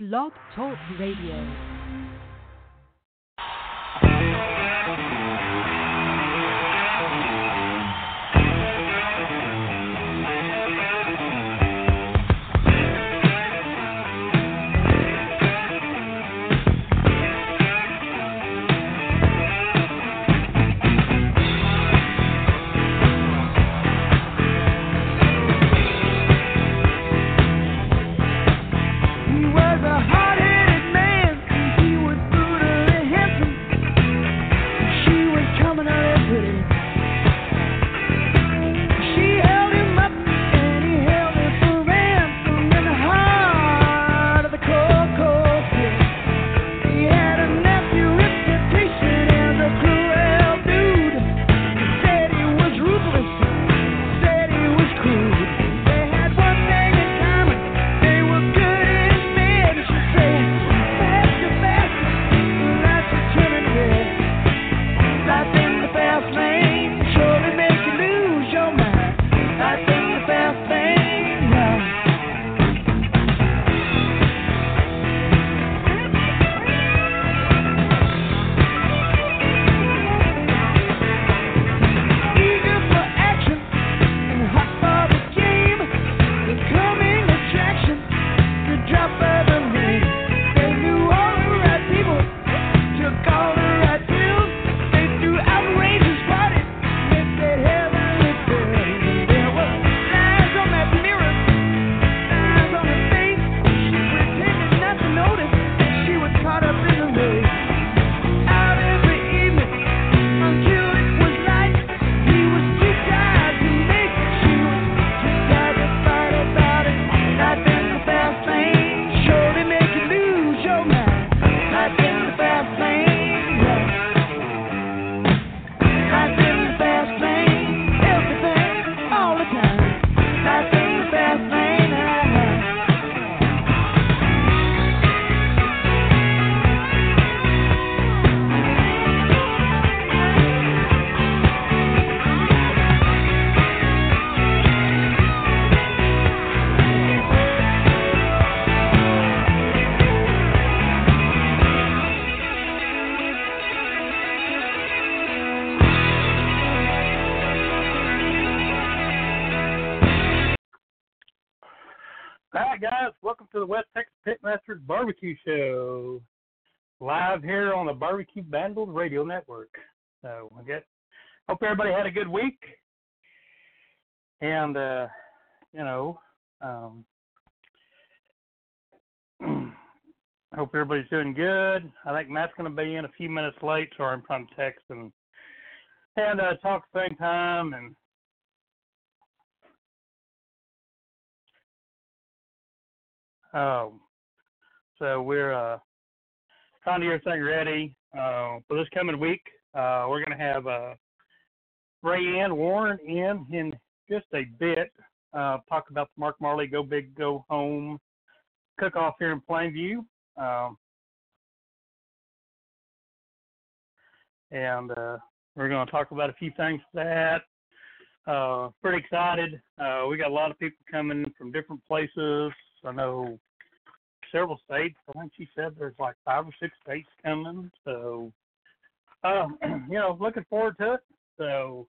Blog Talk Radio. Barbecue Show, live here on the Barbecue Bandled Radio Network. So I guess hope everybody had a good week, and uh, you know, um, hope everybody's doing good. I think Matt's going to be in a few minutes late, so I'm trying to text and and uh, talk the same time and Um, so we're uh, trying to get everything ready uh, for this coming week. Uh, we're going to have uh, Rayanne Warren in in just a bit. Uh, talk about the Mark Marley Go Big Go Home cook off here in Plainview. Um, and uh, we're going to talk about a few things for that. Uh, pretty excited. Uh, we got a lot of people coming from different places. I know several states. I think she said there's like five or six states coming. So, um, you know, looking forward to it. So,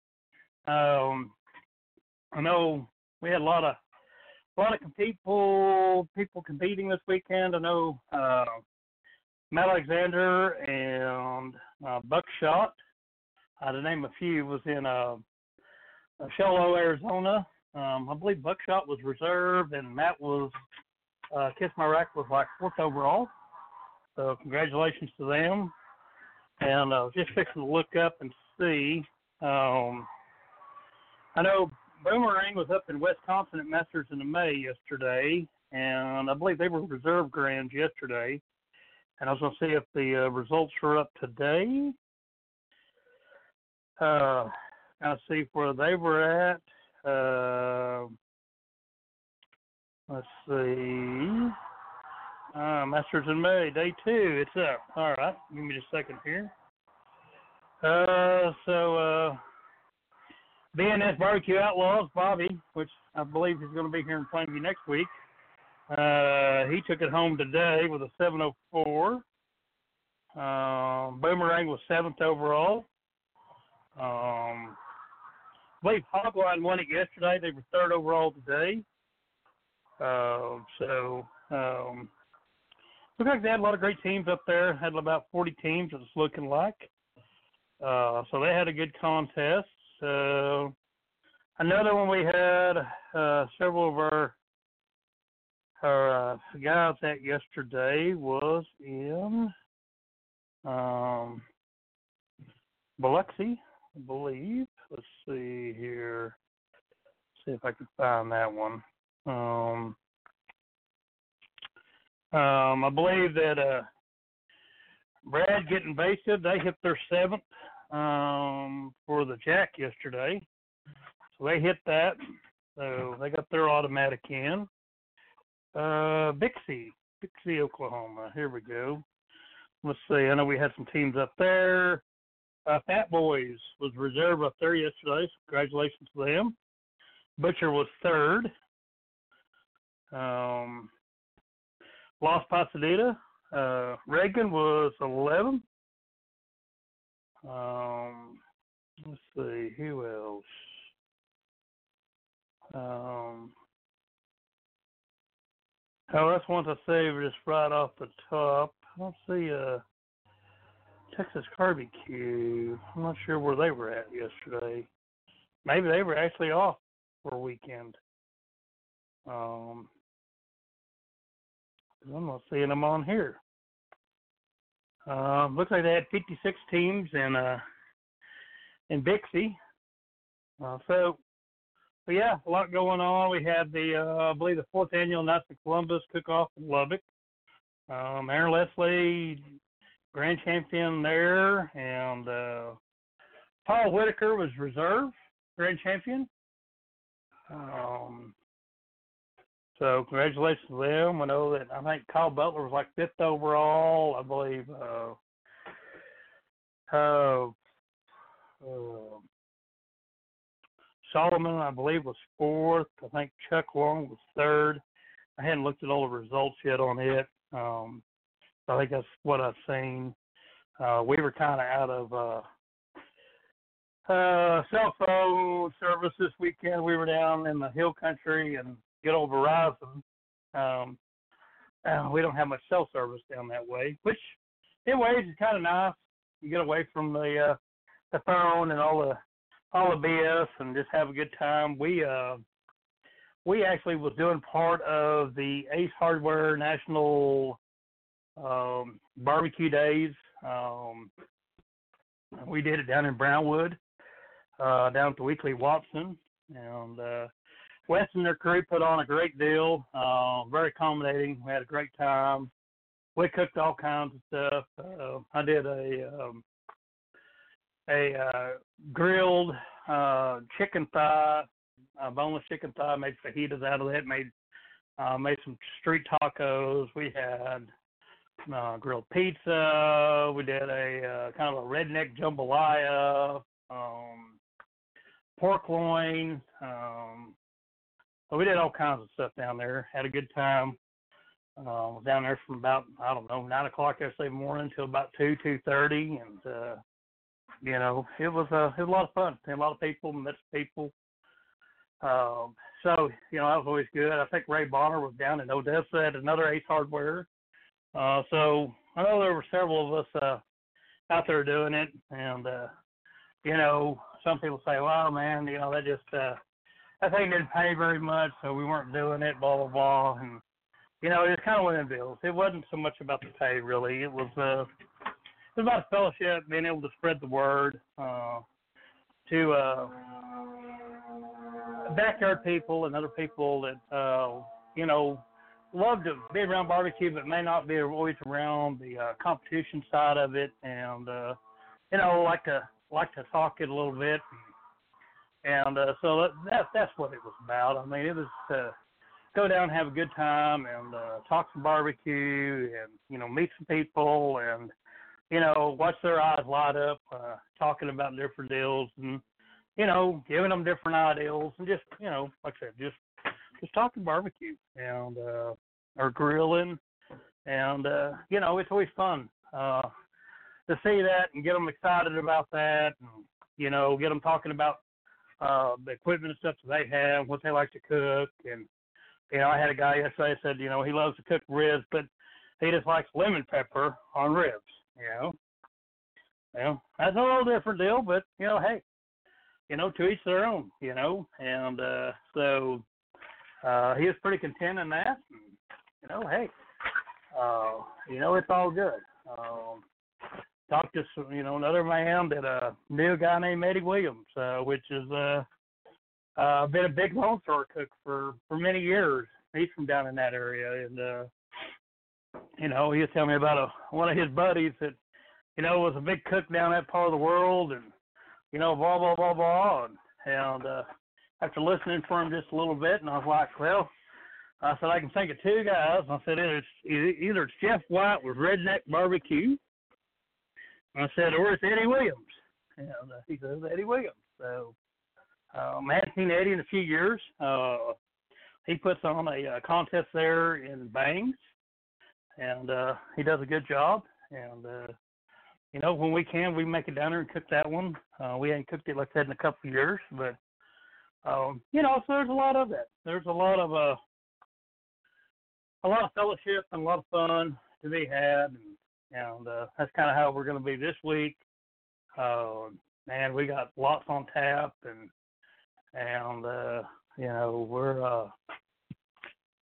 um, I know we had a lot of a lot of people people competing this weekend. I know uh, Matt Alexander and uh, Buckshot, uh, to name a few, was in uh, Show Low, Arizona. Um, I believe Buckshot was reserve, and Matt was uh, Kiss My Rack was like fourth overall. So congratulations to them. And I was just fixing to look up and see. Um, I know Boomerang was up in Wisconsin at Masters in the May yesterday, and I believe they were reserve grands yesterday. And I was going to see if the uh, results were up today. Uh, of see where they were at. Uh, let's see. Uh, Masters in May, day two. It's up. All right. Give me just a second here. Uh, so, uh, BNS Barbecue Outlaws, Bobby, which I believe is going to be here in Plainview next week. Uh, he took it home today with a 704. Um, Boomerang was seventh overall. Um, I believe Hogline won it yesterday. They were third overall today. Uh, so, um, looks like they had a lot of great teams up there. Had about 40 teams, it's looking like. Uh, so they had a good contest. So another one we had uh, several of our our uh, guys at yesterday was in um, Biloxi, I believe. Let's see here. See if I can find that one. Um, um, I believe that uh, Brad getting basted. They hit their seventh um, for the Jack yesterday, so they hit that. So they got their automatic in. Uh, Bixby, Bixby, Oklahoma. Here we go. Let's see. I know we had some teams up there. Uh, Fat Boys was reserve up there yesterday. So congratulations to them. Butcher was third. Um, Los Pasadena, uh, Reagan was 11. Um, let's see, who else? Um, oh, that's one to save just right off the top. I don't see, uh, Texas Barbecue. I'm not sure where they were at yesterday. Maybe they were actually off for a weekend. Um, I'm not seeing them on here. Uh, looks like they had 56 teams in uh, in Bixby. Uh, so, but yeah, a lot going on. We had the uh, I believe the fourth annual Knights of Columbus cook-off in Lubbock. Um, Aaron Leslie, grand champion there, and uh, Paul Whitaker was reserve grand champion. Um, so congratulations to them. I know that I think Kyle Butler was like fifth overall. I believe. Uh, uh, uh, Solomon, I believe, was fourth. I think Chuck Long was third. I hadn't looked at all the results yet on it. Um, I think that's what I've seen. Uh, we were kind of out of uh, uh, cell phone service this weekend. We were down in the hill country and good old Verizon. Um, uh, we don't have much cell service down that way, which in ways is kind of nice. You get away from the uh, the phone and all the all the BS and just have a good time. We uh we actually was doing part of the Ace Hardware National um, Barbecue Days. Um, we did it down in Brownwood, uh, down at the Weakley-Watson, and uh, Wes and their crew put on a great deal. Uh, very accommodating. We had a great time. We cooked all kinds of stuff. Uh, I did a um, a uh, grilled uh, chicken thigh, uh, boneless chicken thigh. Made fajitas out of it. Made uh, made some street tacos. We had uh, grilled pizza. We did a uh, kind of a redneck jambalaya, um, pork loin. Um, so we did all kinds of stuff down there. Had a good time. Uh, was down there from about I don't know nine o'clock yesterday morning until about two two thirty, and uh, you know it was uh, it was a lot of fun. Met a lot of people, met people. Um, so you know that was always good. I think Ray Bonner was down in Odessa at another Ace Hardware. Uh, so I know there were several of us uh, out there doing it, and uh, you know some people say, "Well, man, you know that just uh, that thing didn't pay very much, so we weren't doing it." Blah blah blah, and you know it's kind of one of them deals. It wasn't so much about the pay really. It was uh, it was about fellowship, being able to spread the word uh, to uh, backyard people and other people that uh, you know love to be around barbecue, but may not be always around the uh, competition side of it, and uh, you know, like to like to talk it a little bit, and, and uh, so that, that that's what it was about. I mean, it was to go down have a good time and uh, talk some barbecue, and you know, meet some people, and you know, watch their eyes light up, uh, talking about different deals, and you know, giving them different ideals, and just you know, like I said, just just talking barbecue and uh, or grilling, and uh, you know, it's always fun uh, to see that and get them excited about that, and you know, get them talking about uh, the equipment and stuff that they have, what they like to cook, and you know, I had a guy yesterday said, you know, he loves to cook ribs, but he just likes lemon pepper on ribs, you know. Well, that's a little different deal, but you know, hey, you know, to each their own, you know, and uh, so uh, he was pretty content in that. And, you know, hey, uh, you know, it's all good. Um, talked to some, you know another man that uh, knew a guy named Eddie Williams, uh, which is uh, uh, been a big Lone Star cook for for many years. He's from down in that area, and uh, you know, he was telling me about a one of his buddies that you know was a big cook down that part of the world, and you know, blah blah blah blah, and, and uh, after listening for him just a little bit, and I was like, well, I said I can think of two guys. I said it's either it's Jeff White with Redneck Barbecue. I said, or it's Eddie Williams. And he says Eddie Williams. So um, I haven't seen Eddie in a few years. Uh, he puts on a, uh contest there in Bangs, and uh, he does a good job. And uh, you know, when we can, we make it down there and cook that one. Uh, we ain't cooked it like that in a couple of years, but um, you know, so there's a lot of that. There's a lot of uh, a lot of fellowship and a lot of fun to be had, and, and uh, that's kind of how we're going to be this week. Uh, and we got lots on tap, and and uh, you know we're uh,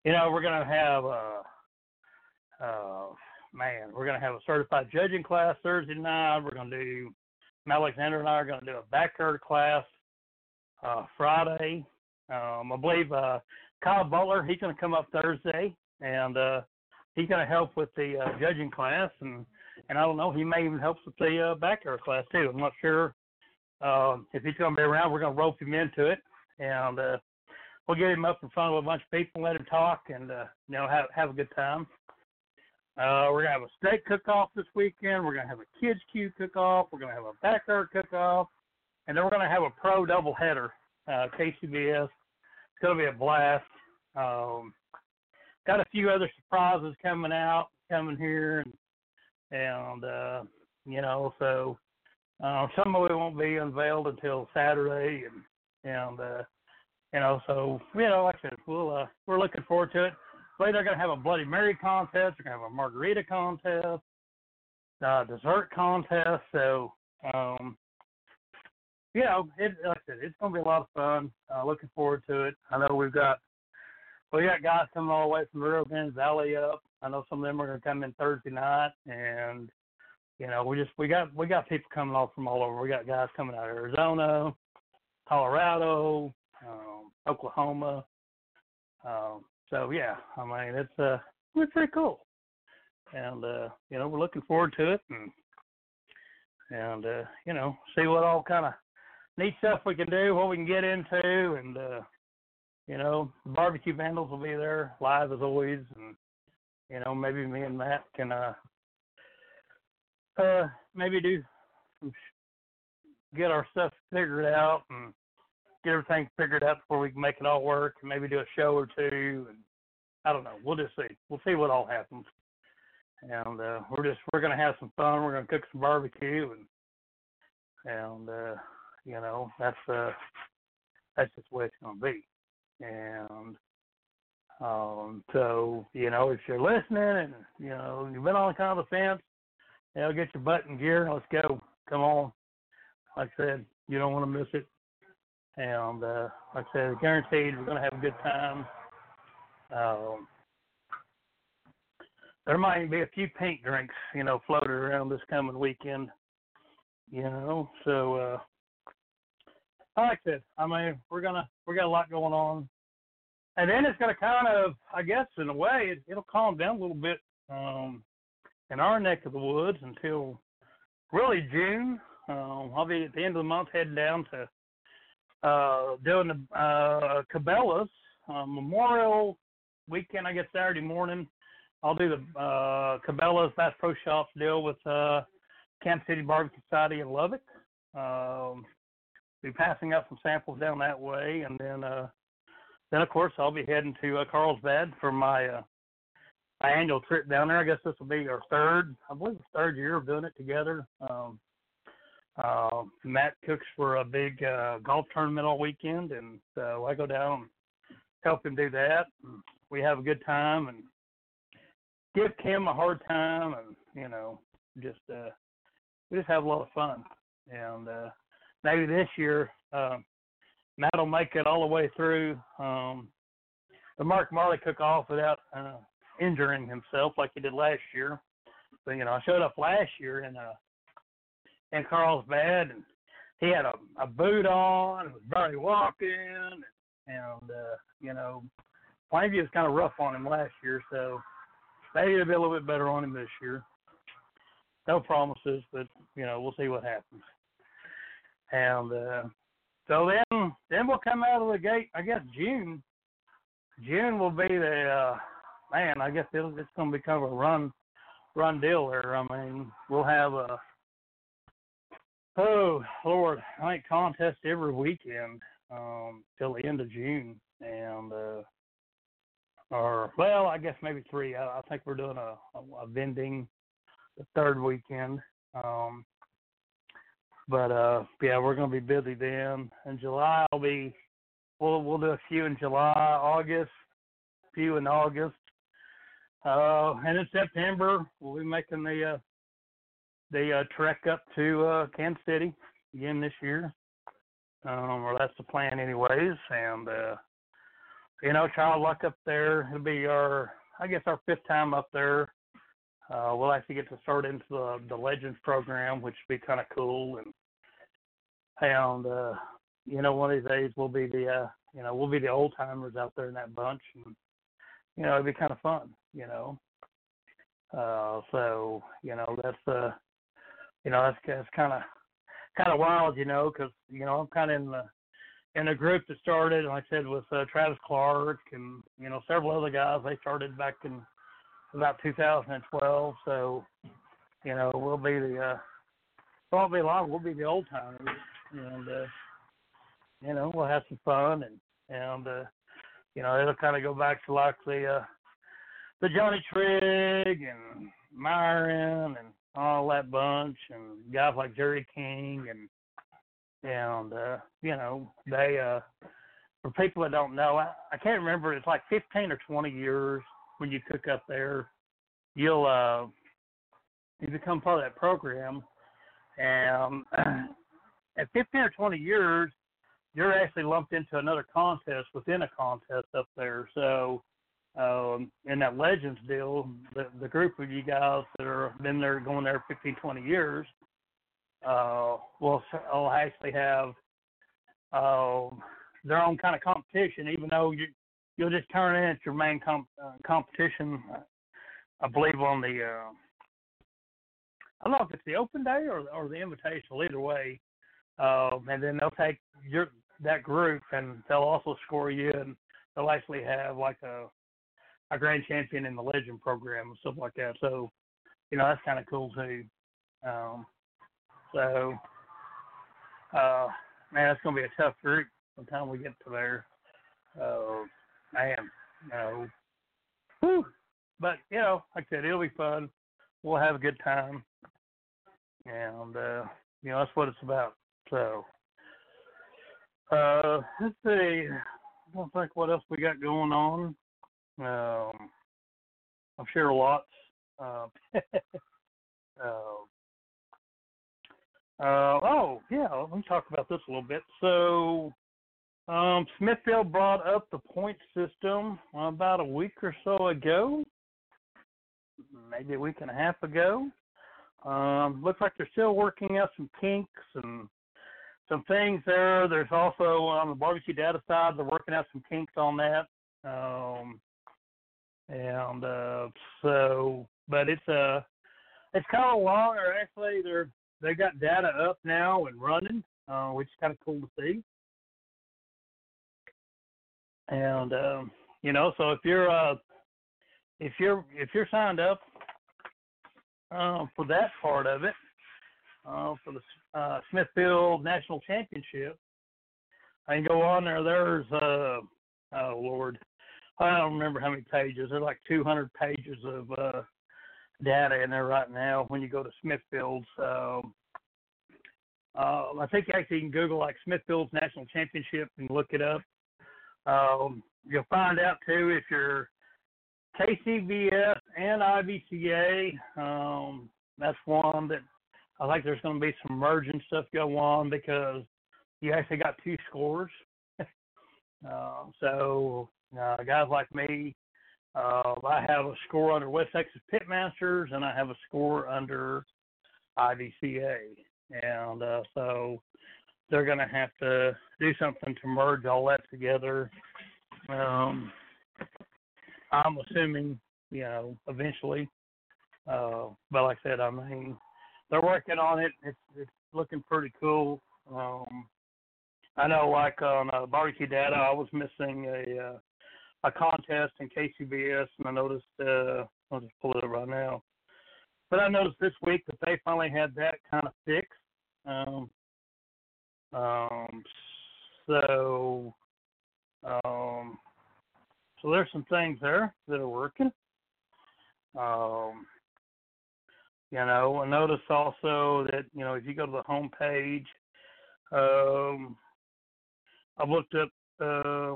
you know we're going to have uh, uh, man, we're going to have a certified judging class Thursday night. We're going to do Alexander and I are going to do a backyard class uh, Friday. Um, I believe uh, Kyle Butler, he's going to come up Thursday, and uh, he's going to help with the uh, judging class, and and I don't know, he may even help with the uh, backyard class too. I'm not sure uh, if he's going to be around. We're going to rope him into it, and uh, we'll get him up in front of a bunch of people, let him talk, and uh, you know have have a good time. Uh, we're gonna have a steak cook-off this weekend. We're gonna have a kids' queue cook-off. We're gonna have a backyard cook-off, and then we're gonna have a pro doubleheader, uh, KCBS. It's gonna be a blast. Um, got a few other surprises coming out, coming here, and and uh, you know, so uh, some of it won't be unveiled until Saturday, and and uh, you know, so you know, like I said, we'll uh, we're looking forward to it. But they're to have a Bloody Mary contest. They're to have a margarita contest, uh, dessert contest. So, um, you know, it, like I said, it's going to be a lot of fun. Uh, looking forward to it. I know we've got we got guys coming all the way from Rio Grande Valley up. I know some of them are going to come in Thursday night, and you know, we just we got we got people coming off from all over. We got guys coming out of Arizona, Colorado, um, Oklahoma. Um, so yeah, I mean it's uh it's pretty cool, and uh, you know we're looking forward to it, and and uh, you know see what all kind of neat stuff we can do, what we can get into, and uh, you know barbecue vandals will be there live as always, and you know maybe me and Matt can uh uh maybe do get our stuff figured out and get everything figured out before we can make it all work and maybe do a show or two and I don't know. We'll just see. We'll see what all happens. And uh we're just we're gonna have some fun. We're gonna cook some barbecue and and uh you know, that's uh that's just the way it's gonna be. And um so, you know, if you're listening and you know, you've been on kind of the fence, you know, get your butt in gear, let's go. Come on. Like I said, you don't want to miss it. And uh, like I said, guaranteed we're going to have a good time. Um, there might be a few pink drinks, you know, floated around this coming weekend. You know, so uh, like I said, I mean, we're gonna we got a lot going on. and then it's to kind of, I guess, in a way, it, it'll calm down a little bit um, in our neck of the woods until really June. Um, I'll be at the end of the month heading down to uh, doing the uh, Cabela's uh, Memorial weekend. I guess Saturday morning. I'll do the uh, Cabela's Bass Pro Shops deal with uh, Kansas City Barbecue Society in Lubbock. Um, be passing out some samples down that way, and then uh, then of course I'll be heading to uh, Carlsbad for my uh, my annual trip down there. I guess this will be our third, I believe, third year of doing it together. Um, uh, Matt cooks for a big uh, golf tournament all weekend, and so I go down and help him do that. And we have a good time and give Kim a hard time, and you know, just uh, we just have a lot of fun. And uh, maybe this year uh, Matt will make it all the way through. Um, the Mark Marley cook off without uh, injuring himself like he did last year. But you know, I showed up last year in uh in Carlsbad and he had a, a boot on, was barely walking and, and uh, you know, Plainview was kinda rough on him last year, so maybe it'll be a little bit better on him this year. No promises, but you know, we'll see what happens. And uh so then then we'll come out of the gate I guess June. June will be the uh man, I guess it'll, it's going to become a run run deal there. I mean, we'll have a oh Lord, I think contest every weekend um, till the end of June, and uh, or well, I guess maybe three. I, I think we're doing a, a, a vending the third weekend. Um, but uh, yeah, we're to be busy then. In July, I'll be we'll we'll do a few in July, August, a few in August. Uh, and in September, we'll be making the uh, the uh, trek up to uh, Kansas City again this year. Um, or that's the plan, anyways. And uh, you know, child luck up there. It'll be our, I guess, our fifth time up there. Uh, we'll actually get to start into the the Legends program, which will be kind of cool. And and uh, you know, one of these days we'll be the uh, you know we'll be the old timers out there in that bunch. And, you know, it'd be kind of fun, you know. Uh, so, you know, that's uh, you know, that's that's kind of kind of wild, you know, because you know I'm kind of in the in a group that started, like I said, with uh, Travis Clark and you know several other guys. They started back in about 2012, so you know we'll be the uh, won't be long. We'll be the old timers, and uh, you know we'll have some fun and and uh, you know, it'll kind of go back to like the uh, the Johnny Trigg and Myron and all that bunch, and guys like Jerry King and and uh, you know they uh, for people that don't know, I, I can't remember. It's like 15 or 20 years when you cook up there, you'll uh, you become part of that program, and at 15 or 20 years, you're actually lumped into another contest within a contest up there. So um, in that Legends deal, the, the group of you guys that are been there going there 15, 20 years, uh, will will actually have uh, their own kind of competition, even though you you'll just turn in at your main comp, uh, competition. I believe on the uh, I don't know if it's the open day or or the invitational. Either way, uh, and then they'll take your that group and they'll also score you and they'll actually have like a a grand champion in the legend program and stuff like that. So, you know, that's kind of cool too. Um, so, uh, man, it's gonna be a tough group by the time we get to there. Uh, man, no. Whew. But you know, like I said, it'll be fun. We'll have a good time, and uh, you know that's what it's about. So, uh, let's see. I don't think what else we got going on. Um, I'm sure lots. Um, uh, uh, oh, yeah, let me talk about this a little bit. So, um, Smithfield brought up the point system about a week or so ago, maybe a week and a half ago. Um, looks like they're still working out some kinks and some things there. There's also on the barbecue data side, they're working out some kinks on that. Um, and uh, so, but it's uh, it's kind of long. Or actually, they're they got data up now and running, uh, which is kind of cool to see. And um, you know, so if you're uh, if you're if you're signed up uh, for that part of it, uh, for the uh, Smithfield National Championship, I can go on there. There's uh, oh Lord, I don't remember how many pages. There's like 200 pages of uh, data in there right now. When you go to Smithfield's, um, uh, I think you actually you can Google like Smithfield's National Championship and look it up. Um, you'll find out too if you're KCBS and IBCA. Um, that's one that I think there's going to be some merging stuff go on because you actually got two scores. uh, so uh, guys like me, uh, I have a score under West Texas Pitmasters and I have a score under IBCA, and uh, so they're going to have to do something to merge all that together. Um, I'm assuming, you know, eventually. Uh, but like I said, I mean, they're working on it. It's it's looking pretty cool. Um, I know, like on uh, barbecue data, I was missing a uh, a contest in KCBS, and I noticed. Uh, I'll just pull it up right now. But I noticed this week that they finally had that kind of fixed. Um, um, so, um, so there's some things there that are working. Um, you know, I notice also that you know if you go to the home page, um, I've looked up uh,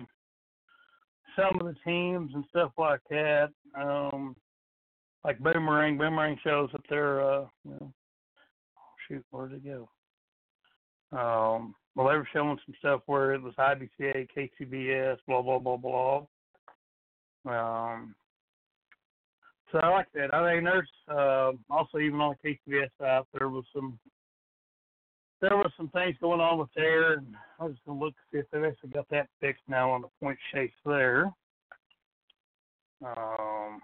some of the teams and stuff like that. Um, like Boomerang, Boomerang shows up there. Uh, you know, oh, shoot, where'd it go? Um, well, they were showing some stuff where it was IBCA, KCBS, blah blah blah blah. Um, so I like that. I mean, there's uh, also even on the KCBS side there was some there was some things going on with there, and I was gonna look to see if they've actually got that fixed now on the point chase there. Um,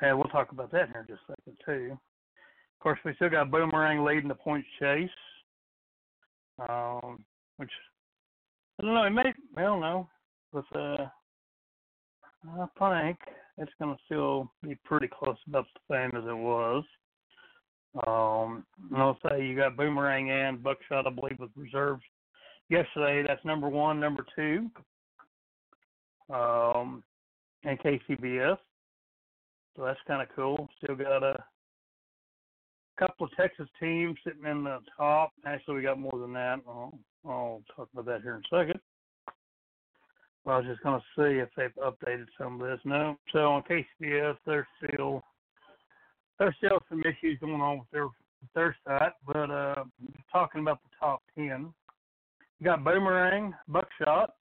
hey, we'll talk about that here in just a second too. Of course, we still got Boomerang leading the point chase, um, which I don't know. It may, I don't know, with uh, I think it's to still be pretty close, about the same as it was. Um, and I'll say you got Boomerang and Buckshot, I believe, with reserves yesterday. That's number one, number two, um, and KCBS. So that's kind of cool. Still got a couple of Texas teams sitting in the top. Actually, we got more than that. I'll, I'll talk about that here in a second. Well, I was just going to see if they've updated some of this. No. So on KCBS, there's still there's still some issues going on with their their site, but uh, talking about the top ten, you got Boomerang, Buckshot,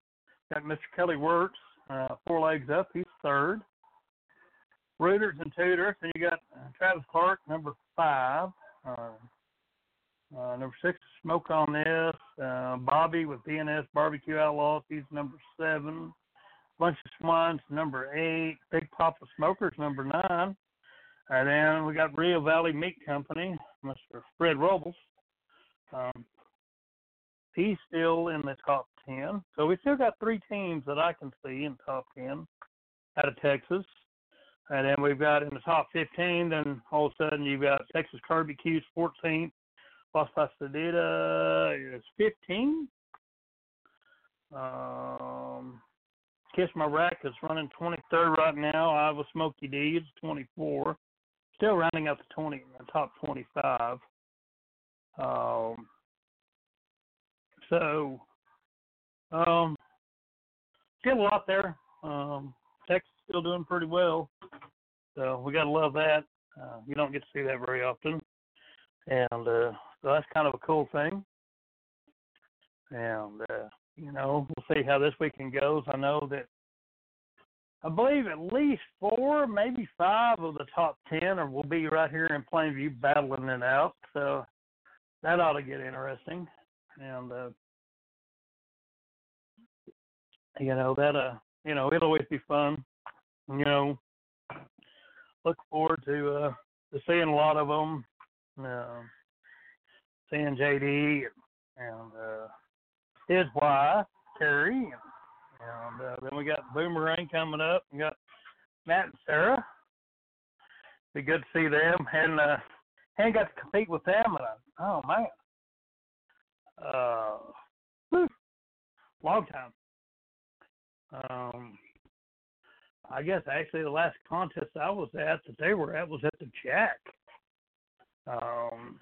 got Mr. Kelly Wertz, uh, four legs up, he's third. Rooters and Tutors, and you got uh, Travis Clark, number five. Uh, uh, number six, Smoke on This. Uh, Bobby with DNS Barbecue Outlaws, he's number seven. Bunch of Swines, number eight. Big Papa Smokers, number nine. And then we got Rio Valley Meat Company, Mr. Fred Robles. Um, he's still in the top 10. So we still got three teams that I can see in top 10 out of Texas. And then we've got in the top 15, then all of a sudden you've got Texas Barbecues 14th, Las Pasadena is 15. Um, Kiss My Rack is running 23rd right now. Iowa Smoky D is 24. Still rounding out the 20, the top 25. Um, so, um, still a lot there. Um, Texas still doing pretty well. So we got to love that. Uh, you don't get to see that very often. And uh, so that's kind of a cool thing. And, uh, you know, we'll see how this weekend goes. I know that I believe at least four, maybe five of the top ten are, will be right here in Plainview battling it out. So that ought to get interesting. And uh, you know that uh you know, it'll always be fun. You know, look forward to uh to seeing a lot of them. Um, seeing JD and uh, his wife Terry, and, and uh, then we got Boomerang coming up. We got Matt and Sarah. Be good to see them. And uh, hadn't got to compete with them. And I, oh man, uh, whew, long time. Um, I guess actually the last contest I was at that they were at was at the Jack. Um,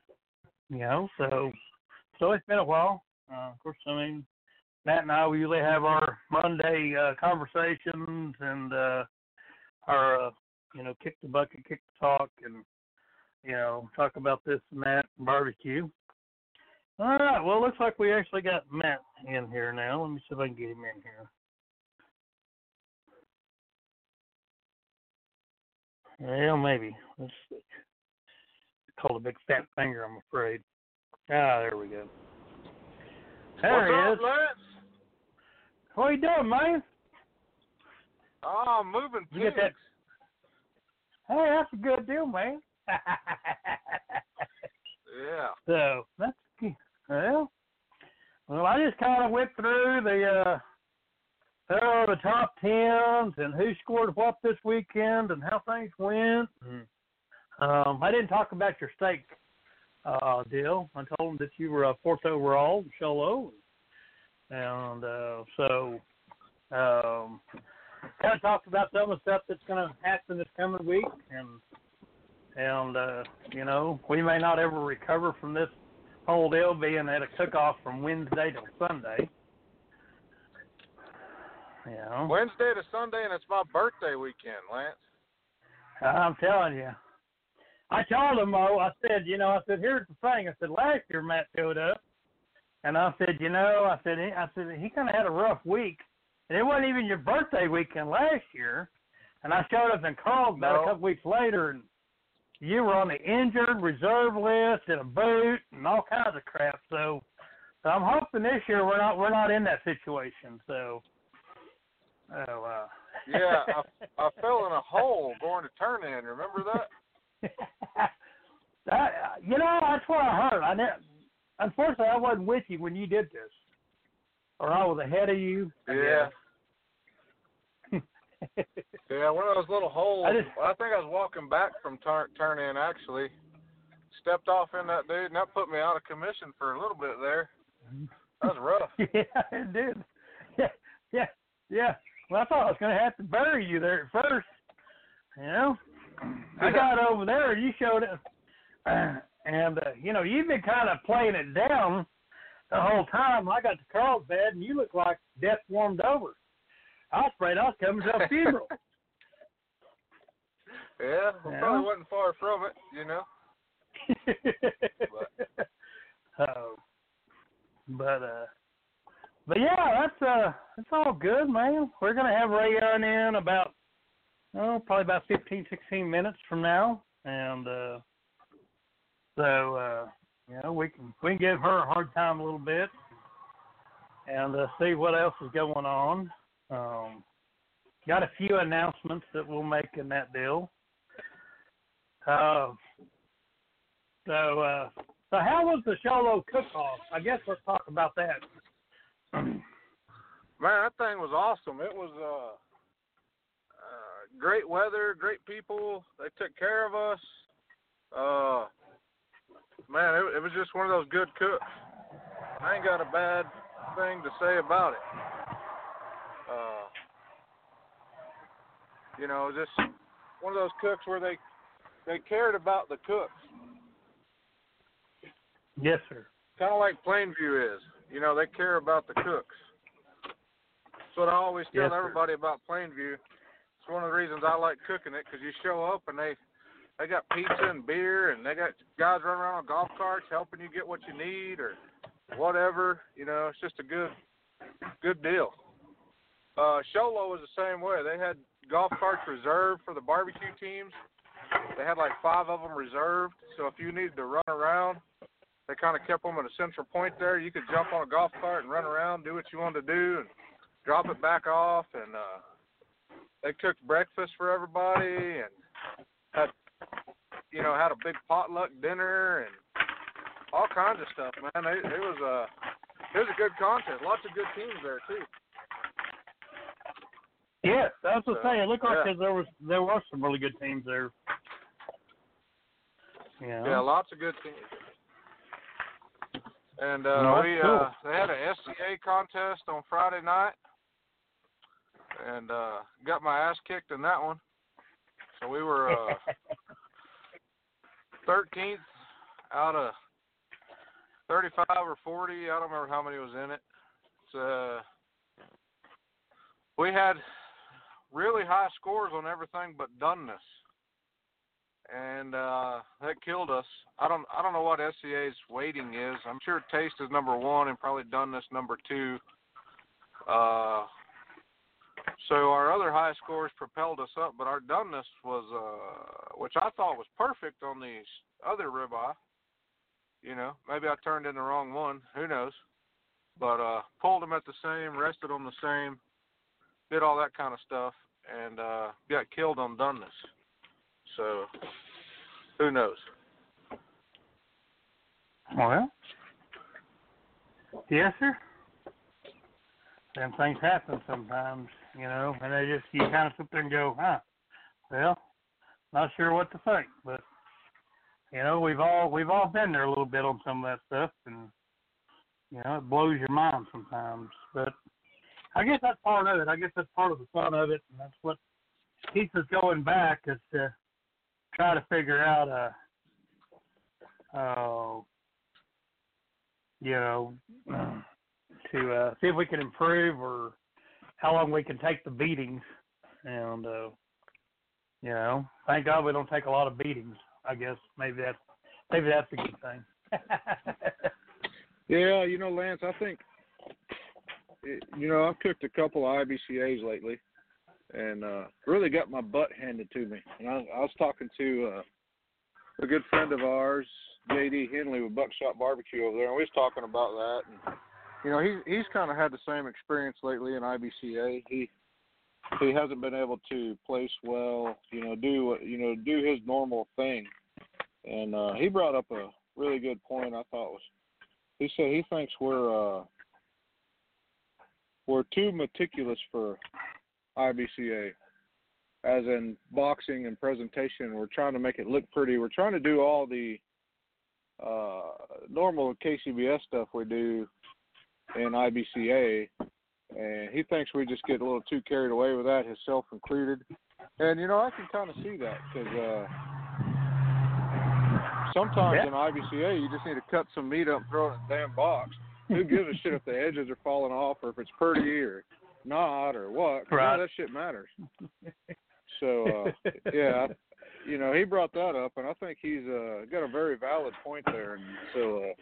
you know, so so it's been a while. Uh, of course, I mean, Matt and I we usually have our Monday uh, conversations and uh, our uh, you know kick the bucket, kick the talk, and you know talk about this and that and barbecue. All right. Well, it looks like we actually got Matt in here now. Let me see if I can get him in here. Well, maybe. Let's see. Called a big fat finger, I'm afraid. Ah, there we go. There What's he up, is. Lance? What you doing, man? Oh, I'm moving You get that- Hey, that's a good deal, man. Yeah. so that's good. Well, well, I just kind of went through the uh, uh, the top tens and who scored what this weekend and how things went. Um, I didn't talk about your steak uh, deal. I told them that you were a fourth overall in Show Low, and uh, so um, kind of talked about some of the stuff that's going to happen this coming week, and and uh, you know we may not ever recover from this whole deal being at a cook-off from Wednesday to Sunday. Know, Wednesday to Sunday, and it's my birthday weekend, Lance. I'm telling you. I told him, oh, I said, you know, I said, here's the thing. I said, last year Matt showed up, and I said, you know, I said, he, I said he kind of had a rough week, and it wasn't even your birthday weekend last year. And I showed up in Carlsbad No. a couple weeks later, and you were on the injured reserve list in a boot and all kinds of crap. So, so I'm hoping this year we're not we're not in that situation. So, oh, uh, Yeah, I, I fell in a hole going to turn in. Remember that? that you know that's what I heard. I ne- unfortunately I wasn't with you when you did this, or I was ahead of you. Yeah. Yeah, one of those little holes. I just- I think I was walking back from turn turn in actually. Stepped off in that dude, and that put me out of commission for a little bit there. That was rough. yeah, it did. Yeah, yeah, yeah. Well, I thought I was going to have to bury you there at first. You know, I got over there you showed it, and uh, you know you've been kind of playing it down the whole time. I got to Carlsbad and you look like death warmed over. I was afraid I was coming to a funeral. Yeah, well, Yeah. probably wasn't far from it, you know. but. uh, but uh, but yeah, that's uh, that's all good, man. We're gonna have Ray on in about oh, probably about fifteen, sixteen minutes from now, and uh, so uh, you know we can we can give her a hard time a little bit, and uh, see what else is going on. Um, got a few announcements that we'll make in that deal. Uh, so, uh, so how was the Show Low cook-off? I guess let's talk about that. Man, that thing was awesome. It was uh, uh great weather, great people. They took care of us. Uh man, it, it was just one of those good cooks. I ain't got a bad thing to say about it. Uh you know, just one of those cooks where they they cared about the cooks. Yes, sir. kind of like Plainview is. You know, they care about the cooks. That's what I always tell Yes, sir. everybody about Plainview. It's one of the reasons I like cooking it because you show up and they they got pizza and beer and they got guys running around on golf carts helping you get what you need or whatever. You know, it's just a good good deal. Uh, Show Low was the same way. They had golf carts reserved for the barbecue teams. They had like five of them reserved, so if you needed to run around, they kind of kept them at a central point there. You could jump on a golf cart and run around, do what you wanted to do, and drop it back off. And uh, they cooked breakfast for everybody and had you know had a big potluck dinner and all kinds of stuff, man. It, it was a it was a good contest. Lots of good teams there too. Yes, that's what So, I'm saying. It looked like yeah. there was there were some really good teams there. Yeah. Yeah, lots of good teams. And uh, No, we cool. uh, they had a SCA contest on Friday night, and uh, got my ass kicked in that one. So we were uh, 13th out of 35 or 40. I don't remember how many was in it. It's, uh, we had really high scores on everything but doneness and uh that killed us. I don't I don't know what SCA's weighting is. I'm sure taste is number one and probably doneness number two. Uh so our other high scores propelled us up, but our doneness was uh which I thought was perfect on these other ribeye. You know, maybe I turned in the wrong one, who knows. But uh pulled them at the same, rested on the same, did all that kind of stuff and uh got killed on doneness. So, who knows? Well, yes, sir. Them things happen sometimes, you know, and they just you kind of sit there and go, huh? Well, not sure what to think, but you know, we've all we've all been there a little bit on some of that stuff, and you know, it blows your mind sometimes. But I guess that's part of it. I guess that's part of the fun of it, and that's what keeps us going back is to try to figure out uh uh you know to uh see if we can improve or how long we can take the beatings. And uh you know thank god we don't take a lot of beatings i guess. Maybe that's maybe that's a good thing. Yeah, you know, Lance, I think, you know, I've cooked a couple of IBCAs lately, and uh really got my butt handed to me. And I, I was talking to uh, a good friend of ours, JD Henley with Buckshot Barbecue over there, and we was talking about that. And you know, he's he's kind of had the same experience lately in IBCA. He he hasn't been able to place well, you know, do what you know, do his normal thing. And uh he brought up a really good point I thought was he said he thinks we're uh we're too meticulous for IBCA as in boxing and presentation we're trying to make it look pretty we're trying to do all the uh normal KCBS stuff we do in IBCA and he thinks we just get a little too carried away with that himself included and you know I can kind of see that cuz uh sometimes Yeah. in IBCA you just need to cut some meat up and throw it in a damn box. Who gives a shit if the edges are falling off or if it's pretty or not or what? Right. that shit matters. So uh, yeah, you know he brought that up, and I think he's uh, got a very valid point there. And so uh,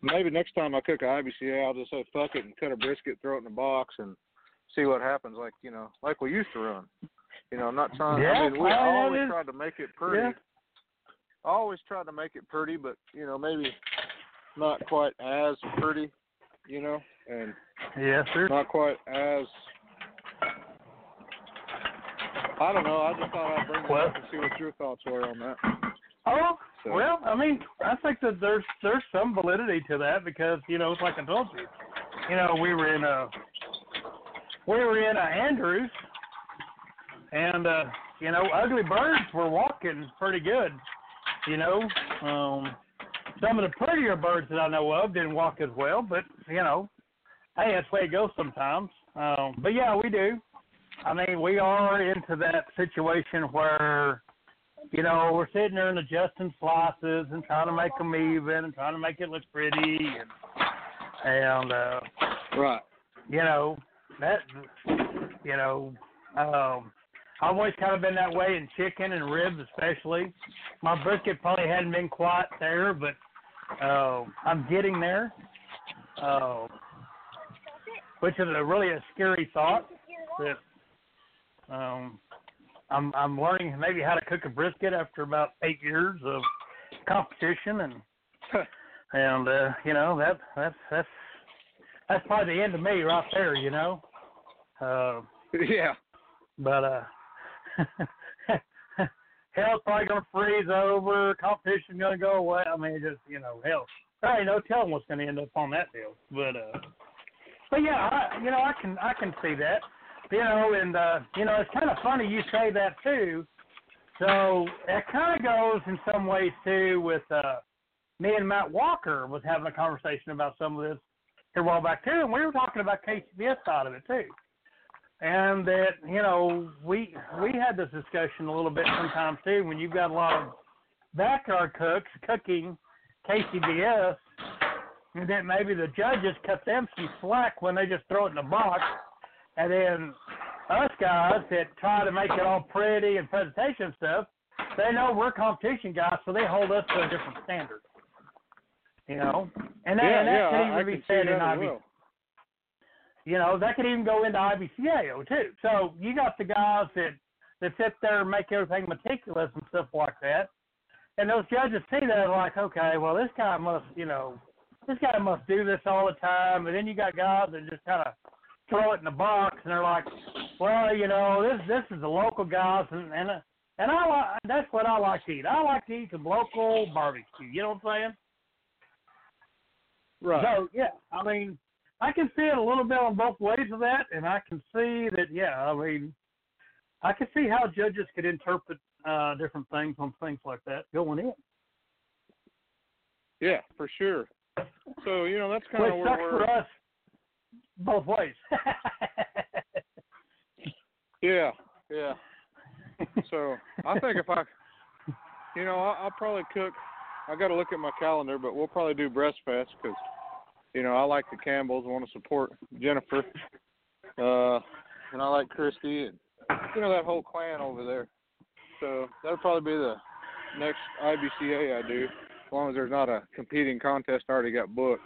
maybe next time I cook a IBCA, I'll just say fuck it and cut a brisket, throw it in a box, and see what happens. Like you know, like we used to run. You know, I'm not trying. Yeah, I mean, we always is- tried to make it pretty. yeah. I always tried to make it pretty, but you know, maybe not quite as pretty. You know, and yes sir not quite as. I don't know. I just thought I'd bring it Well- up and see what your thoughts were on that. Oh So- well, I mean, I think that there's there's some validity to that because you know it's like I told you, you know we were in uh we were in uh, Andrews, and uh you know ugly birds were walking pretty good, you know. Um, some of the prettier birds that I know of didn't walk as well, but you know, hey, that's the way it goes sometimes. Um, but yeah, we do. I mean, we are into that situation where you know, we're sitting there and adjusting slices and trying to make them even and trying to make it look pretty and and uh Right. you know that you know um I've always kind of been that way in chicken and ribs especially. My brisket probably hadn't been quite there, but uh, I'm getting there. Uh, which is a really a scary thought that um I'm I'm learning maybe how to cook a brisket after about eight years of competition and and uh, you know that that's that's that's probably the end of me right there, you know. Uh yeah. but uh, hell's probably gonna freeze over. Competition's gonna go away. I mean, just you know, hell, there ain't no telling what's gonna end up on that deal. But uh, but yeah, I, you know, I can I can see that. You know, and uh, you know, it's kind of funny you say that too. So it kind of goes in some ways too with uh, me and Matt Walker was having a conversation about some of this a while back too, and we were talking about KCBS side of it too. And that you know we we had this discussion a little bit sometimes too when you've got a lot of backyard cooks cooking KCBS, and then maybe the judges cut them some slack when they just throw it in the box, and then us guys that try to make it all pretty and presentation stuff, they know we're competition guys, so they hold us to a different standard. You know, and that, yeah, and that yeah, could even I be can see said in as well. You know, that could even go into IBCAO too. So you got the guys that that sit there and make everything meticulous and stuff like that. And those judges see that like, okay, well this guy must, you know, this guy must do this all the time. And then you got guys that just kind of throw it in the box and they're like, well, you know, this this is the local guys and and and I like that's what I like to eat. I like to eat some local barbecue. You know what I'm saying? Right. So yeah, I mean, I can see it a little bit on both ways of that, and I can see that. Yeah, I mean, I can see how judges could interpret uh different things on things like that going in. Yeah, for sure. So you know that's kind Which of where sucks we're. for us both ways. Yeah, yeah. So I think if I, you know, I, I'll probably cook. I got to look at my calendar, but we'll probably do breast fest because, you know, I like the Campbells. I want to support Jennifer, uh, and I like Christy, and you know that whole clan over there. So that'll probably be the next IBCA I do, as long as there's not a competing contest I already got booked.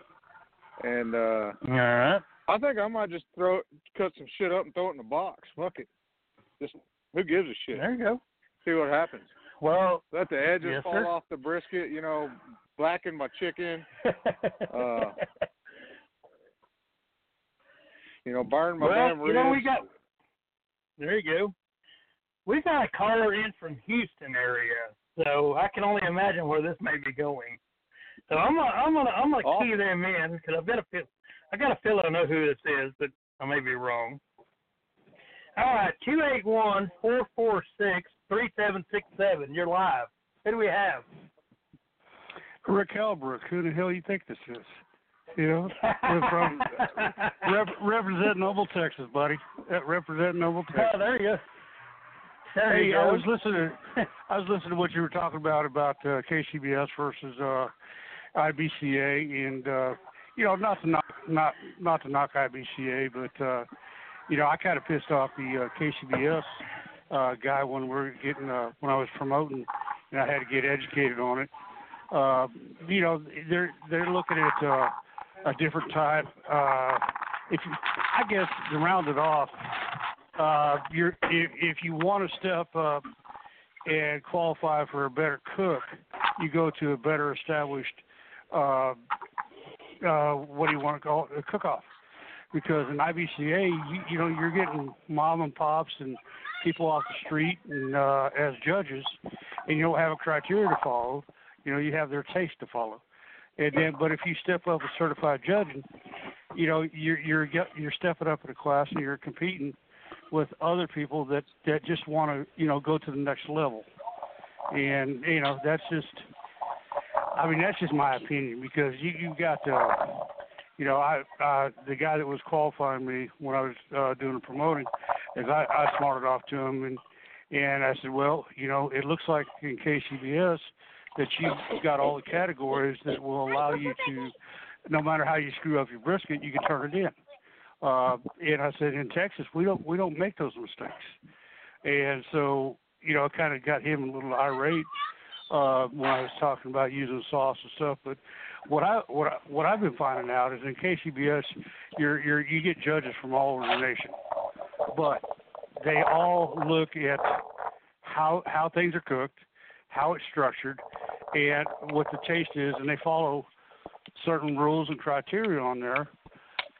And uh All right. I think I might just throw it, cut some shit up and throw it in the box. Fuck it. Just who gives a shit? There you go. See what happens. Well, Let the edges Yes, fall sir. off the brisket. You know, blacken my chicken. Uh, You know, burn my well, damn you know, we got. There you go. We got a caller in from Houston area, so I can only imagine where this may be going. So I'm gonna, I'm gonna, I'm gonna Oh. key them in because I've got a feel, I got a feel I know who this is, but I may be wrong. All right, two eight one four four six three seven six seven. You're live. Who do we have? Rick Halbrook, who the hell do you think this is? You know, we're from rep, representing Noble, Texas, buddy. Uh, representing Noble, Texas. Oh, there you go. There Hey, I was listening. I was listening to what you were talking about about uh, KCBS versus uh, IBCA, and uh, you know, not to knock not not to knock IBCA, but uh, you know, I kind of pissed off the uh, KCBS uh, guy when we were getting uh, when I was promoting, and I had to get educated on it. Uh, you know, they're they're looking at uh, a different type. Uh, if you, I guess to round it off, uh, you're if, if you want to step up and qualify for a better cook, you go to a better established. Uh, uh, what do you want to call it? A cook-off. Because in IBCA, you, you know, you're getting mom and pops and people off the street and uh, as judges, and you don't have a criteria to follow. You know, you have their taste to follow. And then, but if you step up as certified judging, you know, you're you're you're stepping up in a class and you're competing with other people that that just want to you know go to the next level. And you know, that's just, I mean, that's just my opinion because you you got uh, you know, I uh, the guy that was qualifying me when I was uh, doing the promoting, is I, I smarted off to him and and I said, well, you know, it looks like in KCBS that you've got all the categories that will allow you to, no matter how you screw up your brisket, you can turn it in. Uh, and I said, in Texas, we don't we don't make those mistakes. And so, you know, I kind of got him a little irate uh, when I was talking about using sauce and stuff. But what I what I, what I've been finding out is in KCBS, you're you're you get judges from all over the nation, but they all look at how how things are cooked, how it's structured, and what the taste is, and they follow certain rules and criteria on there.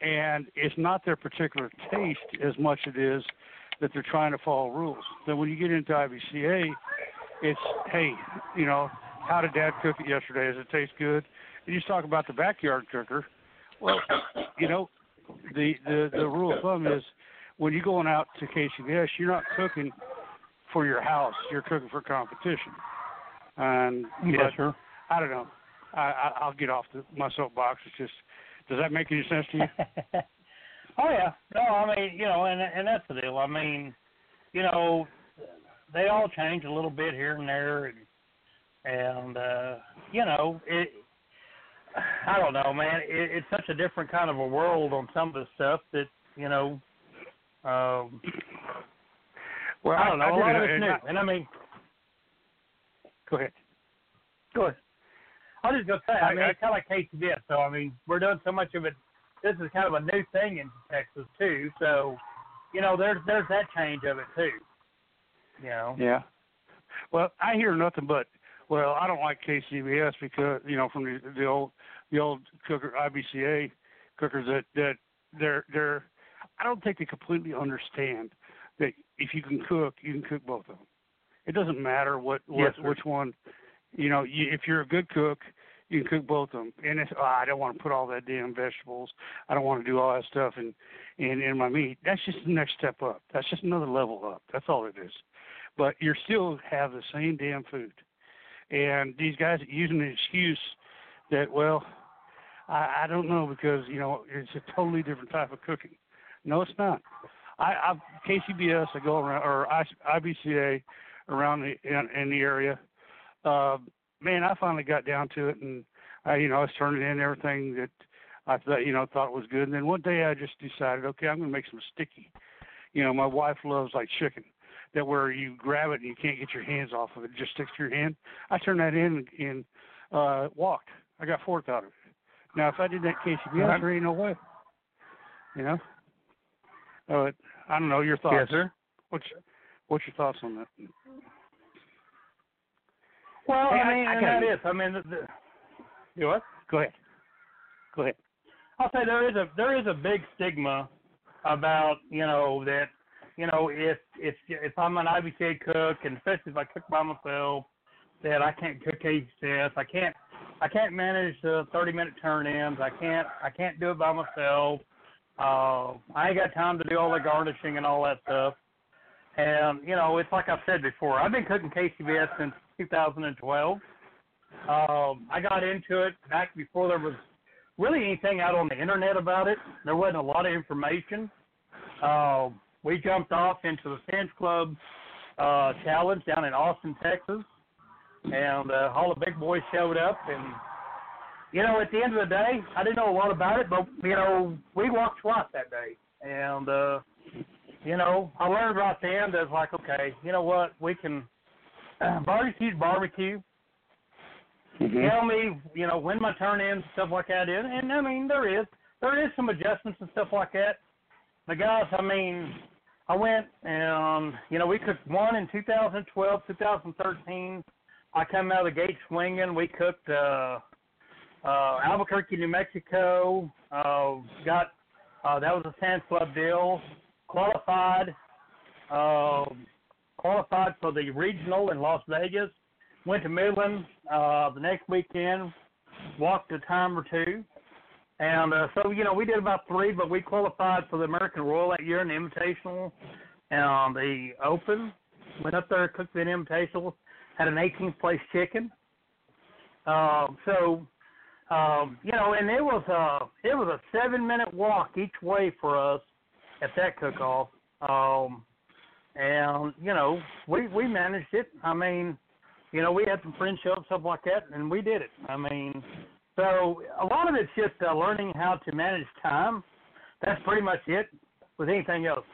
And it's not their particular taste as much as it is that they're trying to follow rules. Then when you get into IBCA, it's hey, you know, how did Dad cook it yesterday? Does it taste good? And you talk about the backyard cooker. Well, you know, the the the rule of thumb is when you're going out to KCBS, you're not cooking for your house. You're cooking for competition. And Yeah, but sure. I don't know. I, I I'll get off the, my soapbox. It's just, does that make any sense to you? oh yeah, no, I mean, you know, and and that's the deal. I mean, you know, they all change a little bit here and there, and and uh, you know, it. I don't know, man. It, it's such a different kind of a world on some of the stuff that you know. Um, Well, I don't know. I a lot of it's new, I- and I mean, Go ahead. Go ahead. I was just gonna say, I, I- mean, I- it's kind of like KCBS. So I mean, we're doing so much of it. This is kind of a new thing in Texas too. So, you know, there's there's that change of it too. You know. Yeah. Well, I hear nothing but, well, I don't like KCBS because you know from the the old the old cooker IBCA cookers that that they're they're I don't think they completely understand that if you can cook, you can cook both of them. It doesn't matter what what Yes, which one. You know, you, if you're a good cook, you can cook both of them. And it's, oh, I don't want to put all that damn vegetables. I don't want to do all that stuff in in in my meat. That's just the next step up. That's just another level up. That's all it is. But you still have the same damn food. And these guys are using the excuse that well, I, I don't know because you know it's a totally different type of cooking. No, it's not. I, I KCBS I go around or I, IBCA around the in, in the area. Uh, man, I finally got down to it, and I, you know, I was turning in everything that I thought, you know, thought was good. And then one day I just decided, okay, I'm going to make some sticky. You know, my wife loves like chicken, that where you grab it and you can't get your hands off of it, it just sticks to your hand. I turned that in and uh, walked. I got fourth out of it. Now, if I did that KCBS, Right. there ain't no way. You know. Uh, I don't know your thoughts. Yes, sir. What's what's your thoughts on that? Well, Hey, I I- mean, I and gotta- that is. I mean, the, the, you what? Go ahead. Go ahead. I'll say there is a there is a big stigma about you know that you know if if if I'm an IBCA cook and especially if I cook by myself that I can't cook KCS I can't I can't manage the 30 minute turn ins I can't I can't do it by myself uh, I ain't got time to do all the garnishing and all that stuff and you know it's like I've said before I've been cooking KCBS since 2012 um, I got into it back before there was really anything out on the internet about it. There wasn't a lot of information. Uh, we jumped off into the Sam's Club uh, challenge down in Austin, Texas, and uh, all the big boys showed up. And you know, at the end of the day, I didn't know a lot about it, but you know, we walked twice that day, and uh, you know, I learned right then that like, okay, you know what, we can barbecue's barbecue tell me, you know, when my turn ins, stuff like that is. And I mean, there is there is some adjustments and stuff like that. The guys, I mean, I went and you know we cooked one in 2012, 2013. I come out of the gate swinging. We cooked uh, uh, Albuquerque, New Mexico. Uh, got uh, that was a Sam's Club deal. Qualified, uh, qualified for the regional in Las Vegas went to Midland uh, the next weekend, walked a time or two, and uh, so you know we did about three, but we qualified for the American Royal that year in the Invitational and the Open. Went up there, cooked the Invitational, had an 18th place chicken. Uh, so um, you know, and it was a it was a seven minute walk each way for us at that cook off. Um, and you know we we managed it. I mean you know, we had some friends show up, stuff like that, and we did it. I mean, so a lot of it's just uh, learning how to manage time. That's pretty much it. With anything else,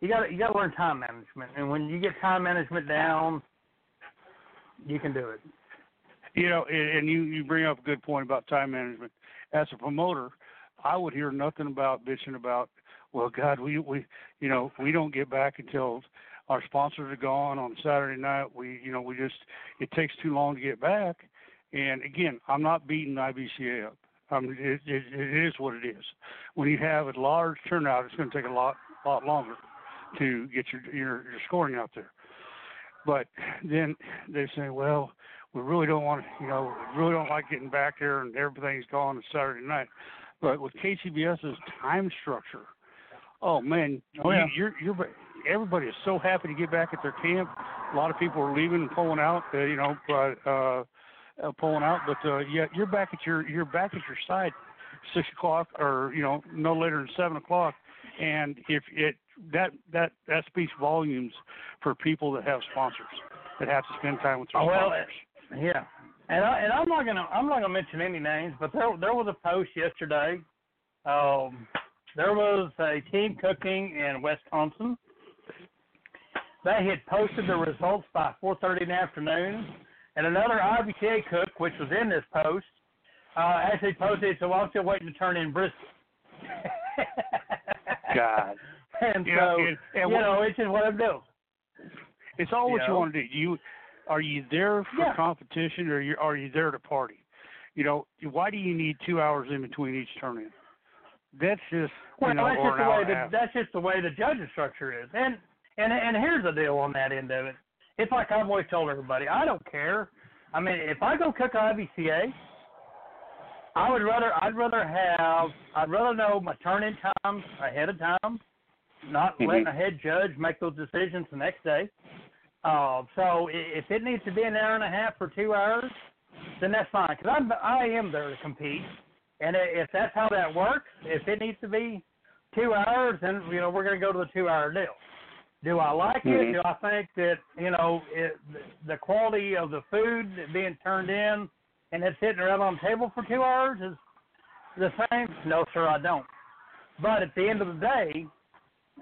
you got you got to learn time management, and when you get time management down, you can do it. You know, and you you bring up a good point about time management. As a promoter, I would hear nothing about bitching about. Well, God, we we you know we don't get back until our sponsors are gone on Saturday night. We you know we just it takes too long to get back. And again, I'm not beating IBCA up. Um, it, it, it is what it is. When you have a large turnout, it's going to take a lot lot longer. to get your your, your scoring out there. But then they say, well, we really don't want to, you know, we really don't like getting back there and everything's gone on Saturday night. But with KCBS's time structure, oh man, Oh, yeah. you, you're you're everybody is so happy to get back at their camp. A lot of people are leaving and pulling out, uh, you know, uh, uh, uh, pulling out. But uh, yeah, you're back at your you're back at your site six o'clock or you know no later than seven o'clock. And if it that that that speaks volumes for people that have sponsors that have to spend time with their Oh, well, sponsors. Yeah, and I, and I'm not gonna I'm not gonna mention any names, but there there was a post yesterday. Um, there was a team cooking in Wisconsin. They had posted the results by 4:30 in the afternoon, and another IBTA cook, which was in this post, uh, actually posted. So I'm still waiting to turn in brisket. God. and You know, so and- and you what- know it's just what I'm doing. It's all You what you want to do. You are you there for Yeah. competition or you are you there to party? You know, why do you need two hours in between each turn in? That's just Well, know, that's just the way the that's just the way the judging structure is. And and and here's the deal on that end of it. It's like I've always told everybody, I don't care. I mean, if I go cook IBCA, I would rather I'd rather have I'd rather know my turn in times ahead of time, not Mhm. letting a head judge make those decisions the next day. Uh, so if it needs to be an hour and a half or two hours, then that's fine because I'm I am there to compete, and if that's how that works, if it needs to be two hours, then you know we're going to go to the two-hour deal. Do I like Mhm. it? Do I think that you know it, the quality of the food being turned in and it's sitting around on the table for two hours is the same? No, sir, I don't. But at the end of the day,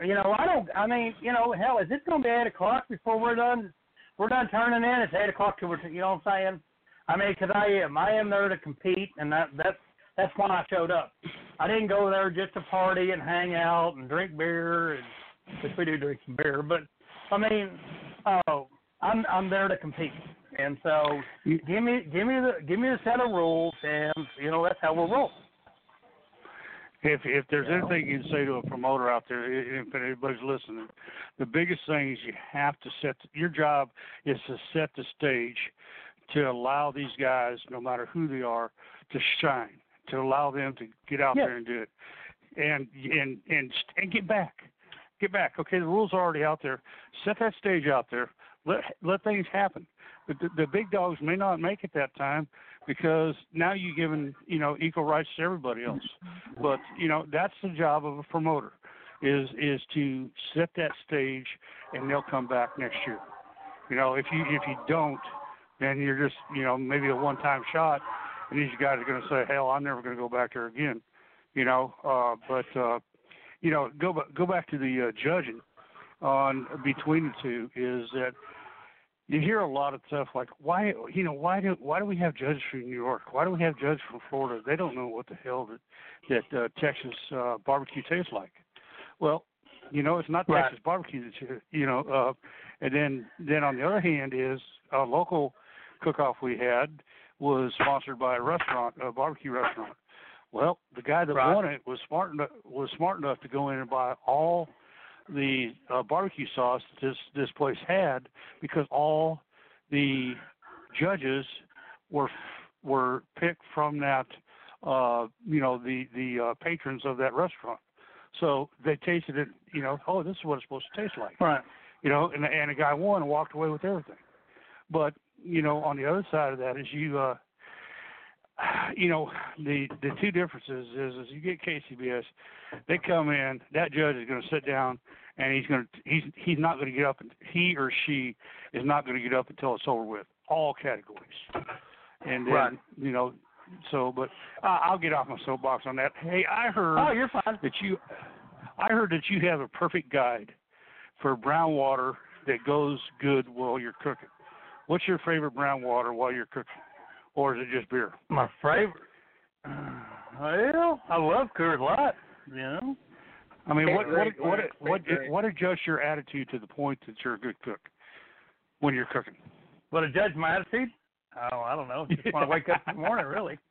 you know, I don't. I mean, you know, hell, is it going to be eight o'clock before we're done? We're done turning in. It's eight o'clock till we're. You know what I'm saying? I mean, because I am. I am there to compete, and that that's that's why I showed up. I didn't go there just to party and hang out and drink beer, and which we do drink some beer. But I mean, oh, I'm I'm there to compete, and so give me give me the give me the set of rules, and you know that's how we'll roll. If if there's You know? anything you can say to a promoter out there, if anybody's listening, the biggest thing is you have to set your job is to set the stage to allow these guys, no matter who they are, to shine, to allow them to get out Yeah. there and do it, and and and and get back, get back. Okay, the rules are already out there. Set that stage out there. Let let things happen. But the, the big dogs may not make it that time because now you're giving you know equal rights to everybody else. But you know that's the job of a promoter is is to set that stage, and they'll come back next year. You know if you if you don't, then you're just you know maybe a one time shot, these guys are going to say, hell, I'm never going to go back there again. You know, uh, but uh, you know go go back to the uh, judging on between the two is that you hear a lot of stuff like why you know why do why do we have judges from New York? Why do we have judges from Florida? They don't know what the hell that that uh, Texas uh, barbecue tastes like. Well, you know it's not Right. Texas barbecue that you you know. Uh, and then then on the other hand is a local cook-off we had was sponsored by a restaurant, a barbecue restaurant. Well, the guy that Right. won it was smart enough was smart enough to go in and buy all the uh, barbecue sauce that this this place had because all the judges were were picked from that uh you know the the uh, patrons of that restaurant so they tasted it you know oh this is what it's supposed to taste like Right. you know and and the guy won and walked away with everything but you know on the other side of that is you uh you know the the two differences is is you get KCBS they come in that judge is going to sit down and he's going to he's he's not going to get up and he or she is not going to get up until it's over with all categories and then Right. you know so but uh, I'll get off my soapbox on that hey I heard Oh, you're fine. that you I heard that you have a perfect guide for brown water that goes good while you're cooking. What's your favorite brown water while you're cooking? Or is it just beer? My favorite. Well, I love Coors Light. You know. I mean, what what what what what adjusts your attitude to the point that you're a good cook when you're cooking? But to judge my attitude, oh, I don't know. Just want to wake up in the morning, really.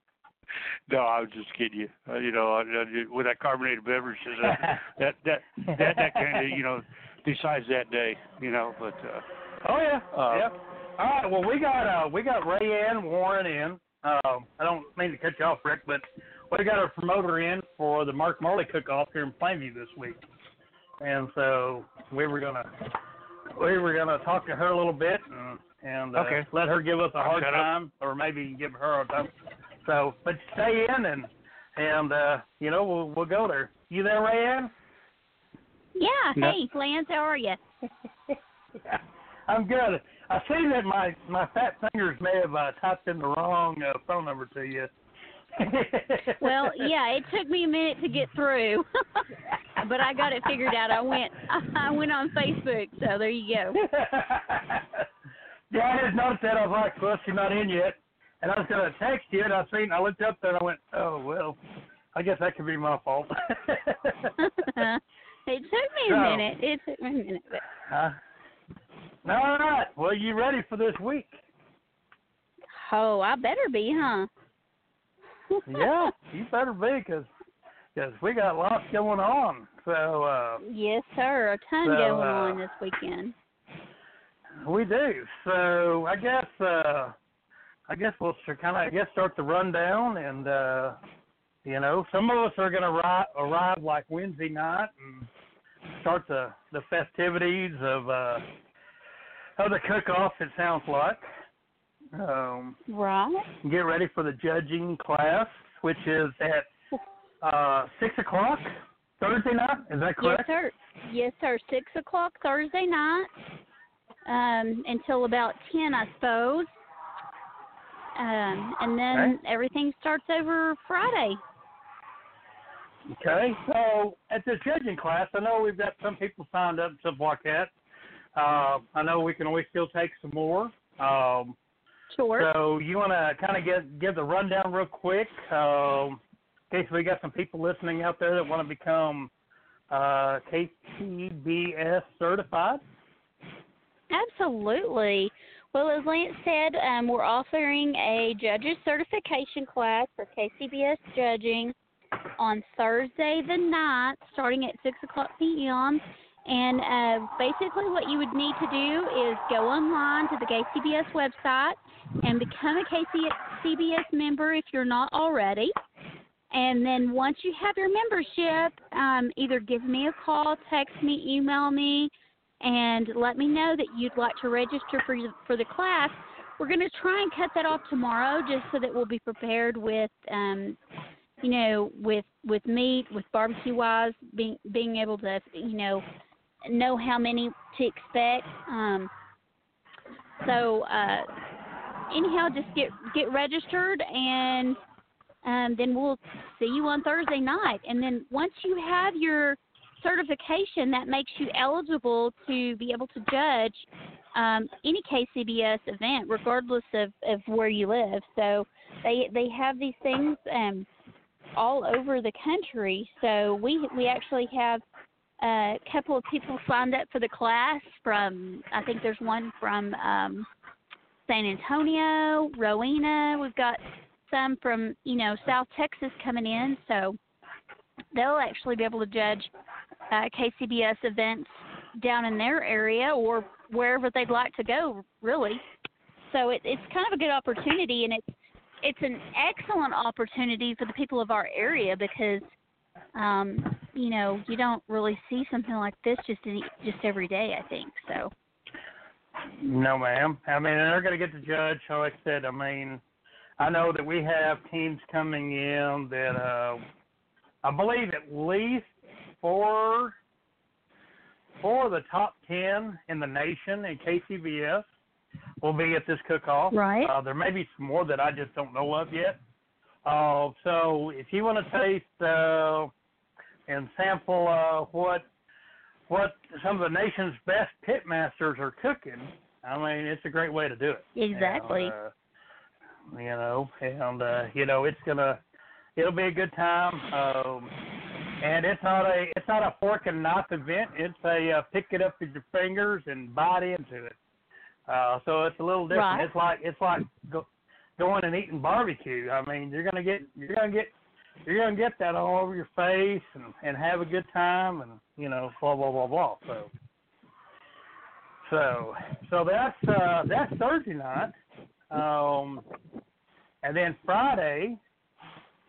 No, I was just kidding you. Uh, you know, uh, uh, with that carbonated beverage, uh, that that that that kind of you know decides that day. You know, but uh, Oh yeah, Uh, yeah. All right. Well, we got uh we got Rayanne Warren in. Um, I don't mean to cut you off, Rick, but we got our promoter in for the Mark Marley cook-off here in Plainview this week, and so we were gonna we were gonna talk to her a little bit and, and uh, Okay. let her give us a I'll hard shut up. time, or maybe give her a time. So, but stay in and and uh, you know we'll we'll go there. You there, Rayanne? Yeah. No. Hey, Lance, how are you? I'm good. I see that my my fat fingers may have uh, typed in the wrong uh, phone number to you. Well, yeah, it took me a minute to get through, but I got it figured out. I went I went on Facebook, so there you go. yeah, I just noticed that. I was like, well, she's not in yet. And I was going to text you, and I seen, I looked up there, and I went, oh, well, I guess that could be my fault. it took me a So- minute. It took me a minute. But uh, all right. Well, you ready for this week? oh, I better be, huh? yeah, you better be, because cause we got lots going on. So, uh, Yes, sir. A ton So, going uh, on this weekend. We do. So I guess uh I guess we'll kind of I guess start the rundown and uh you know some of us are going to arrive, arrive like Wednesday night and start the the festivities of uh of the cook off it sounds like. Um Right. get ready for the judging class which is at uh six o'clock Thursday night, is that correct? Yes, sir. Yes, sir. Six o'clock Thursday night, um, until about ten, I suppose. Um, and then everything starts over Friday. Okay, so at the judging class, I know we've got some people signed up and stuff like that. Uh, I know we can always still take some more. Um, Sure. so you want to kind of get give the rundown real quick, um, in case we got some people listening out there that want to become uh, KCBS certified. Absolutely. Well, as Lance said, um, we're offering a judges certification class for KCBS judging on Thursday the 9th, starting at 6 o'clock p.m. And uh, basically, what you would need to do is go online to the KCBS website and become a KCBS member if you're not already. And then once you have your membership, um, either give me a call, text me, email me, and let me know that you'd like to register for for the class. We're going to try and cut that off tomorrow, just so that we'll be prepared with, um, you know, with with meat, with barbecue wise, being being able to, you know, know how many to expect. Um, so uh, anyhow, just get get registered, and um, then we'll see you on Thursday night. And then once you have your certification, that makes you eligible to be able to judge um, any KCBS event, regardless of, of where you live. So they they have these things um, all over the country. So we we actually have a couple of people signed up for the class from I think there's one from um, San Antonio, Rowena. We've got some from you know South Texas coming in, so they'll actually be able to judge uh, KCBS events down in their area or wherever they'd like to go, really. So it, it's kind of a good opportunity, and it's it's an excellent opportunity for the people of our area because um, you know you don't really see something like this just any, just every day. I think so. No, ma'am. I mean, they're going to get to judge. Like I said, I mean, I know that we have teams coming in that uh, I believe at least four, four of the top ten in the nation in KCBS will be at this cook-off. Right. Uh, there may be some more that I just don't know of yet. Uh, so if you want to taste uh, and sample uh, what what some of the nation's best pit masters are cooking, I mean, it's a great way to do it. Exactly. And, uh, you know, and uh, you know, it's gonna, it'll be a good time. Um, and it's not a, it's not a fork and knife event. It's a uh, pick it up with your fingers and bite into it. Uh, so it's a little different. Right. It's like it's like go, going and eating barbecue. I mean, you're gonna get, you're gonna get you're gonna get that all over your face and and have a good time and you know blah blah blah blah. So So, so that's uh, that's Thursday night, um, and then Friday,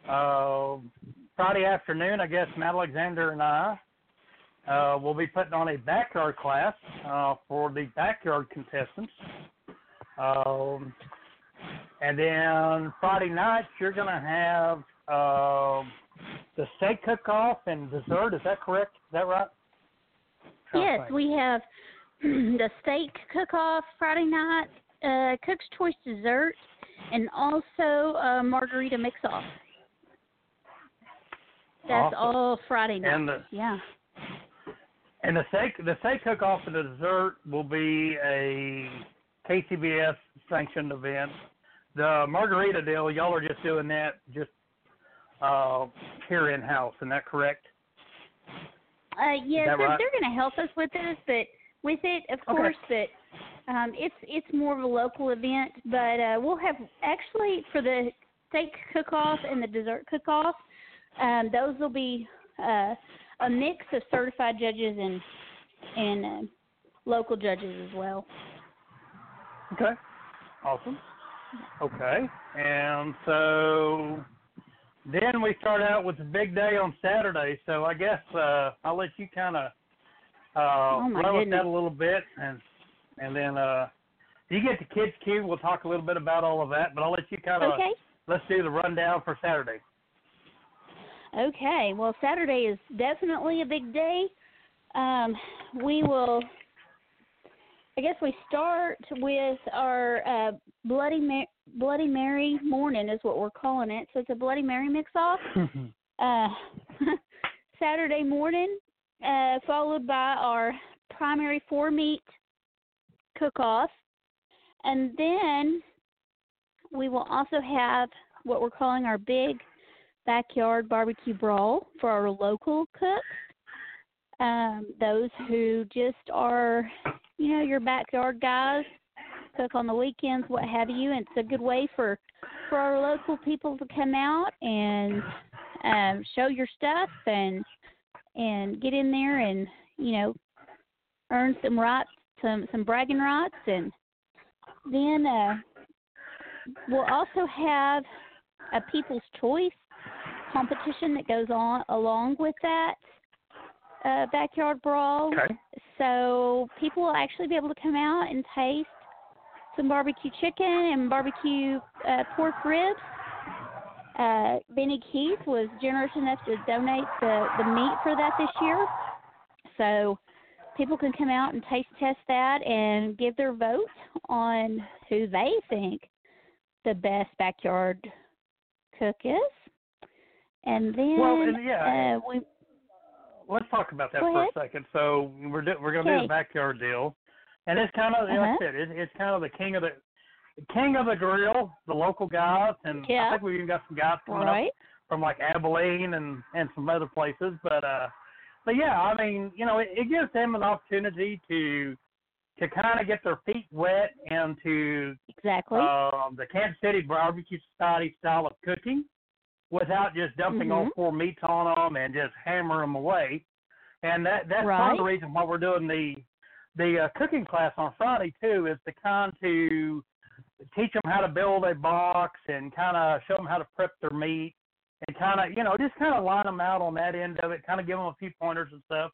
uh, Friday afternoon, I guess Matt Alexander and I uh, will be putting on a backyard class uh, for the backyard contestants. Um, and then Friday night, you're going to have uh, the steak cook-off and dessert. Is that correct? Is that right? Yes, we have the steak cook-off Friday night, uh, Cook's Choice dessert, and also uh, margarita mix-off. That's Awesome. all Friday night. And the yeah. and the steak the steak cook off and the dessert will be a KCBS sanctioned event. The margarita deal, y'all are just doing that just uh here in house, isn't that correct? Uh, yes, that they're, right? they're going to help us with this, but with it, of Okay. course, that um, it's it's more of a local event. But uh, we'll have actually for the steak cook-off and the dessert cook-off, um, those will be uh, a mix of certified judges and and uh, local judges as well. Okay. Awesome. Okay. And so then we start out with the big day on Saturday. So I guess uh I'll let you kind of uh Oh, run with that a little bit and and then uh you get the kids cube, we'll talk a little bit about all of that, but I'll let you kind of Okay. let's do the rundown for Saturday. Okay. Well, Saturday is definitely a big day. Um, we will. I guess we start with our uh, Bloody Ma- Bloody Mary morning is what we're calling it. So it's a Bloody Mary mix-off. uh, Saturday morning, uh, followed by our primary four meat cook-off, and then we will also have what we're calling our big backyard barbecue brawl for our local cooks. Um, those who just are, you know, your backyard guys, cook on the weekends, what have you. And it's a good way for for our local people to come out and um, show your stuff and and get in there and you know earn some rights, some some bragging rights, and then uh, we'll also have a People's Choice competition that goes on along with that uh, backyard brawl. Okay. So people will actually be able to come out and taste some barbecue chicken and barbecue uh, pork ribs. Uh, Benny Keith was generous enough to donate the, the meat for that this year. So people can come out and taste test that and give their vote on who they think the best backyard cook is. And then Well, and yeah. uh, we Let's talk about that Go for ahead. a second. So we're do, we're going to do Okay. the backyard deal, and it's kind of like Uh-huh. I said, it, it's kind of the king of the king of the grill, the local guys, and I think we've even got some guys coming up from like Abilene and and some other places. But uh, but yeah, I mean, you know, it, it gives them an opportunity to to kind of get their feet wet into Exactly. um, the Kansas City Barbecue Society style of cooking without just dumping all Mhm. four meats on them and just hammer them away. And that that's part of the reason why we're doing the the uh, cooking class on Friday too is to kind to teach them how to build a box and kind of show them how to prep their meat and kind of you know just kind of line them out on that end of it, kind of give them a few pointers and stuff.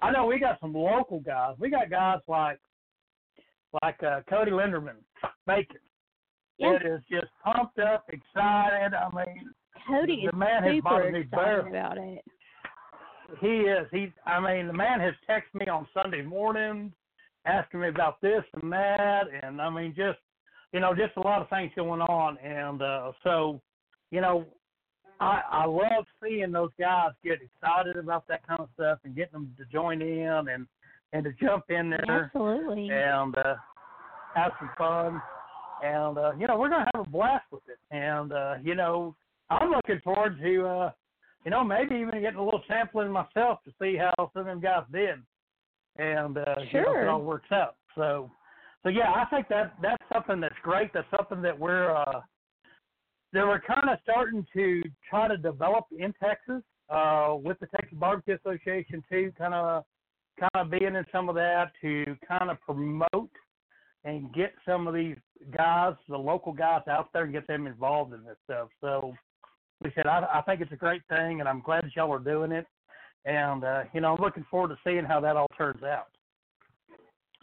I know we got some local guys. We got guys like like uh, Cody Linderman, Bacon yeah. that is just pumped up, excited. I mean, Cody the is man has super bothered me excited bare. about it. he is. He, I mean, the man has texted me on Sunday mornings, asking me about this and that, and I mean, just you know, just a lot of things going on, and uh, so, you know, I I love seeing those guys get excited about that kind of stuff and getting them to join in and and to jump in there Absolutely. and uh, have some fun. And uh, you know, we're gonna have a blast with it. And uh, you know, I'm looking forward to uh, you know, maybe even getting a little sampling myself to see how some of them guys did. And uh, you know, if it all works out. So so yeah, I think that that's something that's great. That's something that we're uh that we're kind of starting to try to develop in Texas uh with the Texas Barbecue Association too, kind of kind of being in some of that to kind of promote and get some of these guys, the local guys out there, and get them involved in this stuff. So we said, I, I think it's a great thing, and I'm glad that y'all are doing it. And uh, you know, I'm looking forward to seeing how that all turns out.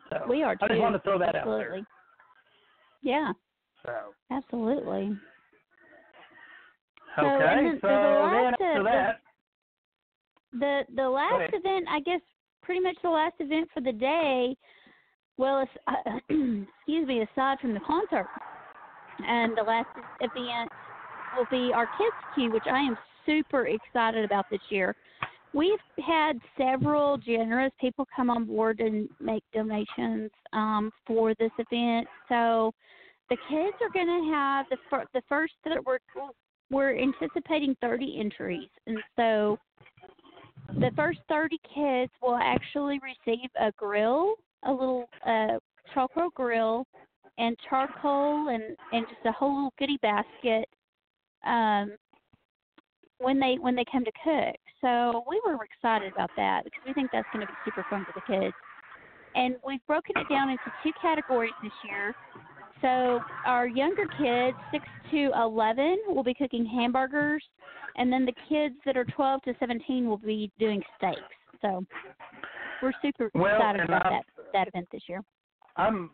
So We are I too. just wanted to throw that Absolutely. out there. Yeah, So absolutely. So, okay, then so the then after the- that, The the last event, I guess, pretty much the last event for the day. Well, uh, excuse me. Aside from the concert, and the last event will be our kids queue, which I am super excited about this year. We've had several generous people come on board and make donations um, for this event. So the kids are going to have the fir- the first that we're we're anticipating 30 entries, and so the first 30 kids will actually receive a grill, a little uh, charcoal grill, and charcoal, and and just a whole little goodie basket um, when they when they come to cook. So we were excited about that because we think that's going to be super fun for the kids. And we've broken it down into two categories this year. So our younger kids, six to eleven, will be cooking hamburgers, and then the kids that are twelve to seventeen will be doing steaks. So we're super Well, excited about I- that that event this year. I'm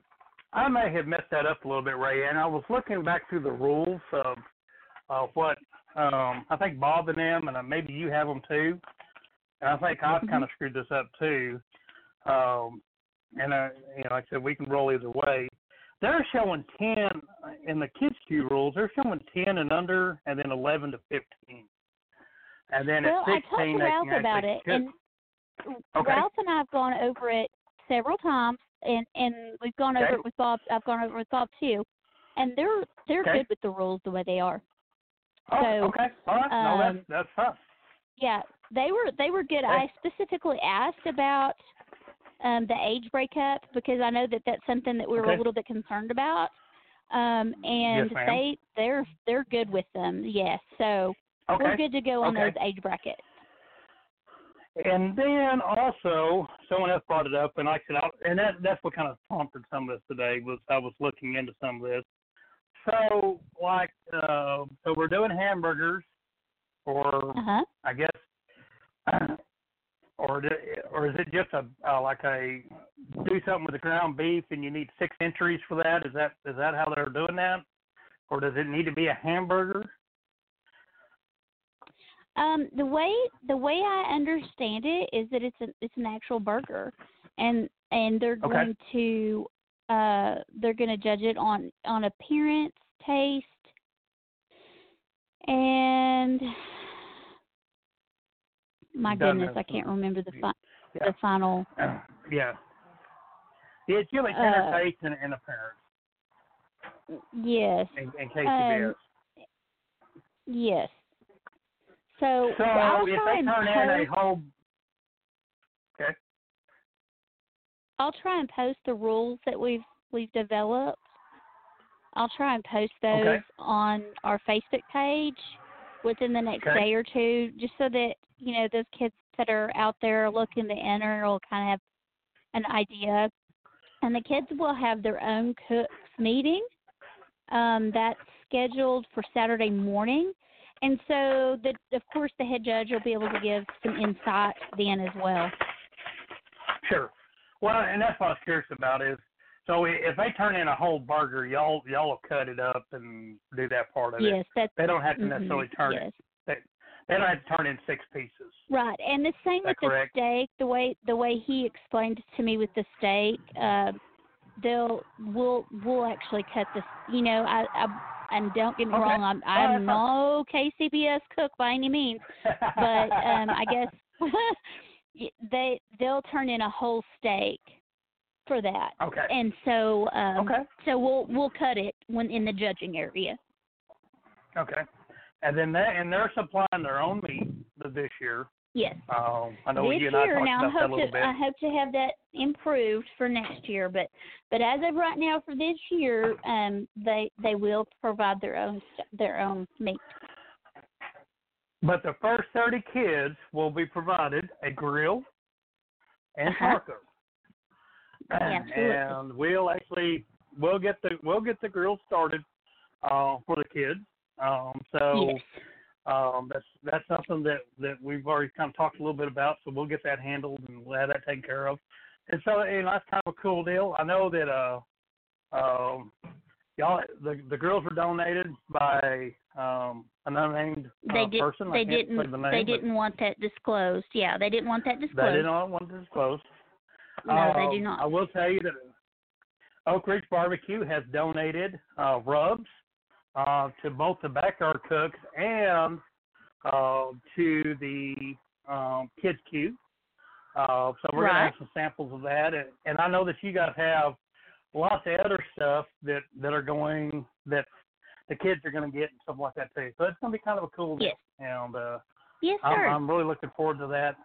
I may have messed that up a little bit, Ray. And I was looking back through the rules of of what um I think Bob and them, and uh, maybe you have them too. And I think I've kind of screwed this up too. Um, and uh, you know, like I said, we can roll either way. They're showing ten in the kids' queue rules. They're showing ten and under, and then eleven to fifteen. And then well, at I sixteen, talked to they Ralph can about it, cook. and Okay. Ralph and I have gone over it several times, and and we've gone Okay. over it with Bob. I've gone over it with Bob too, and they're they're Okay. good with the rules the way they are. Oh, so, okay. All right. no, that's um, that's fine. Yeah, they were they were good. I specifically asked about um the age breakup because I know that that's something that we were Okay. a little bit concerned about. Um and Yes, they they're they're good with them. Yes. So Okay. we're good to go on Okay. those age brackets. And then also, someone else brought it up, and I said, and that that's what kind of prompted some of this today was I was looking into some of this. So, like, uh, so we're doing hamburgers, or Uh-huh. I guess, or or is it just a uh, like a do something with the ground beef, and you need six entries for that? Is that is that how they're doing that, or does it need to be a hamburger? Um, the way the way I understand it is that it's an it's an actual burger, and and they're Okay. going to uh they're going to judge it on on appearance, taste, and my Doesn't goodness, I can't remember the fi- Yeah. the final. yeah. Yeah, it's really Uh, taste and, and appearance. Yes, in, in KCBS. Um, yes. So, so if they turn in a whole, okay, I'll try and post the rules that we've we've developed. I'll try and post those Okay. on our Facebook page within the next Okay. day or two, just so that you know those kids that are out there looking to enter will kind of have an idea. And the kids will have their own cooks meeting. Um, that's scheduled for Saturday morning, and so the of course the head judge will be able to give some insight then as well. sure. Well, and that's what I was curious about is, so if they turn in a whole burger, y'all y'all will cut it up and do that part of it. Yes, that's They don't have to mhm, necessarily turn yes. it. They, they don't have to turn in six pieces. Right, and the same with correct? the steak. The way the way he explained it to me with the steak, uh, they'll we'll we'll actually cut this. You know, I, I and don't get me Okay. wrong, I'm I'm no KCBS cook by any means, but um, I guess they they'll turn in a whole steak for that, okay. and so um, Okay. so we'll we'll cut it when in the judging area. Okay. And then they and they're supplying their own meat this year. Yes. Um, I know this you and I year talked now I about that a hope little to bit. I hope to have that improved for next year but but as of right now for this year um they they will provide their own their own meat But the first 30 kids will be provided a grill, and Uh-huh. And we'll actually we'll get the we'll get the grill started uh, for the kids. Um, so Yes. um, that's that's something that that we've already kind of talked a little bit about. So we'll get that handled and we'll have that taken care of. And so you know, that's kind of a cool deal. I know that uh, um, y'all the the girls were donated by um, an unnamed uh, They did. person. They didn't. the name, They didn't want that disclosed. Yeah, they didn't want that disclosed. They disclosed. did not want to disclose. No, they Um, do not. I will tell you that Oak Ridge Barbecue has donated uh, rubs uh, to both the backyard cooks and uh, to the um, kids queue. Uh, so we're gonna have some samples of that, and, and I know that you guys have lots of other stuff that that are going that the kids are going to get and stuff like that too. So it's going to be kind of a cool. Yes. And uh, Yes, I'm, sir. I'm really looking forward to that.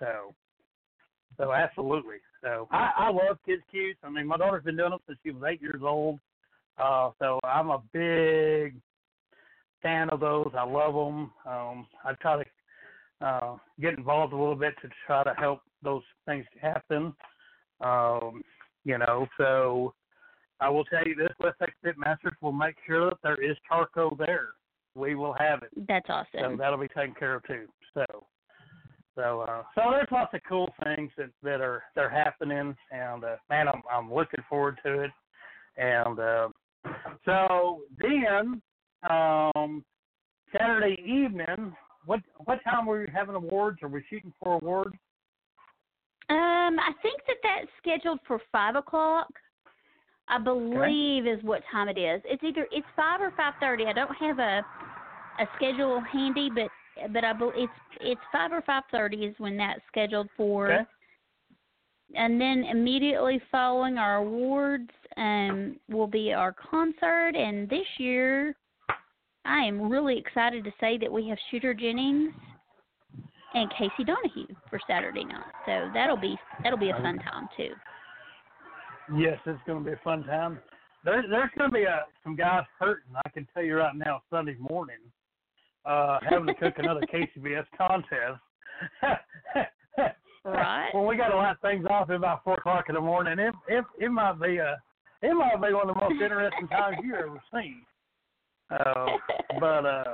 So, so absolutely. So I, I love kids cues. I mean, my daughter's been doing them since she was eight years old. Uh, so I'm a big fan of those. I love them. Um, I try to uh, get involved a little bit to try to help those things happen. Um, you know, so I will tell you this: West Texas Pit Masters will make sure that there is charcoal there. We will have it. That's awesome. So that'll be taken care of too. So, so, uh, so there's lots of cool things that that are that are happening, and uh, man, I'm I'm looking forward to it. And uh, so then, um, Saturday evening, what what time were you having awards? Are we shooting for awards? Um, I think that that's scheduled for five o'clock. I believe is what time it is. It's either it's five or five thirty. I don't have a a schedule handy, but but I believe it's it's five or five thirty is when that's scheduled for. Okay. And then immediately following our awards, um, will be our concert. And this year, I am really excited to say that we have Shooter Jennings and Casey Donahew for Saturday night. So that'll be that'll be a fun time too. Yes, it's going to be a fun time. There's there's going to be a, some guys hurting. I can tell you right now, Sunday morning, uh, having to cook another KCBS contest. Right. When we got to light things off at about four o'clock in the morning, it it it might be a it might be one of the most interesting times you've ever seen. Uh, but uh,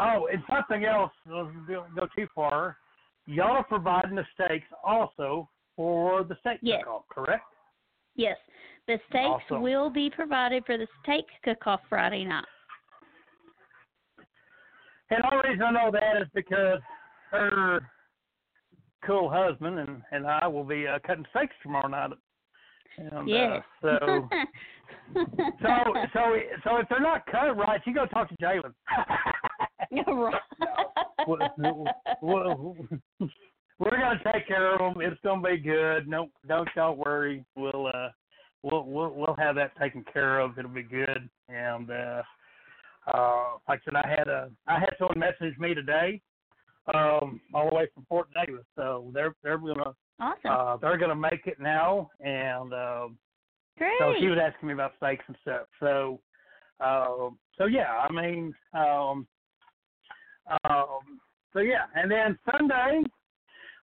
oh, and something else. Don't go too far. Y'all are providing the steaks also for the steak Yes. correct? Yes, the steaks Awesome. will be provided for the steak cook-off Friday night. And the only reason I know that is because her cool husband and and I will be uh, cutting steaks tomorrow night. And, yes. Uh, so so so so if they're not cut right, you go talk to Jalen. right. We'll- we'll- We're gonna take care of them. It's gonna be good. No, don't y'all worry. We'll uh, we'll we'll we'll have that taken care of. It'll be good. And uh, uh, like I said, I had a I had someone message me today, um, all the way from Fort Davis. So they're they're gonna awesome. uh, they're gonna make it now. And um, Great. so she was asking me about steaks and stuff. So, um, so yeah, I mean, um, um, so yeah, and then Sunday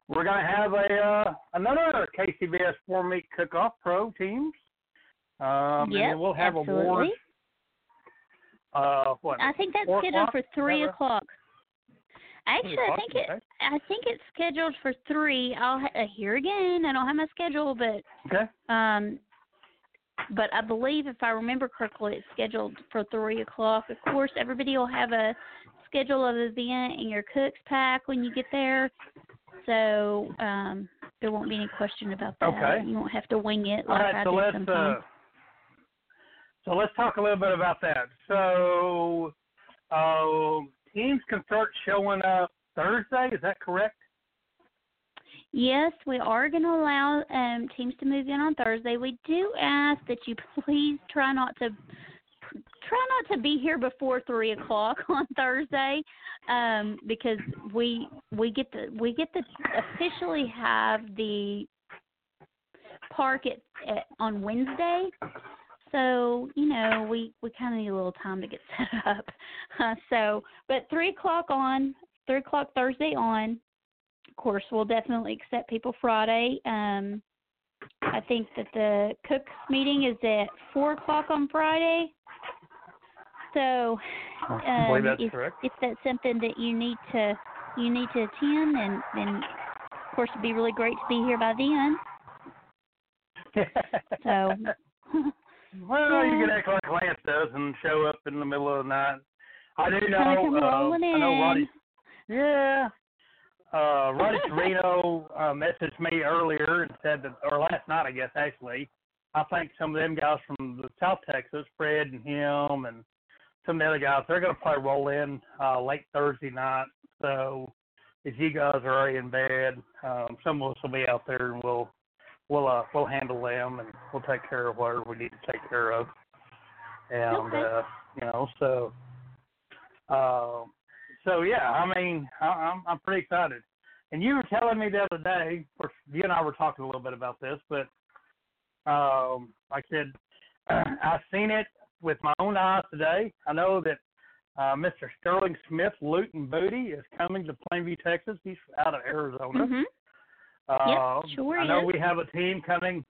we're gonna have a uh, another KCBS four meat cook off pro teams. Um, and Yep, then we'll have absolutely. awards. Uh, what? I think that's scheduled for three o'clock. Actually, I think it. I think it's scheduled for three. I'll uh, here again. I don't have my schedule, but Okay. um, but I believe if I remember correctly, it's scheduled for three o'clock. Of course, everybody will have a schedule of the event in your cook's pack when you get there, so um, there won't be any question about that. Okay. You won't have to wing it All like right, I so do let's sometimes. uh, so let's talk a little bit about that. So, uh, teams can start showing up Thursday. Is that correct? Yes, we are going to allow um, teams to move in on Thursday. We do ask that you please try not to try not to be here before three o'clock on Thursday, um, because we we get the we get to officially have the park at, at on Wednesday. So you know we we kind of need a little time to get set up. Uh, so, but three o'clock on three o'clock Thursday on of course, we'll definitely accept people Friday. Um, I think that the cooks meeting is at four o'clock on Friday. So, um, if, if that's something that you need to you need to attend, and then of course it'd be really great to be here by then. So, well, you can act like Lance does and show up in the middle of the night. I do know. Uh, I know. Roddy. Yeah. Uh, Roddy Torino uh, messaged me earlier and said that, or last night, I guess actually. I think some of them guys from the South Texas, Fred and him, and some of the other guys, they're going to probably roll in uh, late Thursday night. So if you guys are already in bed, um, some of us will be out there and we'll we'll uh, we'll handle them and we'll take care of whatever we need to take care of. And Okay. uh, you know, so uh, so yeah, I mean, I, I'm I'm pretty excited. And you were telling me the other day, of course, you and I were talking a little bit about this, but um, like I said, I've seen it with my own eyes today. I know that uh, Mr. Sterling Smith, Loot N' Booty, is coming to Plainview, Texas. He's out of Arizona. mhm. Uh, sure I know is. we have a team coming.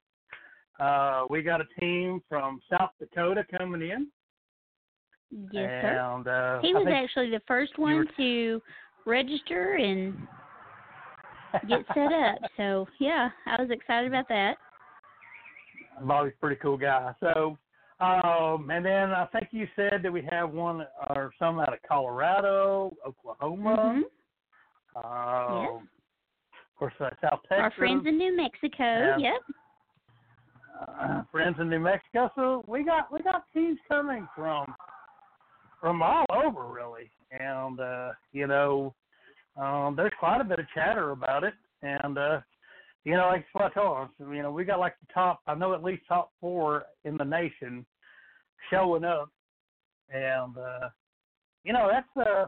Uh, we got a team from South Dakota coming in. Yes, sir. and, uh, He was actually the first one were- to register and get set up. So yeah, I was excited about that. Bobby's a pretty cool guy. So, um, and then I think you said that we have one or some out of Colorado, Oklahoma. Mhm. Um, Of course, uh, South Texas. Our friends in New Mexico. Yep. uh, friends in New Mexico. So we got we got teams coming from from all over really, and uh, you know, um, there's quite a bit of chatter about it, and uh, you know, like what I told us, you know, we got like the top, I know at least top four in the nation showing up, and uh, you know, that's uh,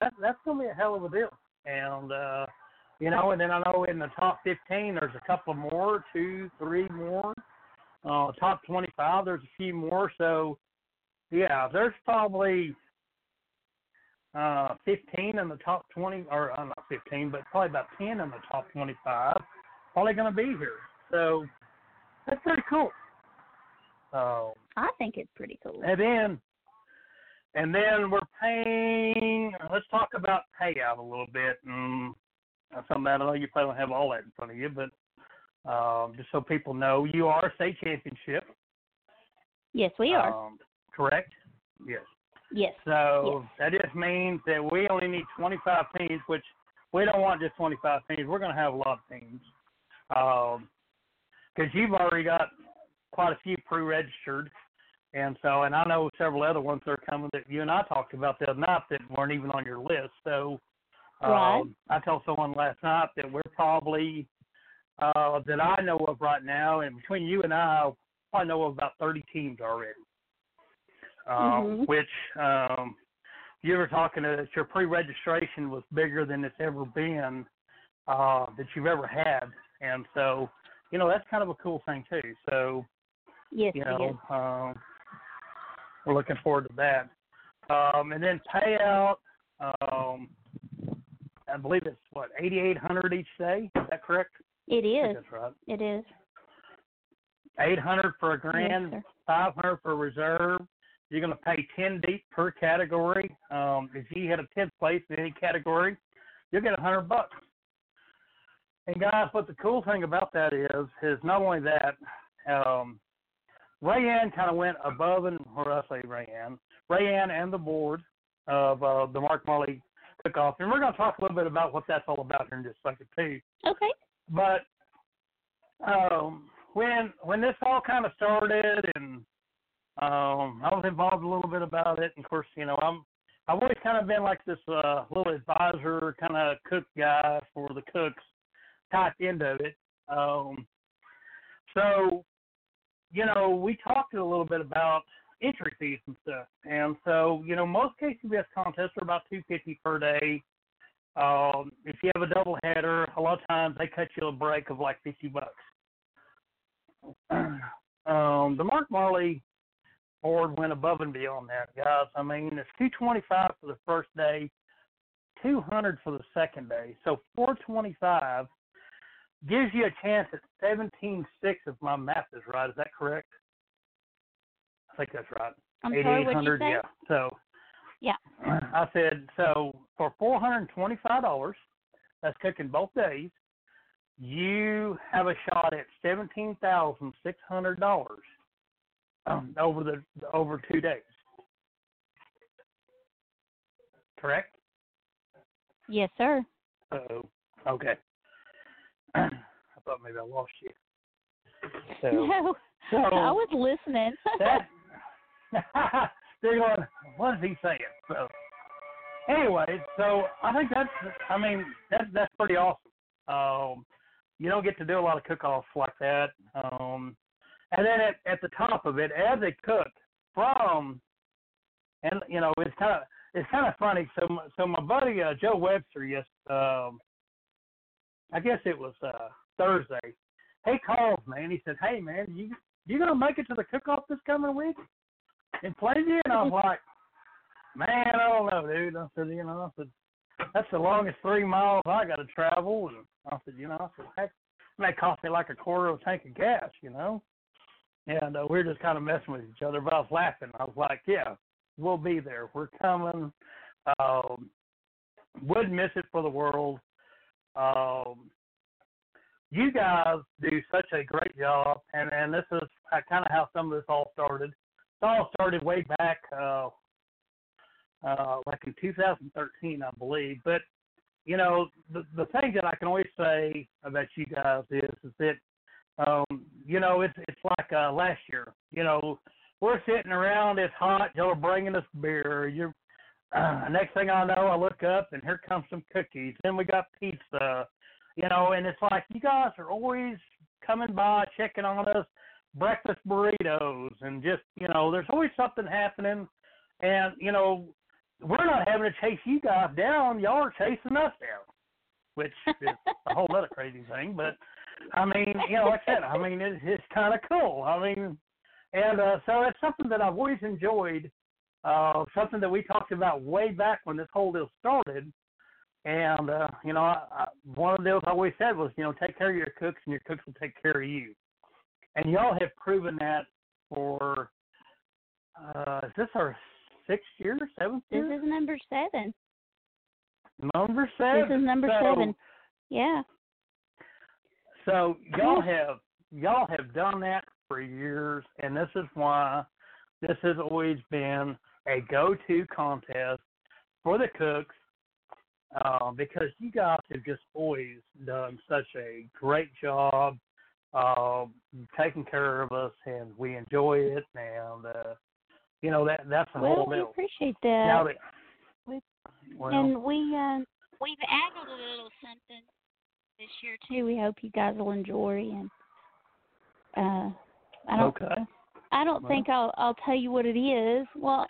that, that's gonna be a hell of a deal, and. uh you know, and then I know in the top 15, there's a couple more, two, three more. Uh, top 25, there's a few more. So, yeah, there's probably uh, 15 in the top 20, or uh, not 15, but probably about 10 in the top 25 probably going to be here. So, that's pretty cool. Um, I think it's pretty cool. and then, and then we're paying. Let's talk about payout a little bit, and something I know you probably don't have all that in front of you, but um, just so people know, you are a state championship. Yes, we are. Um, correct. Yes. yes. So that just means that we only need 25 teams, which we don't want just 25 teams. We're going to have a lot of teams. Because you've already got quite a few pre-registered, and so, and I know several other ones that are coming that you and I talked about the other night that weren't even on your list. So, Right. um, I told someone last night that we're probably uh, that I know of right now, and between you and I, I know of about 30 teams already. Um, Mhm. Which um, you were talking that your pre-registration was bigger than it's ever been uh, that you've ever had, and so you know that's kind of a cool thing too. So Yes, you know, um, we're looking forward to that. Um, and then payout, um, I believe it's what eighty eight hundred each day. Is that correct? It is. That's right. It is. Eight hundred for a grand, sir. five hundred for reserve. You're going to pay ten deep per category. Um, if you had a tenth place in any category, you'll get a hundred bucks. And guys, what the cool thing about that is, is not only that, um, Rayanne kind of went above and, or I say Rayanne, Rayanne and the board of uh, the Mark Marley Cook-Off, and we're going to talk a little bit about what that's all about here in just a second too. Okay. But um, when when this all kind of started, and um, I was involved a little bit about it. And of course, you know, I'm I've always kind of been like this uh, little advisor, kind of cook guy for the cooks type end of it. Um, so, you know, we talked a little bit about entry fees and stuff. And so, you know, most KCBS contests are about two fifty per day. Um, if you have a double header, a lot of times they cut you a break of like fifty bucks. um, the Mark Marley board went above and beyond that, guys. I mean, it's two twenty five for the first day, two hundred for the second day. So four twenty five gives you a chance at seventeen six if my math is right. Is that correct? I think that's right. I'm sorry, what'd you 8800, say? yeah. So Yeah. I said so for four hundred and twenty five dollars, that's cooking both days, you have a shot at seventeen thousand six hundred dollars um, over the over two days. Correct? Yes, sir. Oh, okay. I thought maybe I lost you. So no, so I was listening. that they're going, what is he saying? So anyway, so I think that's I mean, that that's pretty awesome. Um you don't get to do a lot of cook offs like that. Um and then at, at the top of it, as they cook from and you know, it's kinda it's kind of funny. So, so my buddy uh, Joe Webster, yes, um, I guess it was uh, Thursday. He calls me and he said, "Hey man, you you gonna make it to the cook-off this coming week in Plainview?" And I was like, "Man, I don't know, dude." I said, "You know, I said that's the longest three miles I got to travel." And I said, "You know, I said heck, it may cost me like a quarter of a tank of gas, you know." And uh, we were just kind of messing with each other, but I was laughing. I was like, "Yeah, we'll be there. We're coming. Um, wouldn't miss it for the world. Um, you guys do such a great job, and and this is kind of how some of this all started. It all started way back, uh, uh, like in 2013, I believe. But you know, the the thing that I can always say about you guys is is that um, you know it's it's like uh, last year. You know, we're sitting around, it's hot, y'all are bringing us beer. You're uh, next thing I know, I look up and here comes some cookies. Then we got pizza, you know, and it's like you guys are always coming by, checking on us, breakfast burritos, and just you know, there's always something happening, and you know, we're not having to chase you guys down, y'all are chasing us down, which is a whole other crazy thing. But I mean, you know, like I said, I mean, it, it's kind of cool. I mean, and uh, so it's something that I've always enjoyed uh, something that we talked about way back when this whole deal started. And uh, you know, I, I, one of the deals I always said was, you know, take care of your cooks, and your cooks will take care of you. And y'all have proven that for uh, is this our sixth year, seventh year? This is number seven. Number seven. This is number So- seven. Yeah. So y'all have y'all have done that for years, and this is why this has always been a go-to contest for the cooks uh, because you guys have just always done such a great job uh, taking care of us, and we enjoy it. And uh, you know that that's the Well, whole we deal. appreciate Now that. that, We- well, and we uh, we've added a little something this year too. We hope you guys will enjoy and uh I don't okay. I don't Well. think I'll I'll tell you what it is. Well,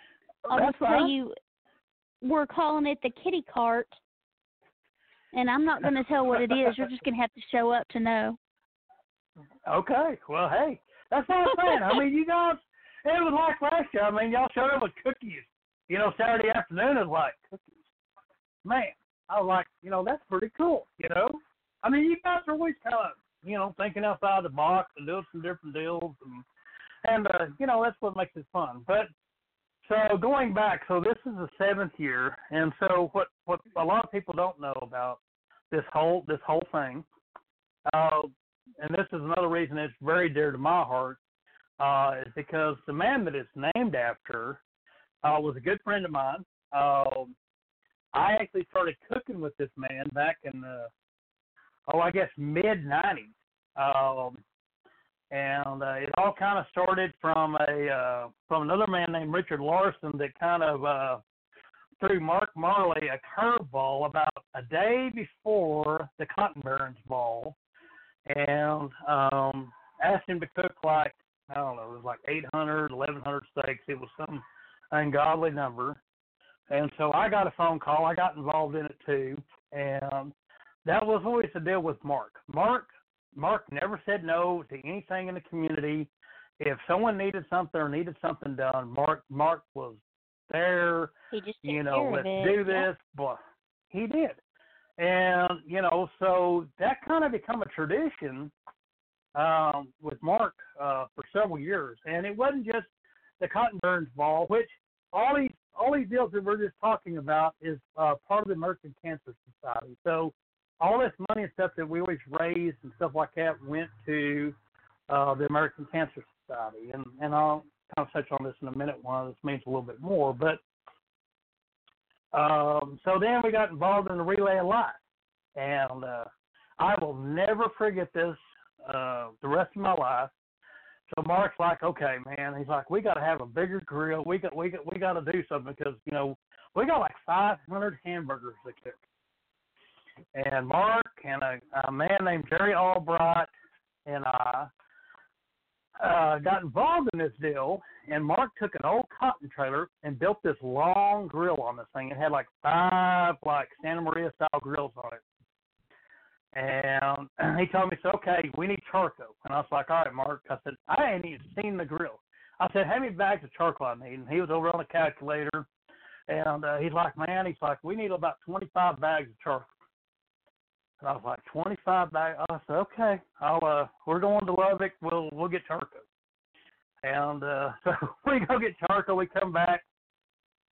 I'll That's just tell fine. you we're calling it the kitty cart. And I'm not going to tell what it is. You're just going to have to show up to know. Okay. Well, hey, that's what I'm saying. I mean, you guys, it was like last year. I mean, y'all showed up with cookies. You know, Saturday afternoon is like cookies. Man, I was like, you know, that's pretty cool. You know, I mean, you guys are always kind of, you know, thinking outside the box and doing some different deals, and and uh, you know, that's what makes it fun. But so going back, so this is the seventh year, and so what what a lot of people don't know about this whole this whole thing, uh, and this is another reason it's very dear to my heart, uh, is because the man that it's named after uh, was a good friend of mine. Uh, I actually started cooking with this man back in the oh I guess mid '90s. Um, and uh, it all kind of started from a uh, from another man named Richard Larson that kind of uh, threw Mark Marley a curveball about a day before the Cotton Barons Ball, and um, asked him to cook like I don't know, it was like 800, 1100 steaks. It was some ungodly number, and so I got a phone call. I got involved in it too, and that was always the deal with Mark. Mark Mark never said no to anything in the community. If someone needed something or needed something done, Mark Mark was there. He just You know, let's do this. But he did, and you know, so that kind of become a tradition um, with Mark uh, for several years, and it wasn't just the Cotton Burns Ball, which all these all these deals that we're just talking about is uh, part of the American Cancer Society. So all this money and stuff that we always raised and stuff like that went to uh, the American Cancer Society, and and I'll kind of touch on this in a minute. One this means a little bit more, but um, so then we got involved in the relay of life, and uh, I will never forget this uh, the rest of my life. So Mark's like, okay, man. He's like, we got to have a bigger grill. We got, we got, we got to do something because you know we got like 500 hamburgers to cook. And Mark and a, a man named Jerry Albright and I uh, got involved in this deal. And Mark took an old cotton trailer and built this long grill on this thing. It had like five like Santa Maria style grills on it. And he told me, so okay, we need charcoal. And I was like, all right, Mark. I said, I ain't even seen the grill. I said, how many bags of charcoal I need? And he was over on the calculator. And uh, he's like, man, he's like, we need about 25 bags of charcoal. And I was like, 25 bags. I said, okay, I'll, uh, we're going to Lubbock. We'll, we'll get charcoal. And uh, so we go get charcoal. We come back.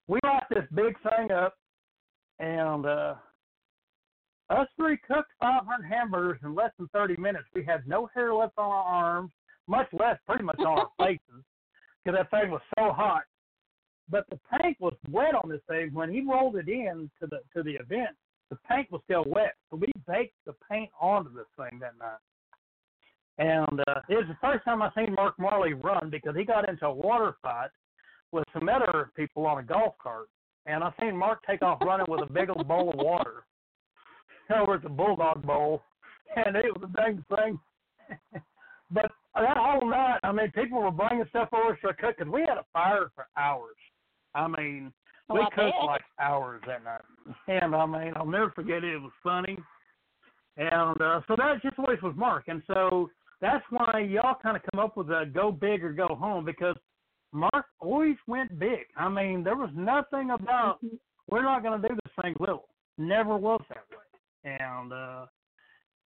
We light this big thing up. And uh, us three cooked 500 hamburgers in less than 30 minutes. We had no hair left on our arms, much less pretty much on our faces, because that thing was so hot. But the tank was wet on this thing. When he rolled it in to the to the event, the paint was still wet. So we baked the paint onto this thing that night. And uh, it was the first time I seen Mark Marley run because he got into a water fight with some other people on a golf cart. And I seen Mark take off running with a big old bowl of water over at the Bulldog Bowl, and it was a dang thing. but that whole night, I mean, people were bringing stuff over to cook, and we had a fire for hours. I mean, Oh, we I cooked bet. like hours that night, and I mean, I'll never forget it. It was funny, and uh, so that just always was Mark, and so that's why y'all kind of come up with a go big or go home because Mark always went big. I mean, there was nothing about we're not going to do this thing little. Never was that way, and uh,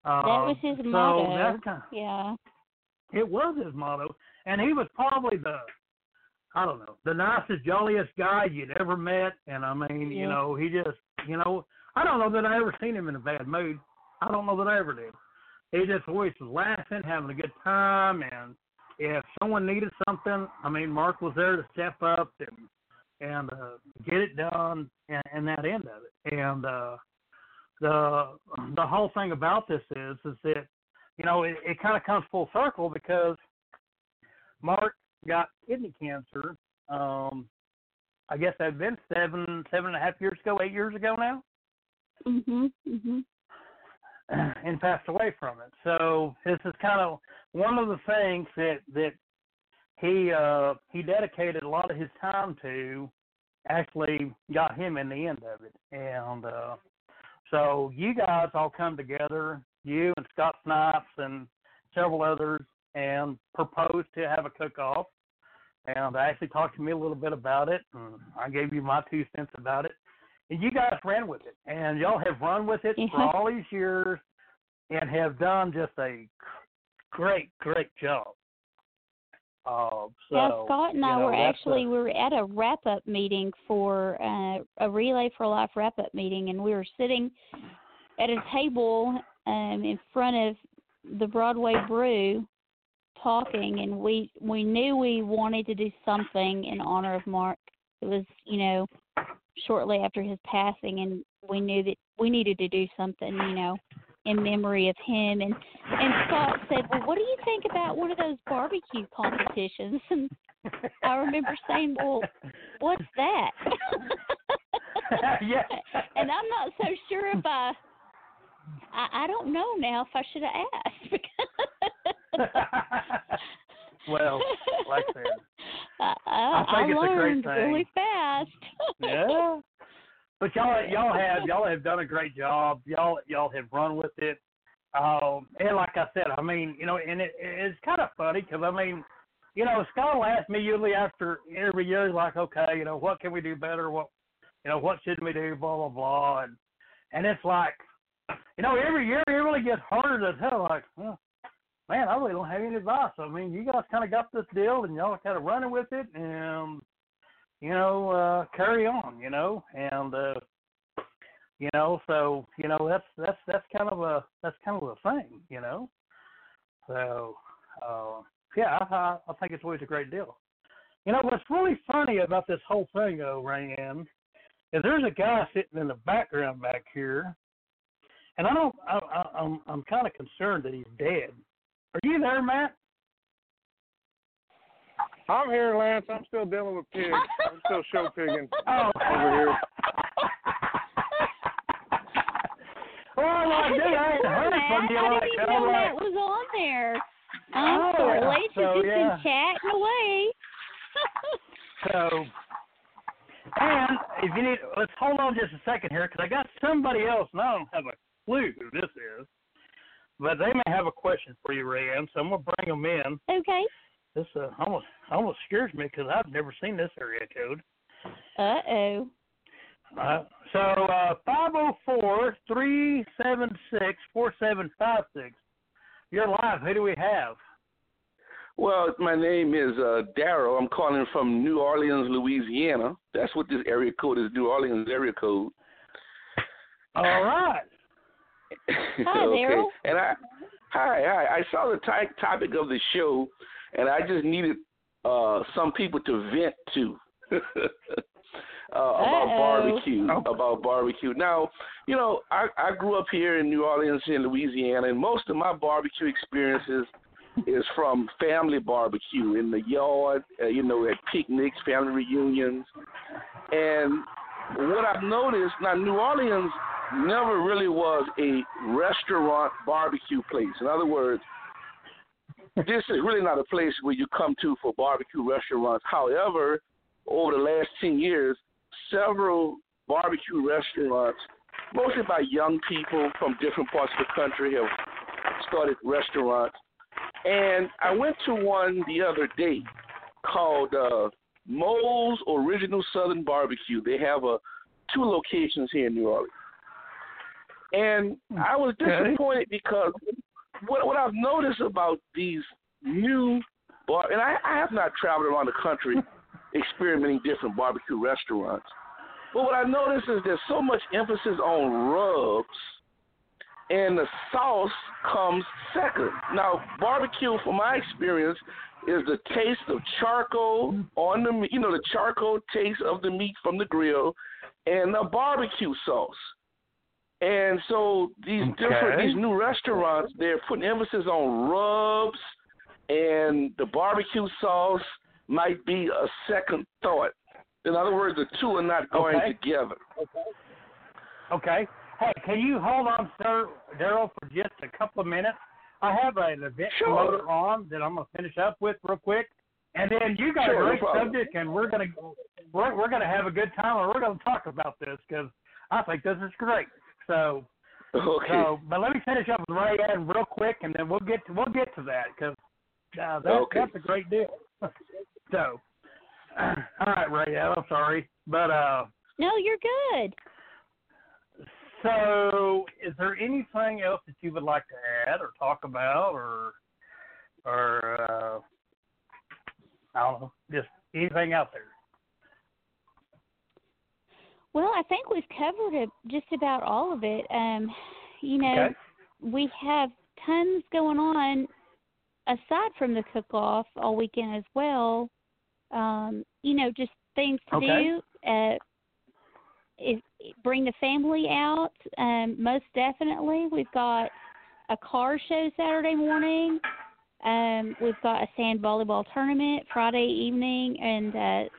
uh, that was his so motto. That's kind yeah. it was his motto, and he was probably the, I don't know, the nicest, jolliest guy you'd ever met. And I mean, you know, he just, you know, I don't know that I ever seen him in a bad mood. I don't know that I ever did. He just always was laughing, having a good time, and if someone needed something, I mean, Mark was there to step up and and uh, get it done, and, and that end of it. And uh, the the whole thing about this is is that you know it, it kind of comes full circle because Mark got kidney cancer. Um, I guess that had been seven seven and a half years ago, eight years ago now, Mhm. Mhm. and passed away from it. So this is kind of one of the things that that he uh, he dedicated a lot of his time to. Actually, got him in the end of it, and uh, so you guys all come together, you and Scott Snipes and several others, and proposed to have a cook-off. And actually talked to me a little bit about it. And I gave you my two cents about it, and you guys ran with it. And y'all have run with it for all these years, and have done just a great, great job. Uh, so, yeah, Scott and I know, were actually a- we were at a wrap up meeting for uh, a Relay for Life wrap up meeting, and we were sitting at a table um, in front of the Broadway Brew, talking, and we we knew we wanted to do something in honor of Mark. It was you know shortly after his passing, and we knew that we needed to do something you know in memory of him. And and Scott said, "Well, what do you think about one of those barbecue competitions?" And I remember saying, "Well, what's that?" yeah. and I'm not so sure if I, I, I don't know now if I should have asked. well, like I said, I, I, I think it's a great learned thing. really fast. yeah. But y'all, y'all have y'all have done a great job. Y'all, y'all have run with it. Um, and like I said, I mean, you know, and it, it's kind of funny because I mean, you know, Scott will ask me usually after every year, like, okay, you know, what can we do better? What, you know, what should we do? Blah blah blah. And and it's like, you know, every year it really gets harder to tell. Like, well, man, I really don't have any advice. I mean, you guys kind of got this deal, and y'all kind of running with it, and you know, uh, carry on. You know, and uh, you know, so you know that's that's that's kind of a that's kind of a thing. You know, so uh, yeah, I, I think it's always a great deal. You know what's really funny about this whole thing, though, Rayanne, is there's a guy sitting in the background back here, and I don't. I, I, I'm I'm kind of concerned that he's dead. Are you there, Matt? I'm here, Lance. I'm still dealing with pigs. I'm still show pigging Oh, over here. Oh, I I did. I ain't didn't heard know from you. I didn't even know like, that was on there. I'm Oh, sorry. yeah. Lance So, has just yeah. been chatting away. So, and if you need, let's hold on just a second here because I got somebody else, and I don't have a clue who this is, but they may have a question for you, Rayanne. So I'm gonna bring them in. okay. This uh, almost almost scares me because I've never seen this area code. Uh oh. Uh, so uh, five zero four three seven six four seven five six. You're live. Who do we have? Well, my name is uh, Daryl. I'm calling from New Orleans, Louisiana. That's what this area code is, New Orleans area code. All right. Hi, okay. Daryl. And I, hi, hi. I saw the ty- topic of the show, and I just needed uh, some people to vent to. Uh, about Uh-oh. barbecue, about barbecue. Now, you know, I, I grew up here in New Orleans, in Louisiana, and most of my barbecue experiences is from family barbecue in the yard, uh, you know, at picnics, family reunions. And what I've noticed, now New Orleans never really was a restaurant barbecue place. In other words, this is really not a place where you come to for barbecue restaurants. However, over the last 10 years, several barbecue restaurants, mostly by young people from different parts of the country, have started restaurants. And I went to one the other day called uh, Moe's Original Southern Barbecue. They have uh, two locations here in New Orleans. And I was Okay. disappointed because what, what I've noticed about these new bar, and I, I have not traveled around the country experimenting different barbecue restaurants. But what I noticed is there's so much emphasis on rubs, and the sauce comes second. Now, barbecue, from my experience, is the taste of charcoal on the you know, the charcoal taste of the meat from the grill, and the barbecue sauce. And so these different these new restaurants, they're putting emphasis on rubs, and the barbecue sauce might be a second thought. In other words, the two are not going Okay. together. Okay. Hey, can you hold on, sir, Daryl, for just a couple of minutes? I have an event Sure. promoter on that I'm gonna finish up with real quick, and then you got Sure, a great problem. subject, and we're gonna we're we're gonna have a good time, and we're gonna talk about this because I think this is great. So, Okay. so, but let me finish up with Ray Ann real quick, and then we'll get to, we'll get to that because uh, that, Okay. that's a great deal. so, all right, Ray Ann, I'm sorry, but uh. No, you're good. So, is there anything else that you would like to add or talk about, or, or uh, I don't know, just anything out there? Well, I think we've covered just about all of it. Um, you know, Okay. we have tons going on aside from the cook off all weekend as well. Um, you know, just things to Okay. do. Uh, is bring the family out. Um, most definitely, we've got a car show Saturday morning. Um, we've got a sand volleyball tournament Friday evening and uh,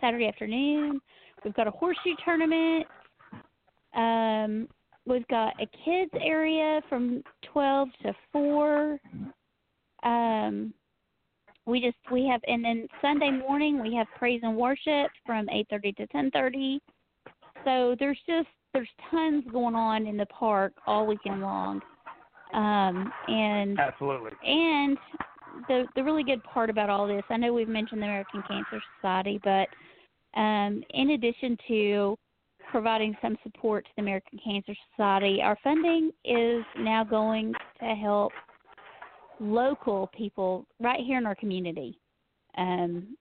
Saturday afternoon. We've got a horseshoe tournament. Um, we've got a kids area from twelve to four. Um, we just we have and then Sunday morning we have praise and worship from eight thirty to ten thirty. So there's just there's tons going on in the park all weekend long. Um, and Absolutely. and the the really good part about all this, I know we've mentioned the American Cancer Society, but um, in addition to providing some support to the American Cancer Society. Our funding is now going to help local people right here in our community. Um,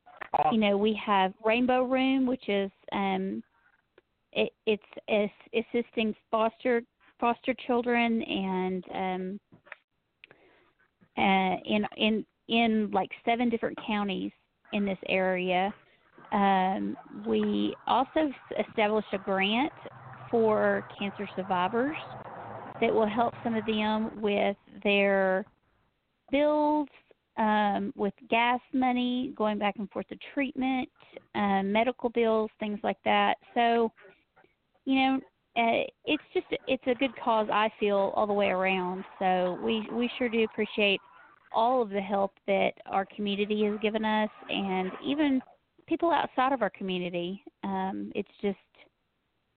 you know, we have Rainbow Room, which is um, it, it's, it's assisting foster foster children and um, uh, in in in like seven different counties in this area. Um, we also established a grant for cancer survivors that will help some of them with their bills, um, with gas money, going back and forth to treatment, um, medical bills, things like that. So, you know, uh, it's just it's a good cause I feel all the way around. So we we sure do appreciate all of the help that our community has given us, and even people outside of our community. Um, it's just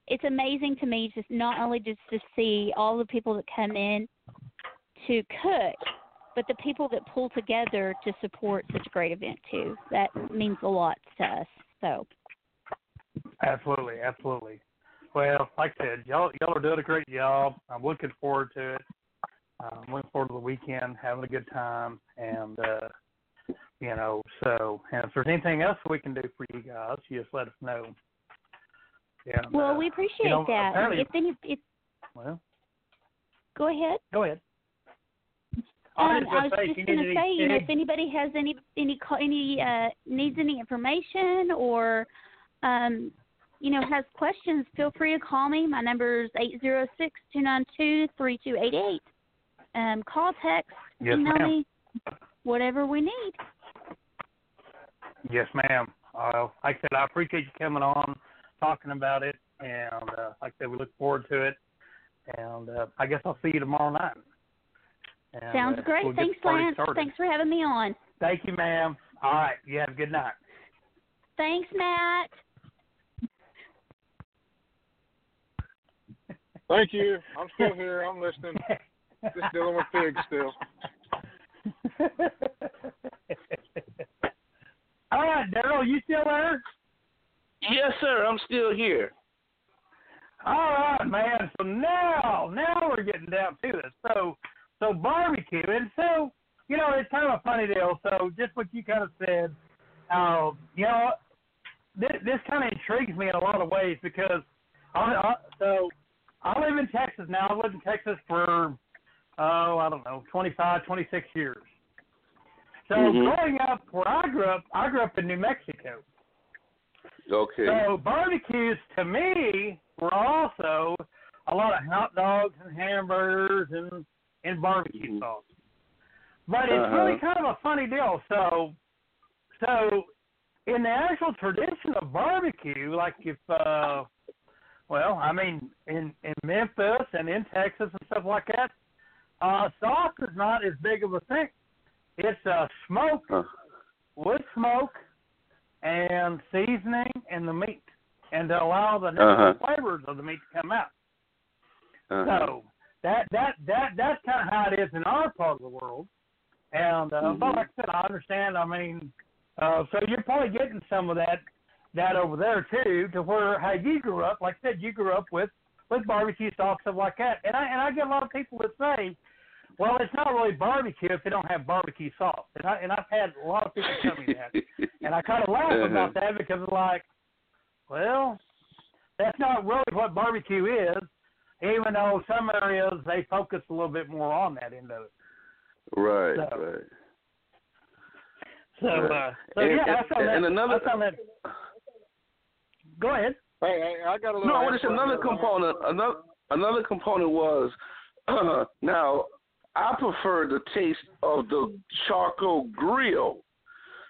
it's amazing to me just not only just to see all the people that come in to cook, but the people that pull together to support such a great event too. That means a lot to us. So Absolutely, absolutely. Well, like I said, y'all y'all are doing a great job. I'm looking forward to it. I'm looking forward to the weekend, having a good time, and uh, you know, so and if there's anything else we can do for you guys, you just let us know. Yeah. well, we appreciate you know, that. If any, if Well, go ahead. go ahead. I was Um, I was just going to say, you know, if anybody has any any any uh, needs any information or, um, you know, has questions, feel free to call me. My number is eight zero six two nine two three two eight eight. Um, call, text, Yes, email ma'am. me, whatever we need. Yes, ma'am. Uh, like I said, I appreciate you coming on, talking about it, and uh, like I said, we look forward to it. And uh, I guess I'll see you tomorrow night. And, Sounds uh, great. we'll Thanks, Lance. started. Thanks for having me on. Thank you, ma'am. All right. You have a good night. Thanks, Matt. Thank you. I'm still here. I'm listening. Just dealing with pigs still. All right, Daryl, you still there? Yes, sir. I'm still here. All right, man. So now, now we're getting down to this. So, so barbecue, and so you know, it's kind of a funny deal. So, just what you kind of said, uh, you know, this, this kind of intrigues me in a lot of ways because, I, I, so I live in Texas now. I've lived in Texas for, oh, I don't know, 25, 26 years. So, Mhm. growing up where I grew up, I grew up in New Mexico. Okay. So barbecues to me were also a lot of hot dogs and hamburgers and and barbecue sauce. But it's really Uh-huh. kind of a funny deal. So so in the actual tradition of barbecue, like if uh well, I mean in in Memphis and in Texas and stuff like that, uh sauce is not as big of a thing. It's uh smoke, Uh, wood smoke and seasoning and the meat, and to allow the natural Uh-huh. flavors of the meat to come out. uh-huh. So that that that that's kind of how it is in our part of the world. And uh, but Mhm. like I said, I understand. I mean, uh, so you're probably getting some of that that over there too, to where how you grew up. Like I said, you grew up with with barbecue sauce stuff like that. And I and I get a lot of people that say, well, it's not really barbecue if they don't have barbecue sauce. And I and I've had a lot of people tell me that. And I kind of laugh Uh-huh. about that because it's like, well, that's not really what barbecue is, even though some areas they focus a little bit more on that end of it. Right, So- right. So, uh, so And- yeah, I and- found that. and another- I found that. Go ahead. Hey, hey, I got a little. No, what is answer another component? Another another component was now I prefer the taste of the charcoal grill.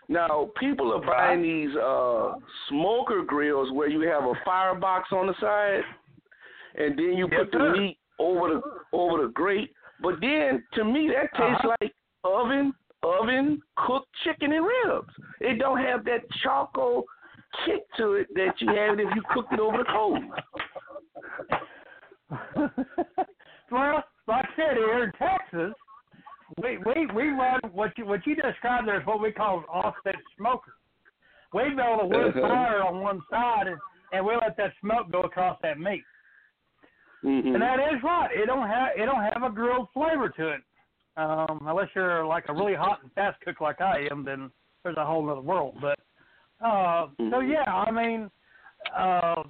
Now people are buying these uh smoker grills where you have a firebox on the side, and then you put the meat over the over the grate. But then to me that tastes Uh-huh. like oven oven cooked chicken and ribs. It don't have that charcoal kick to it that you have if you cooked it over the coals. well, like I said, here in Texas, we we we run what you what you described there is what we call an offset smoker. We build a wood Uh-huh. fire on one side, and and we let that smoke go across that meat. Mhm. And that is right. It don't have it don't have a grilled flavor to it. Um, unless you're like a really hot and fast cook like I am, then there's a whole other world. But uh, so Mhm. yeah, I mean, uh,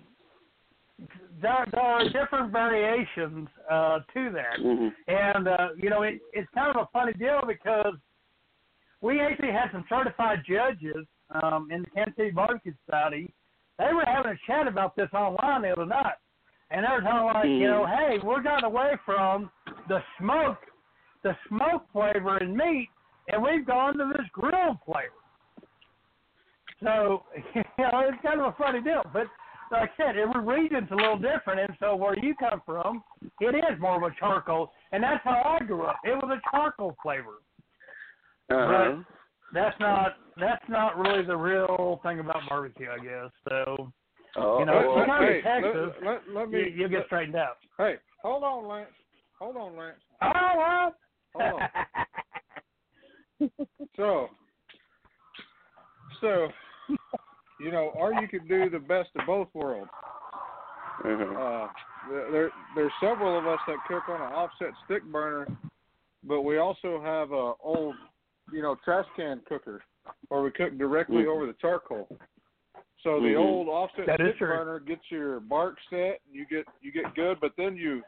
there there are different variations uh, to that, Mhm. and uh, you know it, it's kind of a funny deal because we actually had some certified judges um, in the Kansas City Barbecue Society. They were having a chat about this online the other night. And they're kind of like, you know, hey, we're gotten away from the smoke, the smoke flavor in meat, and we've gone to this grilled flavor. So, you know, it's kind of a funny deal. But like I said, every region's a little different, and so where you come from, it is more of a charcoal, and that's how I grew up. It was a charcoal flavor. Uh-huh. But that's not that's not really the real thing about barbecue, I guess. So, Oh, you know, if oh, you come hey, to Texas, let, let, let me. you, you'll get let- straightened out. hey, hold on, Lance. Hold on, Lance. Oh well. Hold on. So, so, you know, or you could do the best of both worlds. Uh-huh. Uh, there, there- there's several of us that cook on an offset stick burner, but we also have a old, you know, trash can cooker, where we cook directly Mhm. over the charcoal. So the Mhm. old offset That is stick burner gets your bark set, and you get you get good, but then you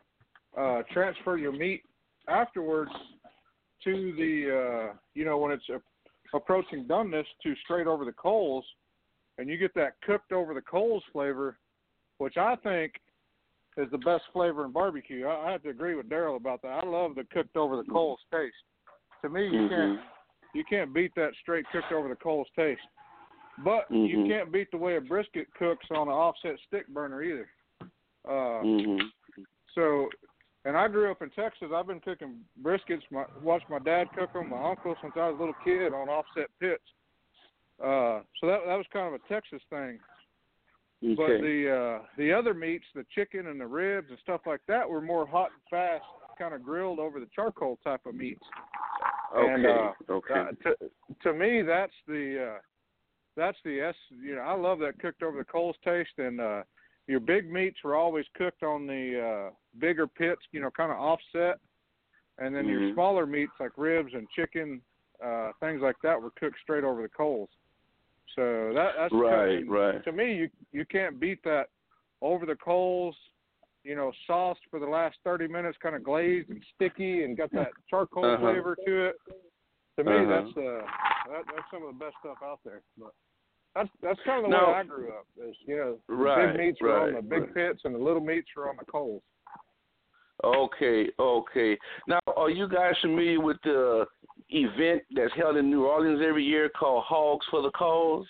uh, transfer your meat afterwards to the uh, you know when it's a, approaching doneness to straight over the coals, and you get that cooked over the coals flavor, which I think is the best flavor in barbecue. I, I have to agree with Daryl about that. I love the cooked over the coals taste. To me, you can't Mhm. you can't beat that straight cooked over the coals taste. But you Mhm. can't beat the way a brisket cooks on an offset stick burner either. Uh, Mhm. so, and I grew up in Texas. I've been cooking briskets. My watched my dad cook them. My uncle since I was a little kid on offset pits. Uh, so that that was kind of a Texas thing. But the uh, the other meats, the chicken and the ribs and stuff like that, were more hot and fast, kind of grilled over the charcoal type of meats. And, Okay. uh, okay. uh, to to me, that's the uh, that's the s. You know, I love that cooked over the coals taste. And uh, your big meats were always cooked on the uh, bigger pits, you know, kind of offset. And then your Mhm. smaller meats like ribs and chicken, uh, things like that, were cooked straight over the coals. So that that's Right, and right. To me, you you can't beat that over the coals. You know, sauced for the last thirty minutes, kind of glazed and sticky, and got that charcoal Uh-huh. flavor to it. To me, Uh-huh. that's uh, that, that's some of the best stuff out there. But that's that's kind of the Now- way I grew up. Is you know, Right, big meats were on the big right. pits, and the little meats were on the coals. Okay, okay. Now, are you guys familiar with the event that's held in New Orleans every year called Hogs for the Cause?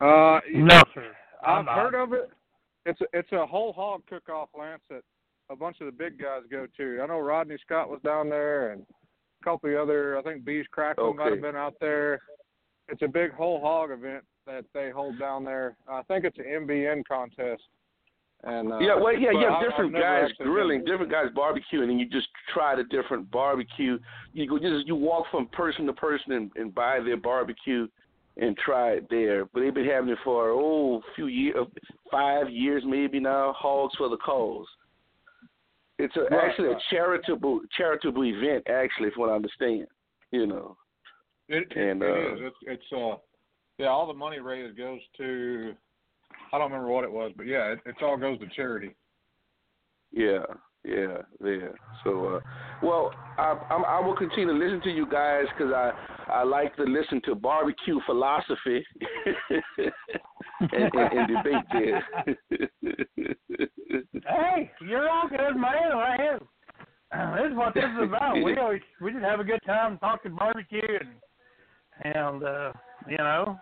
Uh, No, sir. I've I'm not. heard of it. It's a, it's a whole hog cook off, Lance, that a bunch of the big guys go to. I know Rodney Scott was down there, and a couple of the other. I think Bees Crackle might have been out there. It's a big whole hog event that they hold down there. I think it's an MBN contest. And uh, yeah, well, yeah, but you have I- I've different guys actually been grilling, different guys barbecuing, and you just try the different barbecue. You go just you walk from person to person and, and buy their barbecue and try it there. But they've been having it for oh, few years, five years maybe now. Hogs for the cause. It's a, Right, actually a charitable charitable event, actually, from what I understand. You know. It, it, And, it uh, is. It's it's uh yeah, all the money raised goes to I don't remember what it was, but yeah, it, it all goes to charity. Yeah, yeah, yeah. So, uh, well, I, I'm, I will continue to listen to you guys because I I like to listen to barbecue philosophy and, and, and debate there. Hey, you're all good, man. Right here. This is what this is about. We always we just have a good time talking barbecue and and uh, you know,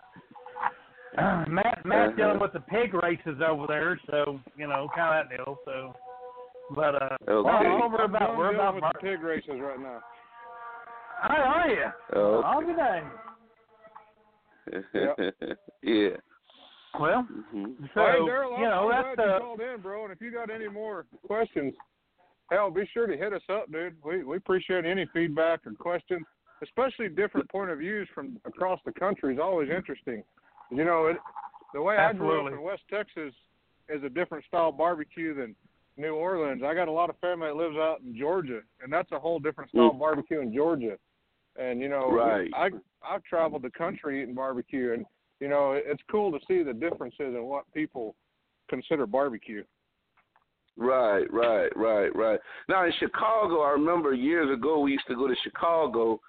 Matt Matt's Uh-huh. dealing with the pig races over there, so you know, kind of that deal. So, but uh, Okay. well, over I'm about we're about with the pig races right now. How are you? Oh, All good day. yeah. Well, hmm so hey, Daryl, I'm, you know I'm that's glad you uh, called in, bro. And if you got any more questions, hell, be sure to hit us up, dude. We we appreciate any feedback or questions, especially different point of views from across the country is always interesting. You know, it the way I grew up in West Texas is a different style barbecue than New Orleans. I got a lot of family that lives out in Georgia, and that's a whole different style of mm. barbecue in Georgia. And you know, Right. I I've traveled the country eating barbecue, and you know, it's cool to see the differences in what people consider barbecue. Right, right, right, right. Now in Chicago, I remember years ago we used to go to Chicago,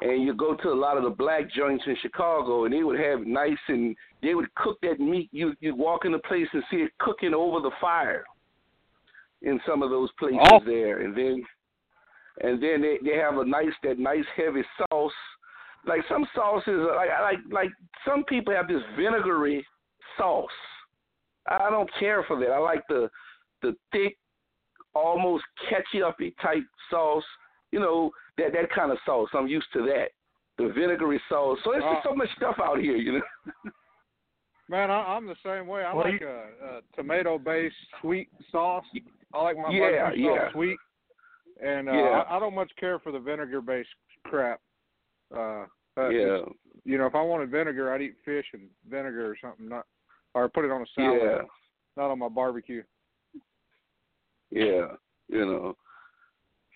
and you go to a lot of the black joints in Chicago, and they would have nice and they would cook that meat. You you walk in the place and see it cooking over the fire in some of those places Oh. there, and then and then they they have a nice that nice heavy sauce. Like some sauces, like like like some people have this vinegary sauce. I don't care for that. I like the the thick, almost ketchupy type sauce. You know that that kind of sauce. I'm used to that. The vinegary sauce. So there's just so much stuff out here. You know. Man, I, I'm the same way. I Well, like you- a, a tomato-based sweet sauce. I like my Yeah, barbecue sauce yeah. sweet, and uh, Yeah. I, I don't much care for the vinegar-based crap. Uh, uh, Yeah. You know, if I wanted vinegar, I'd eat fish and vinegar or something, not or put it on a salad, Yeah. not on my barbecue. Yeah. You know.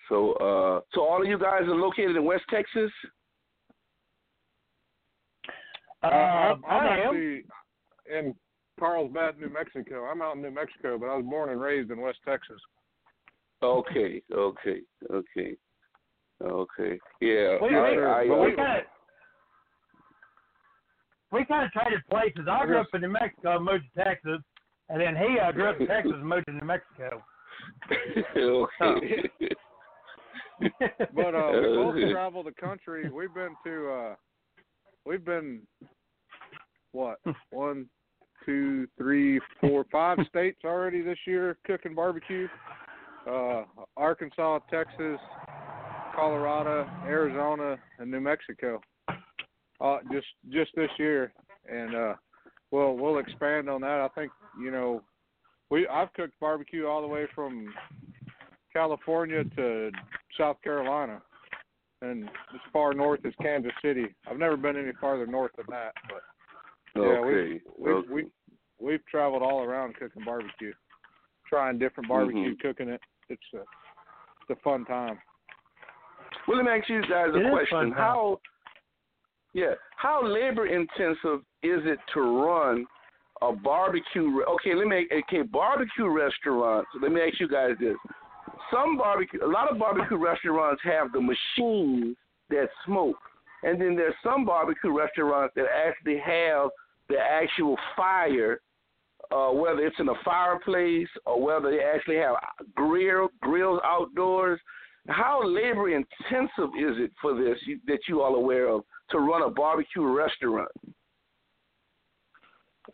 So uh so all of you guys are located in West Texas. Uh, I'm, I'm actually in Carlsbad, New Mexico. I'm out in New Mexico, but I was born and raised in West Texas. Okay. Okay. Okay. Okay. Yeah. We, I, we, I, we uh, kind of we kind of traded places. I grew up in New Mexico, moved to Texas, and then he uh, grew up in Texas, and moved to New Mexico. okay. but uh we both travel the country. We've been to uh we've been what? One, two, three, four, five states already this year cooking barbecue. Uh Arkansas, Texas, Colorado, Arizona, and New Mexico. Uh just just this year. And uh we'll we'll expand on that. I think, you know, we I've cooked barbecue all the way from California to South Carolina, and as far north as Kansas City. I've never been any farther north than that, but yeah, Okay, we've we've, okay. we've we've traveled all around cooking barbecue, trying different barbecue, Mhm. cooking it. It's a it's a fun time. Well, let me ask you guys a is question. fun. How, yeah, how labor intensive is it to run a barbecue? re- Okay, let me. Okay, barbecue restaurants. Let me ask you guys this: some barbecue, a lot of barbecue restaurants have the machines that smoke, and then there's some barbecue restaurants that actually have the actual fire. Uh, whether it's in a fireplace or whether they actually have grill grills outdoors, how labor intensive is it for this you, that you all aware of to run a barbecue restaurant?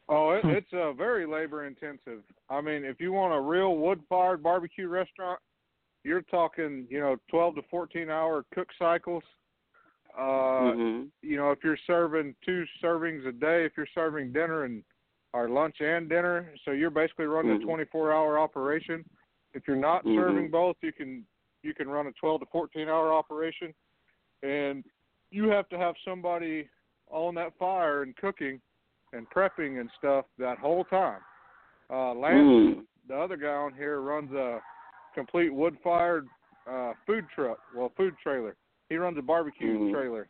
Oh, it, it's uh, very labor intensive. I mean, if you want a real wood fired barbecue restaurant, you're talking, you know, 12 to 14 hour cook cycles. Uh, Mhm. You know, if you're serving two servings a day, if you're serving dinner and or lunch and dinner, so you're basically running Mhm. a 24 hour operation. If you're not Mhm. serving both, you can you can run a 12 to 14 hour operation, and you have to have somebody on that fire and cooking and prepping and stuff that whole time. Uh, Lance, Mm. the other guy on here, runs a complete wood fired uh, food truck, well, food trailer. He runs a barbecue Mhm. trailer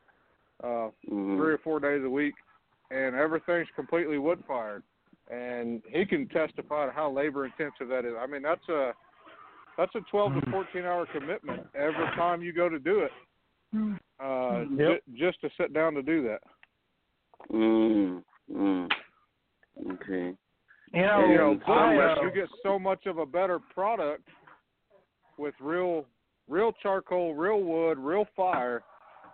uh, Mhm. three or four days a week, and everything's completely wood fired. And he can testify to how labor intensive that is. I mean, that's a that's a 12 to 14 hour commitment every time you go to do it, uh, Yep. ju- just to sit down to do that. Mm. Mm. Okay. You know, And, you know, I, plus uh, you get so much of a better product with real, real charcoal, real wood, real fire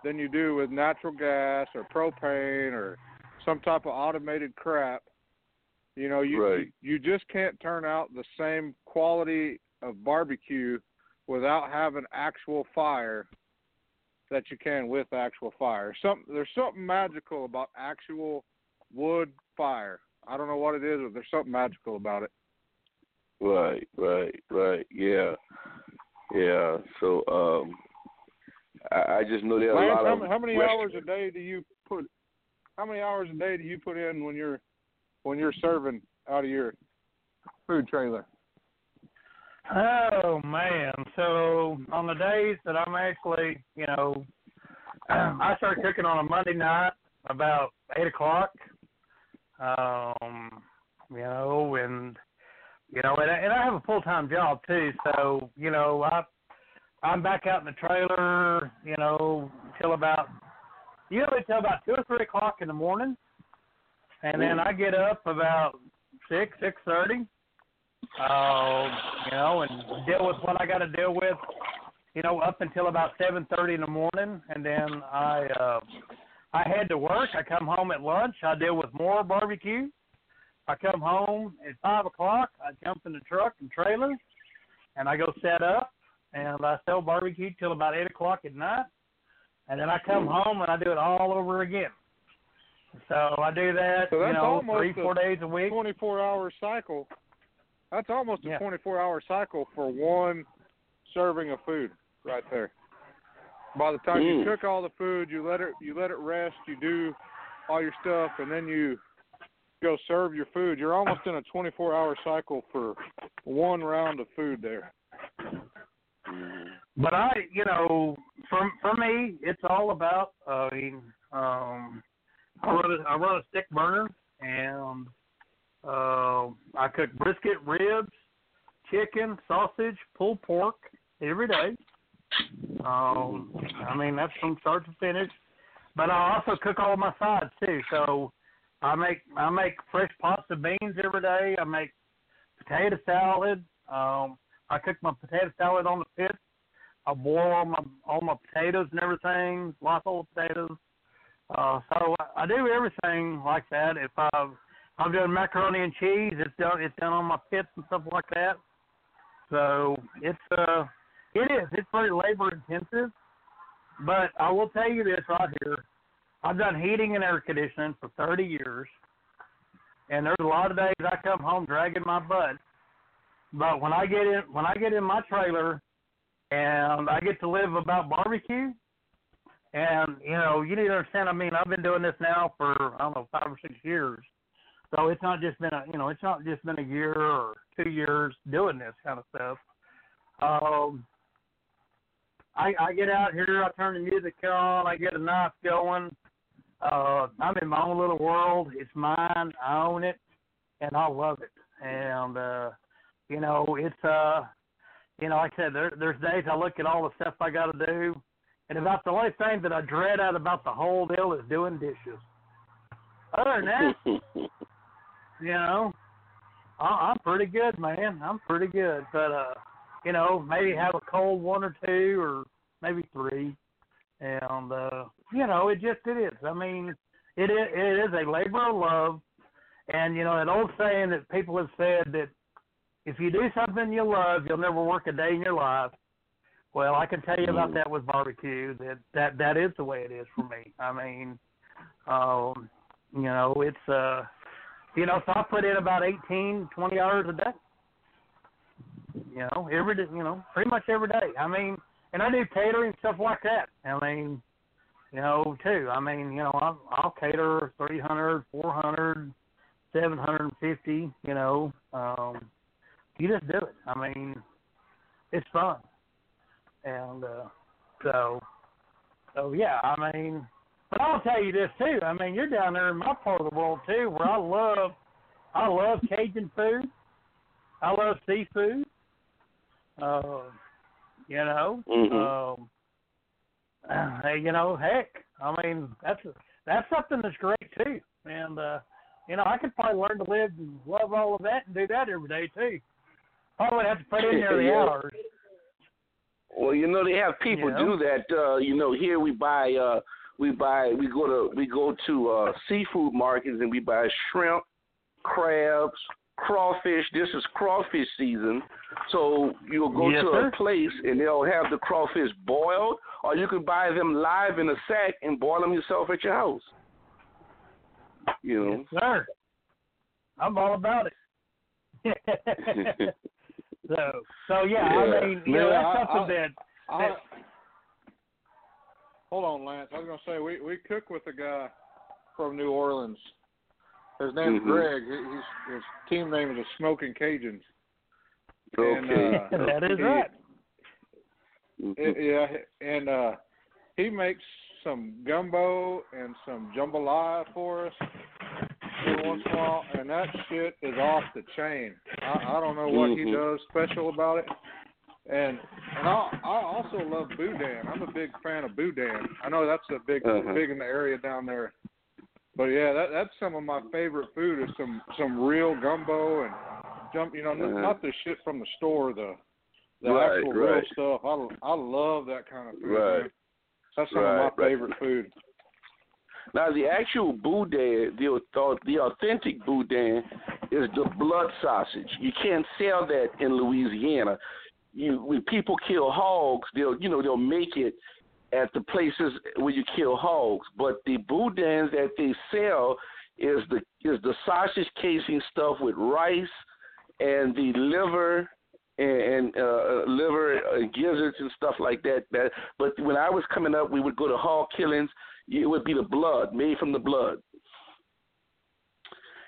than you do with natural gas or propane or some type of automated crap. You know, you Right. you just can't turn out the same quality of barbecue without having actual fire that you can with actual fire. Some there's something magical about actual wood fire. I don't know what it is, but there's something magical about it. Right. Right. Right. Yeah. Yeah. So um, I, I just know there are Lance, a lot how, of how many rest- hours a day do you put? How many hours a day do you put in when you're when you're serving out of your food trailer? Oh man! So on the days that I'm actually, you know, I start cooking on a Monday night about eight o'clock. Um, you know, and you know, and I, and I have a full time job too. So you know, I I'm back out in the trailer, you know, till about usually till about two or three o'clock in the morning, and then I get up about six six thirty uh, you know, and deal with what I got to deal with, you know, up until about seven thirty in the morning, and then I uh, I head to work. I come home at lunch. I deal with more barbecue. I come home at five o'clock. I jump in the truck and trailer, and I go set up, and I sell barbecue till about eight o'clock at night, and then I come home and I do it all over again. So I do that, So you know, three, four days a week. 24 hour cycle. That's almost Yeah. a 24 hour cycle for one serving of food right there. By the time you Mm. cook all the food, you let it you let it rest, you do all your stuff, and then you go serve your food. You're almost in a 24 hour cycle for one round of food there. But I, you know, for for me, it's all about. Uh, I mean, um, I run a, I run a stick burner, and uh, I cook brisket, ribs, chicken, sausage, pulled pork every day. Um, I mean, that's from start to finish. But I also cook all my sides too. So I make I make fresh pasta beans every day. I make potato salad. Um, I cook my potato salad on the pit. I boil all my all my potatoes and everything, lots of potatoes. Uh, so I, I do everything like that. If I've I'm doing macaroni and cheese, it's done it's done on my pits and stuff like that. So it's uh it is it's very labor intensive. But I will tell you this right here. I've done heating and air conditioning for 30 years, and there's a lot of days I come home dragging my butt. But when I get in when I get in my trailer and I get to live about barbecue, and you know you need to understand. I mean I've been doing this now for I don't know five or six years, so it's not just been a you know it's not just been a year or two years doing this kind of stuff. Um, I I get out here, I turn the music on, I get a knife going. Uh, I'm in my own little world. It's mine. I own it, and I love it. And uh, you know, it's uh, you know, like I said, there, there's days I look at all the stuff I got to do, and about the only thing that I dread out about the whole deal is doing dishes. Other than that, you know, I, I'm pretty good, man. I'm pretty good, but uh, you know, maybe have a cold one or two, or maybe three, and uh, you know, it just it is. I mean, it is it is a labor of love, and you know that old saying that people have said that if you do something you love, you'll never work a day in your life. Well, I can tell you about that with barbecue. That that that is the way it is for me. I mean, um, you know, it's uh, you know, so I put in about eighteen, twenty hours a day. You know, every day, you know, pretty much every day. I mean, and I do catering stuff like that. I mean, you know, too. I mean, you know, I'll, I'll cater three hundred, four hundred, seven hundred and fifty. You know, um, you just do it. I mean, it's fun, and uh, so, so yeah. I mean, but I'll tell you this too. I mean, you're down there in my part of the world too, where I love, I love Cajun food. I love seafood. Uh, you know, um, uh, you know, heck, I mean, that's that's something that's great too. And uh, you know, I could probably learn to live and love all of that and do that every day too. Probably have to put in there the Yeah. hours. Well, you know they have people Yeah. do that. Uh, you know, here we buy uh we buy we go to we go to uh seafood markets and we buy shrimp, crabs, crawfish. This is crawfish season. So you'll go Yes, to sir. a place and they'll have the crawfish boiled or you can buy them live in a sack and boil them yourself at your house. You know. Yes, sir. I'm all about it. so, so yeah, I mean, you know, that's I- something I- that, I, that hold on, Lance. I was gonna say we we cook with a guy from New Orleans His name's Mhm. Greg. He, he's his team name is the Smoking Cajuns. Okay. And, uh, that is he- right. Mhm. Uh, yeah, and uh he makes some gumbo and some jambalaya for us every once in a while, and that shit is off the chain. I, I don't know what he Mhm. does special about it. And and I I also love boudin. I'm a big fan of boudin. I know that's a big Uh-huh. big in the area down there. But yeah, that that's some of my favorite food is some some real gumbo and jump. You know, Uh-huh. not the shit from the store. The the Right, actual real stuff. I I love that kind of food. Right. Man. That's some Right, of my right. favorite food. Now, the actual boudin, the the authentic boudin, is the blood sausage. You can't sell that in Louisiana. You when people kill hogs, they'll you know they'll make it at the places where you kill hogs. But the boudins that they sell is the is the sausage casing stuff with rice and the liver and, and uh, liver and gizzards and stuff like that. That but when I was coming up, we would go to hog killings. It would be the blood made from the blood,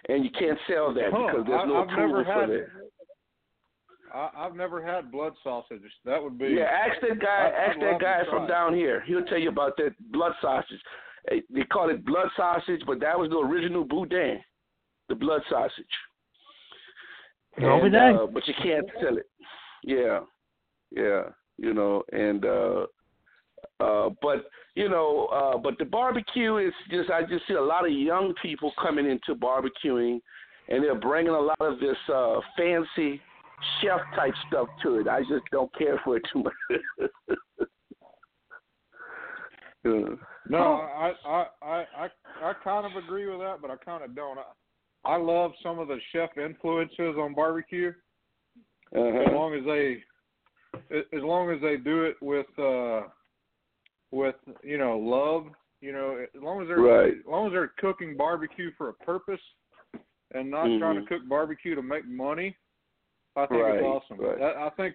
and you can't sell that Huh, because there's no never approval for that. I, I've never had blood sausage. That would be Yeah, ask that guy. I- I'd ask that guy from down here. He'll tell you about that blood sausage. They call it blood sausage, but that was the original boudin, the blood sausage. I'll And, uh, but you can't sell it. Yeah, yeah, you know, and uh, uh, but you know, uh, but the barbecue is just I just see a lot of young people coming into barbecuing, and they're bringing a lot of this uh, fancy chef type stuff to it. I just don't care for it too much. Yeah. No, I, I I I I kind of agree with that, but I kind of don't. I, I love some of the chef influences on barbecue, as Uh-huh. long as they, as long as they do it with, uh with you know love. You know, as long as they're Right. as long as they're cooking barbecue for a purpose, and not trying to cook barbecue to make money. I think Right, it's awesome. right. That, I think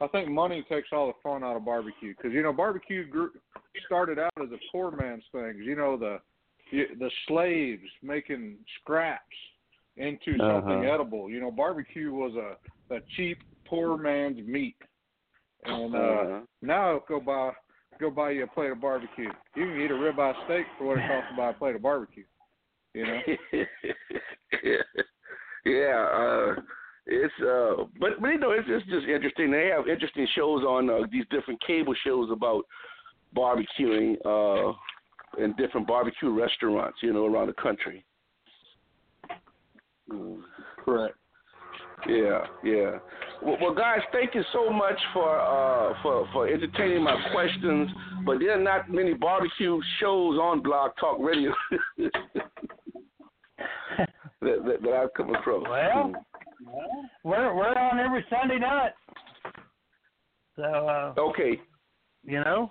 I think money takes all the fun out of barbecue because you know barbecue grew, started out as a poor man's thing. You know the the slaves making scraps into something Uh-huh. edible. You know barbecue was a a cheap poor man's meat, and uh, Uh-huh. now go buy go buy you a plate of barbecue. You can eat a ribeye steak for what it costs to buy a plate of barbecue. You know. yeah, uh, it's uh, but but you know it's, it's just interesting. They have interesting shows on uh, these different cable shows about barbecuing uh, in different barbecue restaurants, you know, around the country. Mm. Correct. Yeah, yeah. Well, well, guys, thank you so much for uh, for for entertaining my questions. But there are not many barbecue shows on Blog Talk Radio that, that that I've come across. Well, we're we're on every Sunday night. So uh, okay, you know,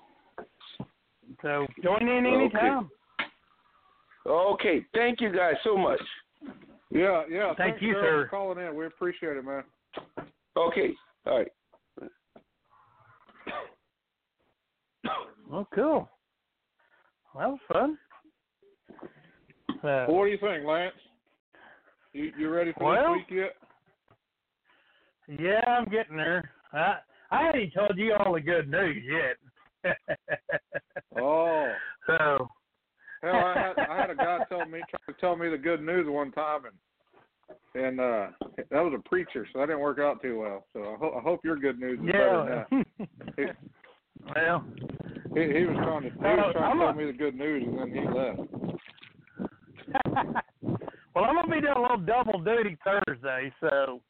so join in Okay. anytime. okay. Thank you guys so much. Yeah, yeah. Thank thanks, you, sir. for calling in. We appreciate it, man. Okay, all right. Well, cool. Well, that was fun. So, what do you think, Lance? You you ready for Well- this week yet? Yeah, I'm getting there. I I ain't told you all the good news yet. Oh, so hell, I had I had a guy tell me trying to tell me the good news one time, and and uh that was a preacher, so that didn't work out too well. So I, ho- I hope your good news is better than yeah. that. well, He, he was trying to he was trying to tell me the good news, and then he left. well, I'm gonna be doing a little double duty Thursday, so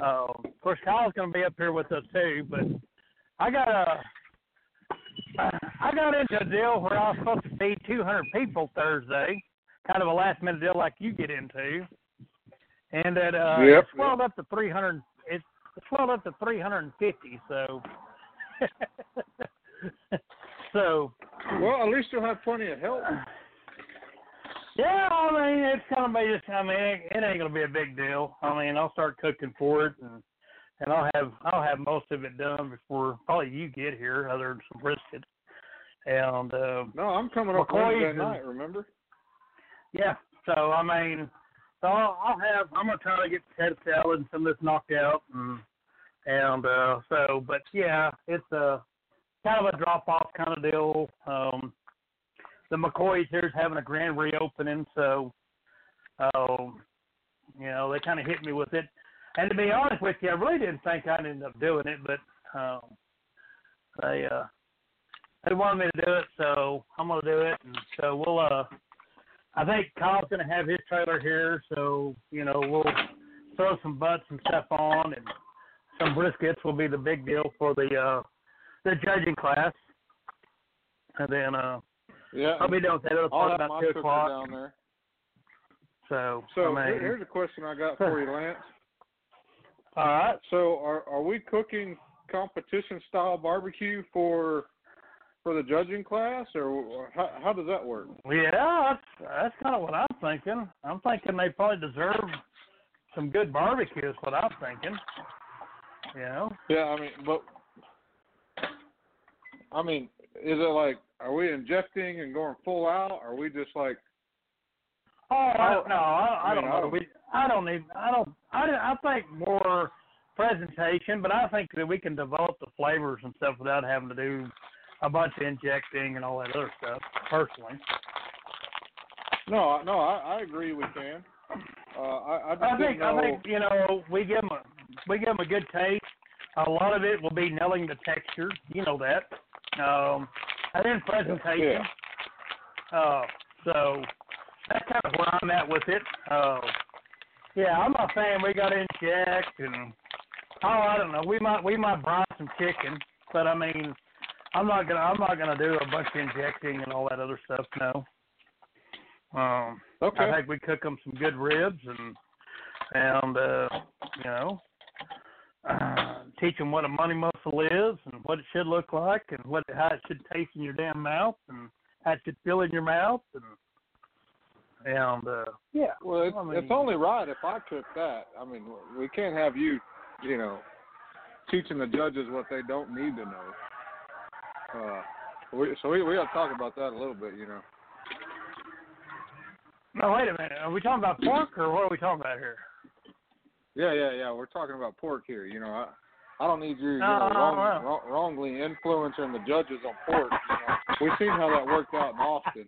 uh, of course Kyle's gonna be up here with us too. But I got a, I got into a deal where I was supposed to feed 200 people Thursday, kind of a last minute deal like you get into, and that uh, Yep. it swelled up to 300. It swelled up to 350. So, so Well, at least you'll have plenty of help. Yeah, I mean it's gonna be just. I mean it, it ain't gonna be a big deal. I mean I'll start cooking for it, and and I'll have I'll have most of it done before probably you get here, other than some brisket. And uh, No, I'm coming up Wednesday night. Remember? yeah, so I mean so I'll, I'll have. I'm gonna try to get potato salad and some of this knocked out, and and uh, so. But yeah, it's a kind of a drop off kind of deal. Um, the McCoys here's having a grand reopening, so um, you know they kind of hit me with it. And to be honest with you, I really didn't think I'd end up doing it, but um, they uh, they wanted me to do it, so I'm gonna do it. And so we'll. uh I think Kyle's gonna have his trailer here, so you know we'll throw some butts and stuff on, and some briskets will be the big deal for the uh the judging class. And then uh Yeah. I'll be done with that I'll have about two o'clock. down there. So So I mean, here's a question I got for you, Lance. all right. So are are we cooking competition style barbecue for for the judging class, or, or how how does that work? Yeah, that's that's kind of what I'm thinking. I'm thinking they probably deserve some good barbecue. Is what I'm thinking. You know. Yeah, I mean, but I mean, is it like are we injecting and going full out? Or are we just like Oh I, no, I, I I mean, don't know. We I don't need. I don't. I I think more presentation, but I think that we can develop the flavors and stuff without having to do a bunch of injecting and all that other stuff. Personally, no, I- no? I, I agree we can. Uh, I I I think know. I think you know we give them a we give them a good taste. A lot of it will be nailing the texture. You know that. Um, and then presentation. Uh, so that's kind of where I'm at with it. Uh, yeah, I'm not saying we got to inject and oh, I don't know. We might we might brine some chicken, but I mean, I'm not gonna I'm not gonna do a bunch of injecting and all that other stuff. No. Um, Okay. I think we cook them some good ribs and and uh, you know uh, teach them what a money muscle is and what it should look like and what how it should taste in your damn mouth and how it should feel in your mouth and and uh, yeah. Well, it's, I mean- it's only right if I cook that. I mean, we can't have you, you know, teaching the judges what they don't need to know. Uh, we, so we we got to talk about that a little bit, you know. No, wait a minute. Are we talking about pork or what are we talking about here? Yeah, yeah, yeah. We're talking about pork here. You know, I I don't need you, you No, know, no, wrong, no. wrong, wrongly influencing the judges on pork. You know, we've seen how that worked out in Austin.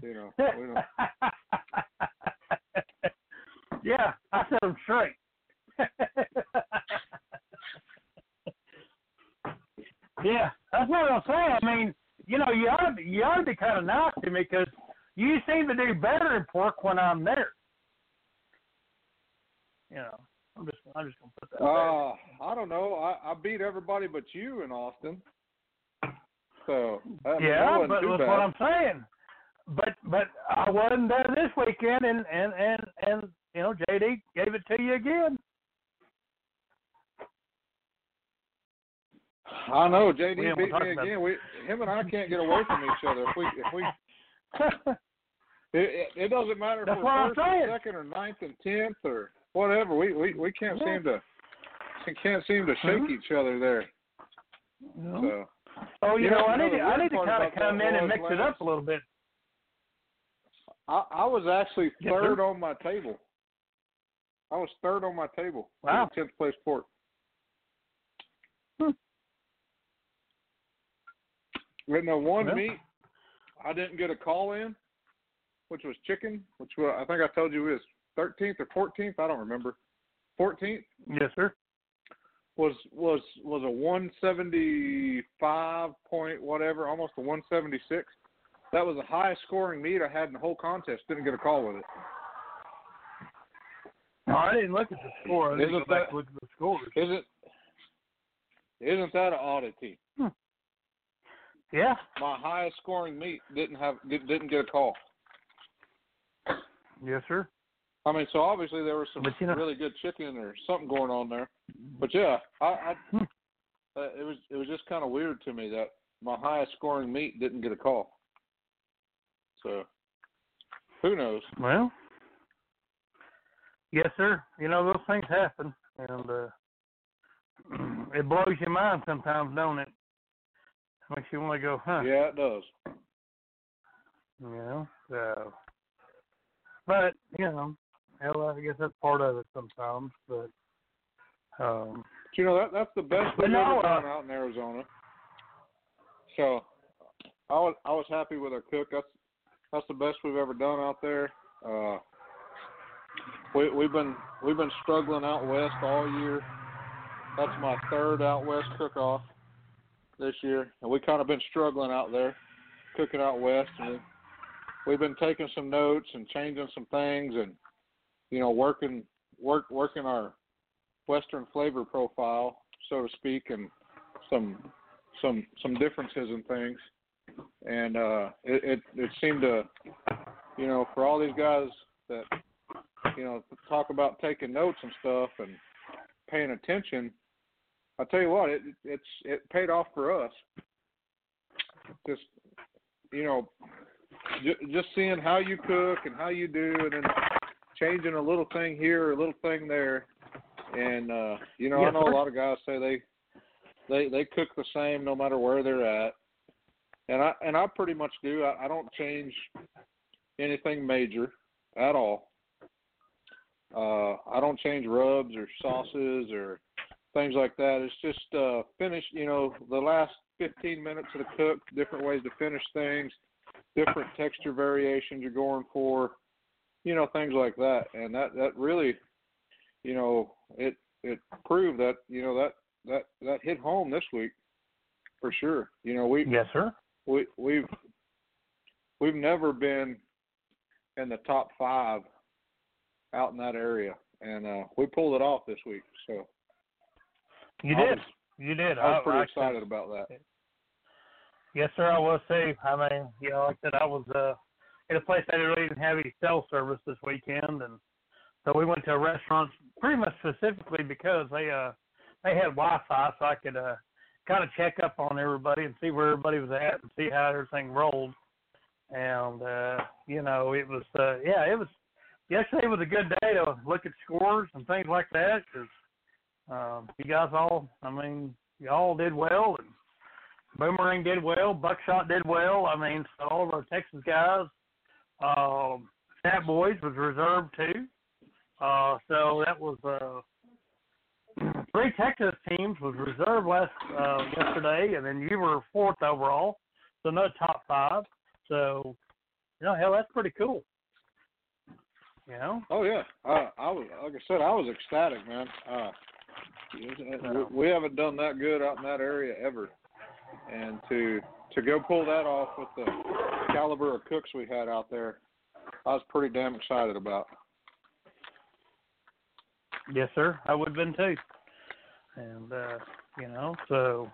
You know, we don't, yeah, I said them straight. yeah, that's what I'm saying. I mean, you know, you ought to you ought to be kind of nice to me because you seem to do better in pork when I'm there. You know, I'm just I'm just gonna put that. there. uh, I don't know. I I beat everybody but you in Austin. So I mean, that yeah, but that's bad. what I'm saying. But but I wasn't there this weekend, and and and and you know, JD gave it to you again. I know JD beat me again. We him and I can't get away from each other. If we if we it, it, it doesn't matter if That's we're first or second or ninth and tenth or whatever. We we we can't Yeah. seem to we can't seem to shake Mhm. each other there. So oh, you, You know, know, I need to I need to kind of come in and mix it up a little bit. I I was actually Yes, sir. third on my table. I was third on my table. Wow. the Tenth place pork. Hmm. With no one Well. meat, I didn't get a call in, which was chicken, which was, I think I told you was 13th or 14th. I don't remember. 14th Yes, sir. was was was a 175 point whatever, almost a 176. That was the highest scoring meat I had in the whole contest. Didn't get a call with it. No, I didn't look at the score. I didn't go back that- look at the scores. Isn't isn't that an oddity? Hmm. Yeah. My highest scoring meat didn't have didn't get a call. Yes, sir. I mean, so obviously there was some you know- really good chicken or something going on there. But yeah, I, I Hmm. uh, it was it was just kind of weird to me that my highest scoring meat didn't get a call. So who knows? Well, yes, sir. You know those things happen, and uh, it blows your mind sometimes, don't it? Makes you want to go, huh? Yeah, it does. You know, so. But you know, hell, I guess that's part of it sometimes. But um, you know that that's the best we've no, ever uh, done out in Arizona. So I was I was happy with our cook. That's that's the best we've ever done out there. Uh, we we've been we've been struggling out west all year. That's my third out west cook off this year, and we kind of been struggling out there, cooking out west. And we, we've been taking some notes and changing some things, and you know working work working our western flavor profile, so to speak, and some some some differences in things. And uh, it, it it seemed to, you know, for all these guys that you know talk about taking notes and stuff and paying attention. I tell you what, it it's it paid off for us. Just you know, j- just seeing how you cook and how you do, and then changing a little thing here, a little thing there, and uh, you know, I know a lot of guys say they they they cook the same no matter where they're at, and I and I pretty much do. I, I don't change anything major at all. Uh, I don't change rubs or sauces or things like that. It's just uh, finish. You know, the last 15 minutes of the cook, different ways to finish things, different texture variations you're going for, you know, things like that. And that that really, you know, it it proved that you know that that that hit home this week for sure. You know, we yes, sir. we we've we've never been in the top five out in that area, and uh, we pulled it off this week. So You I did. was- you did. I was pretty I excited about that. Yes, sir. I was too. I mean, you know, like I said, I was uh, in a place that really didn't have any cell service this weekend, and so we went to a restaurant pretty much specifically because they uh they had Wi-Fi, so I could uh kind of check up on everybody and see where everybody was at and see how everything rolled. And uh, you know, it was uh, yeah, it was yesterday was a good day to look at scores and things like that because um, you guys all, I mean, you all did well and Boomerang did well. Buckshot did well. I mean, so all of our Texas guys. Um, Fat Boys was reserved too. Uh, so that was uh, three Texas teams was reserved last uh, yesterday, and then you were fourth overall, so no top five. So, you know, hell, that's pretty cool. You know. Oh yeah, uh, I was like I said, I was ecstatic, man. Uh, we, we haven't done that good out in that area ever, and to to go pull that off with the caliber of cooks we had out there, I was pretty damn excited about. Yes, sir. I would have been too. And uh, you know, so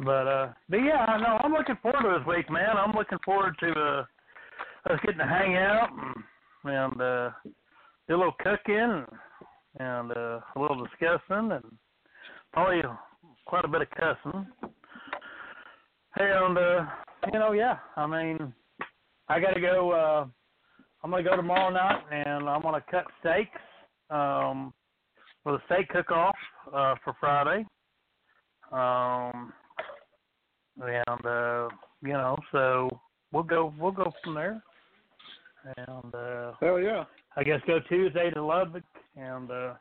but uh but yeah, I know I'm looking forward to this week, man. I'm looking forward to uh us getting to hang out and, and uh do a little cooking and, and uh a little discussing and probably quite a bit of cussing. And uh you know, yeah, I mean I gotta go uh I'm gonna go tomorrow night and I'm gonna cut steaks um, for the steak cook-off uh, for Friday. Um, and uh, you know, so we'll go we'll go from there. And uh, Hell yeah. I guess go Tuesday to Lubbock. And uh,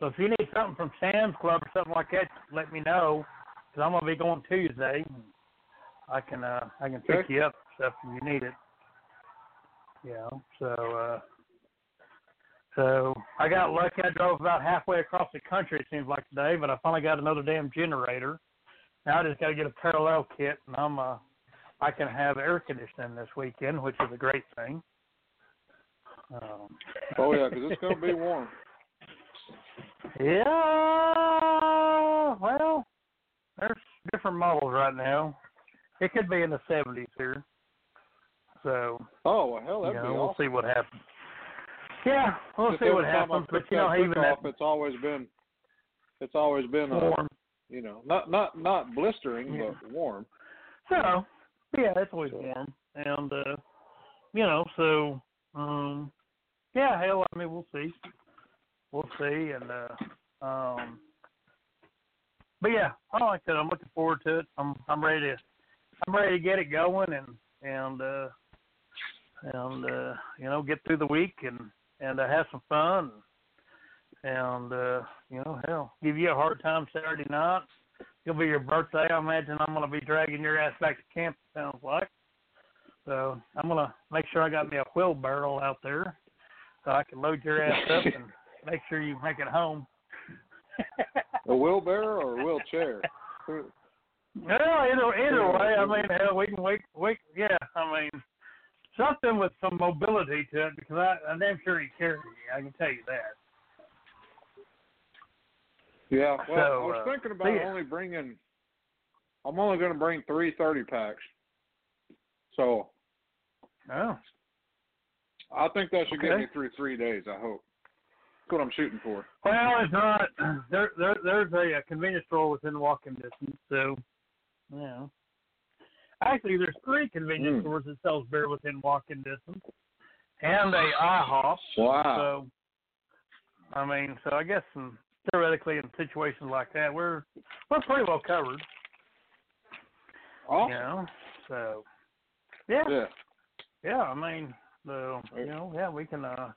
so if you need something from Sam's Club or something like that, let me know because I'm gonna be going Tuesday. I can uh, I can pick Okay. you up stuff if you need it. You know, so. uh so I got lucky. I drove about halfway across the country. It seems like today, but I finally got another damn generator. Now I just got to get a parallel kit, and I'm uh, I can have air conditioning this weekend, which is a great thing. Um, Oh yeah, 'cause it's gonna be warm. yeah. Well, there's different models right now. It could be in the 70s here. So Oh well, hell, that'd you be we'll awesome. see what happens. Yeah, we'll Just see what every time I happens. But you know, even cook-off, that it's always been, it's always been uh, warm. you know, not not not blistering, Yeah. but warm. So, yeah, it's always warm, and uh, you know, so um, yeah, hell, I mean, we'll see, we'll see, and uh, um, but yeah, I like that. I'm looking forward to it. I'm I'm ready to I'm ready to get it going and and uh, and uh, you know get through the week and and uh, have some fun, and uh, you know, hell, give you a hard time Saturday night. It'll be your birthday. I imagine I'm going to be dragging your ass back to camp. It sounds like. So I'm going to make sure I got me a wheelbarrow out there, so I can load your ass up and make sure you make it home. A wheelbarrow or a wheelchair? Well, either either way, I mean, hell, we can we we yeah, I mean, something with some mobility to it because I I'm damn sure he carry me. I can tell you that. Yeah, well, So, I was uh, thinking about yeah. only bringing. I'm only going to bring three thirty packs. So Oh, I think that should get me through three days. I hope. That's what I'm shooting for. well, it's not. There there there's a, uh convenience store within walking distance, so know. Actually, there's three convenience Mm. stores that sells beer within walking distance, and a IHOP. Wow. So, I mean, so I guess in, theoretically in situations like that, we're we're pretty well covered. Awesome. You know, so yeah, Yeah. yeah. I mean, the you know, yeah, we can uh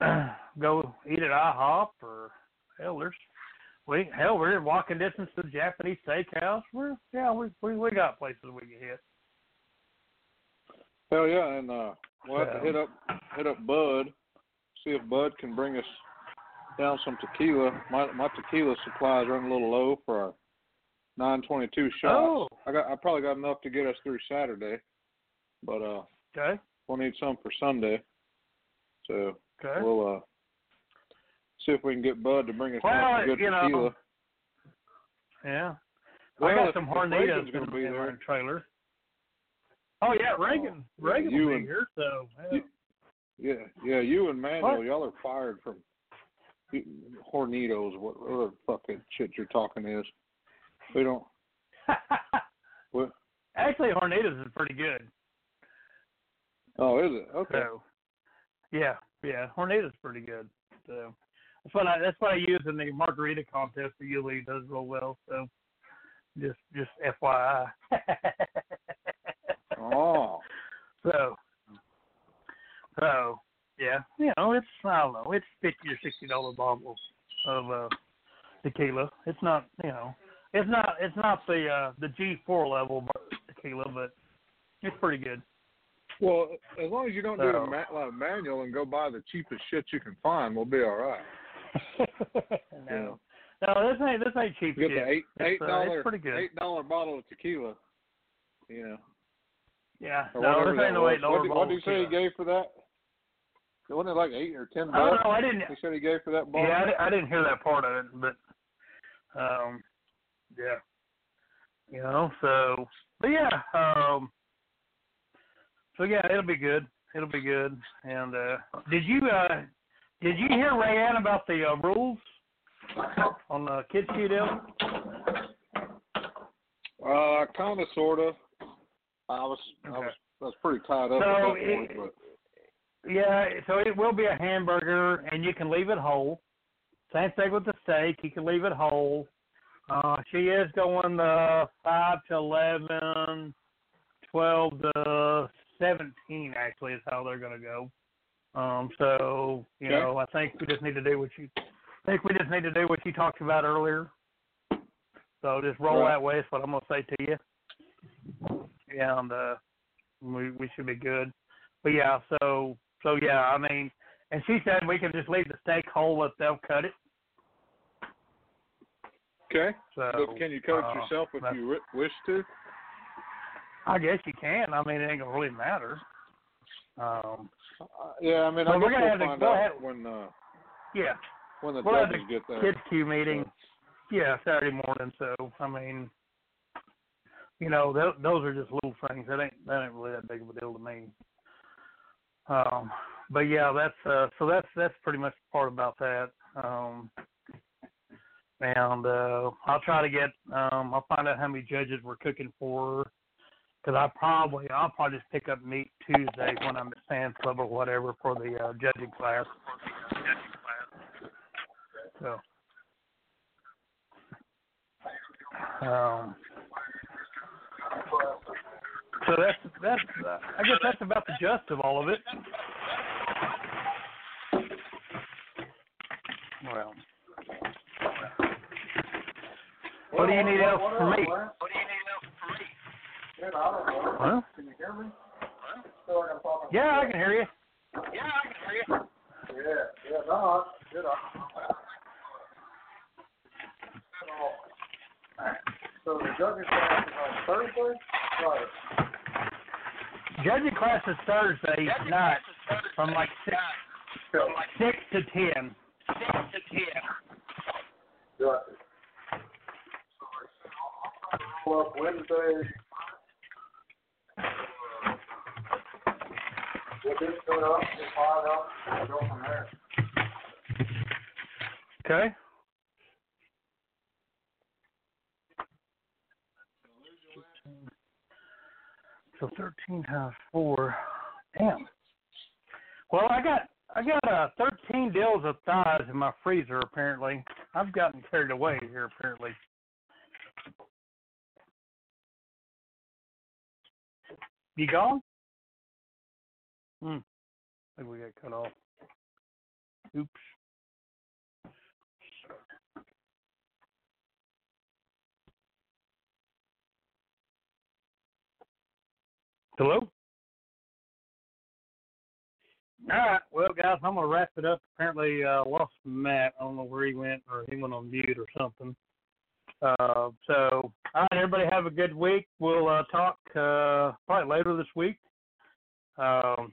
go eat at IHOP or hell, there's we hell we're in walking distance to the Japanese steakhouse. We're yeah, we we we got places we can hit. Hell yeah, and uh, we'll have to hit up hit up Bud, see if Bud can bring us down some tequila. My my tequila supply is running a little low for our 922 shots. Oh. I got I probably got enough to get us through Saturday, but uh, Okay, we'll need some for Sunday. So okay. we'll uh see if we can get Bud to bring us Well, down some good you know, tequila. Yeah. Well, I got some Hornitos in, gonna be in there. my trailer. Oh yeah, oh, Reagan. yeah, Reagan will be and- here, so yeah. Yeah, yeah, you and Manuel, What? y'all are fired from Hornitos, what other fucking shit you're talking is. We don't. What? Actually, Hornitos is pretty good. Oh, is it? Okay. So, yeah, yeah, Hornitos pretty good. So that's what I that's what I use in the margarita contest. The usually does real well. So just just FYI. Oh, So so yeah, you know it's I don't know it's fifty or sixty dollar bottles of uh tequila. It's not you know it's not it's not the uh the G four level tequila, but it's pretty good. well, as long as you don't do So- the ma- like manual and go buy the cheapest shit you can find, we'll be all right. no, no, this ain't this ain't cheap Get the eight eight uh, it's pretty good. eight dollar bottle of tequila. You know, Yeah, or no, this ain't was. eight dollar What did, what bottle. did he say he gave for that? Wasn't it like eight or ten I don't know. I didn't. He said he gave for that bottle. Yeah, I, I didn't hear that part of it, but um, yeah, you know. So, but yeah, um, so yeah, it'll be good. It'll be good. And uh, did you uh, did you hear Rayanne about the uh, rules on the kids' deal? Uh, kind of, sort of. I was, I was, I was pretty tied up So at that it- point, Yeah, so it will be a hamburger, and you can leave it whole. Same thing with the steak; you can leave it whole. Uh, she is going uh, five to eleven, twelve to seventeen. Actually, is how they're going to go. Um, so you know, I think we just need to do what you. I think we just need to do what you talked about earlier. So just roll Right. that way. Is what I'm going to say to you. And uh, we we should be good. But yeah, so so yeah, I mean, and she said we can just leave the steak whole if they'll cut it. Okay. So But can you coach uh, yourself if you wish to? I guess you can. I mean, it ain't gonna really matter. Um, Uh, yeah, I mean, Well, I we're gonna we'll have to go ahead- when uh, yeah, when the we'll judges get there. kids Q meeting. Yeah, Saturday morning. So I mean, you know, th- those are just little things. That ain't that ain't really that big of a deal to me. Um, but yeah, that's uh, so that's that's pretty much the part about that. Um, and uh, I'll try to get um, I'll find out how many judges we're cooking for. Because I probably I'll probably just pick up meat Tuesday when I'm at Sam's Club or whatever for the uh, judging class. So. Um, so that's that's uh, I guess that's about the gist of all of it. Well. What do you need else from me? Huh? Can you Yeah, I can hear you. Yeah, I can hear you. Yeah, yeah, no, good. So the judging class is on Thursday, Friday. Judging class is Thursday night from like six, six to ten. Six to ten. Got it. Well, up Wednesday. Okay. So thirteen times four. Damn. Well, I got I got uh, thirteen deals of thighs in my freezer. Apparently, I've gotten carried away here. Apparently. You gone? Hmm. I think we got cut off. Oops. Hello? All right. Well, guys, I'm going to wrap it up. Apparently, uh, lost Matt. I don't know where he went, or he went on mute or something. Uh, so, all right, everybody, have a good week. We'll uh, talk uh, probably later this week. Um,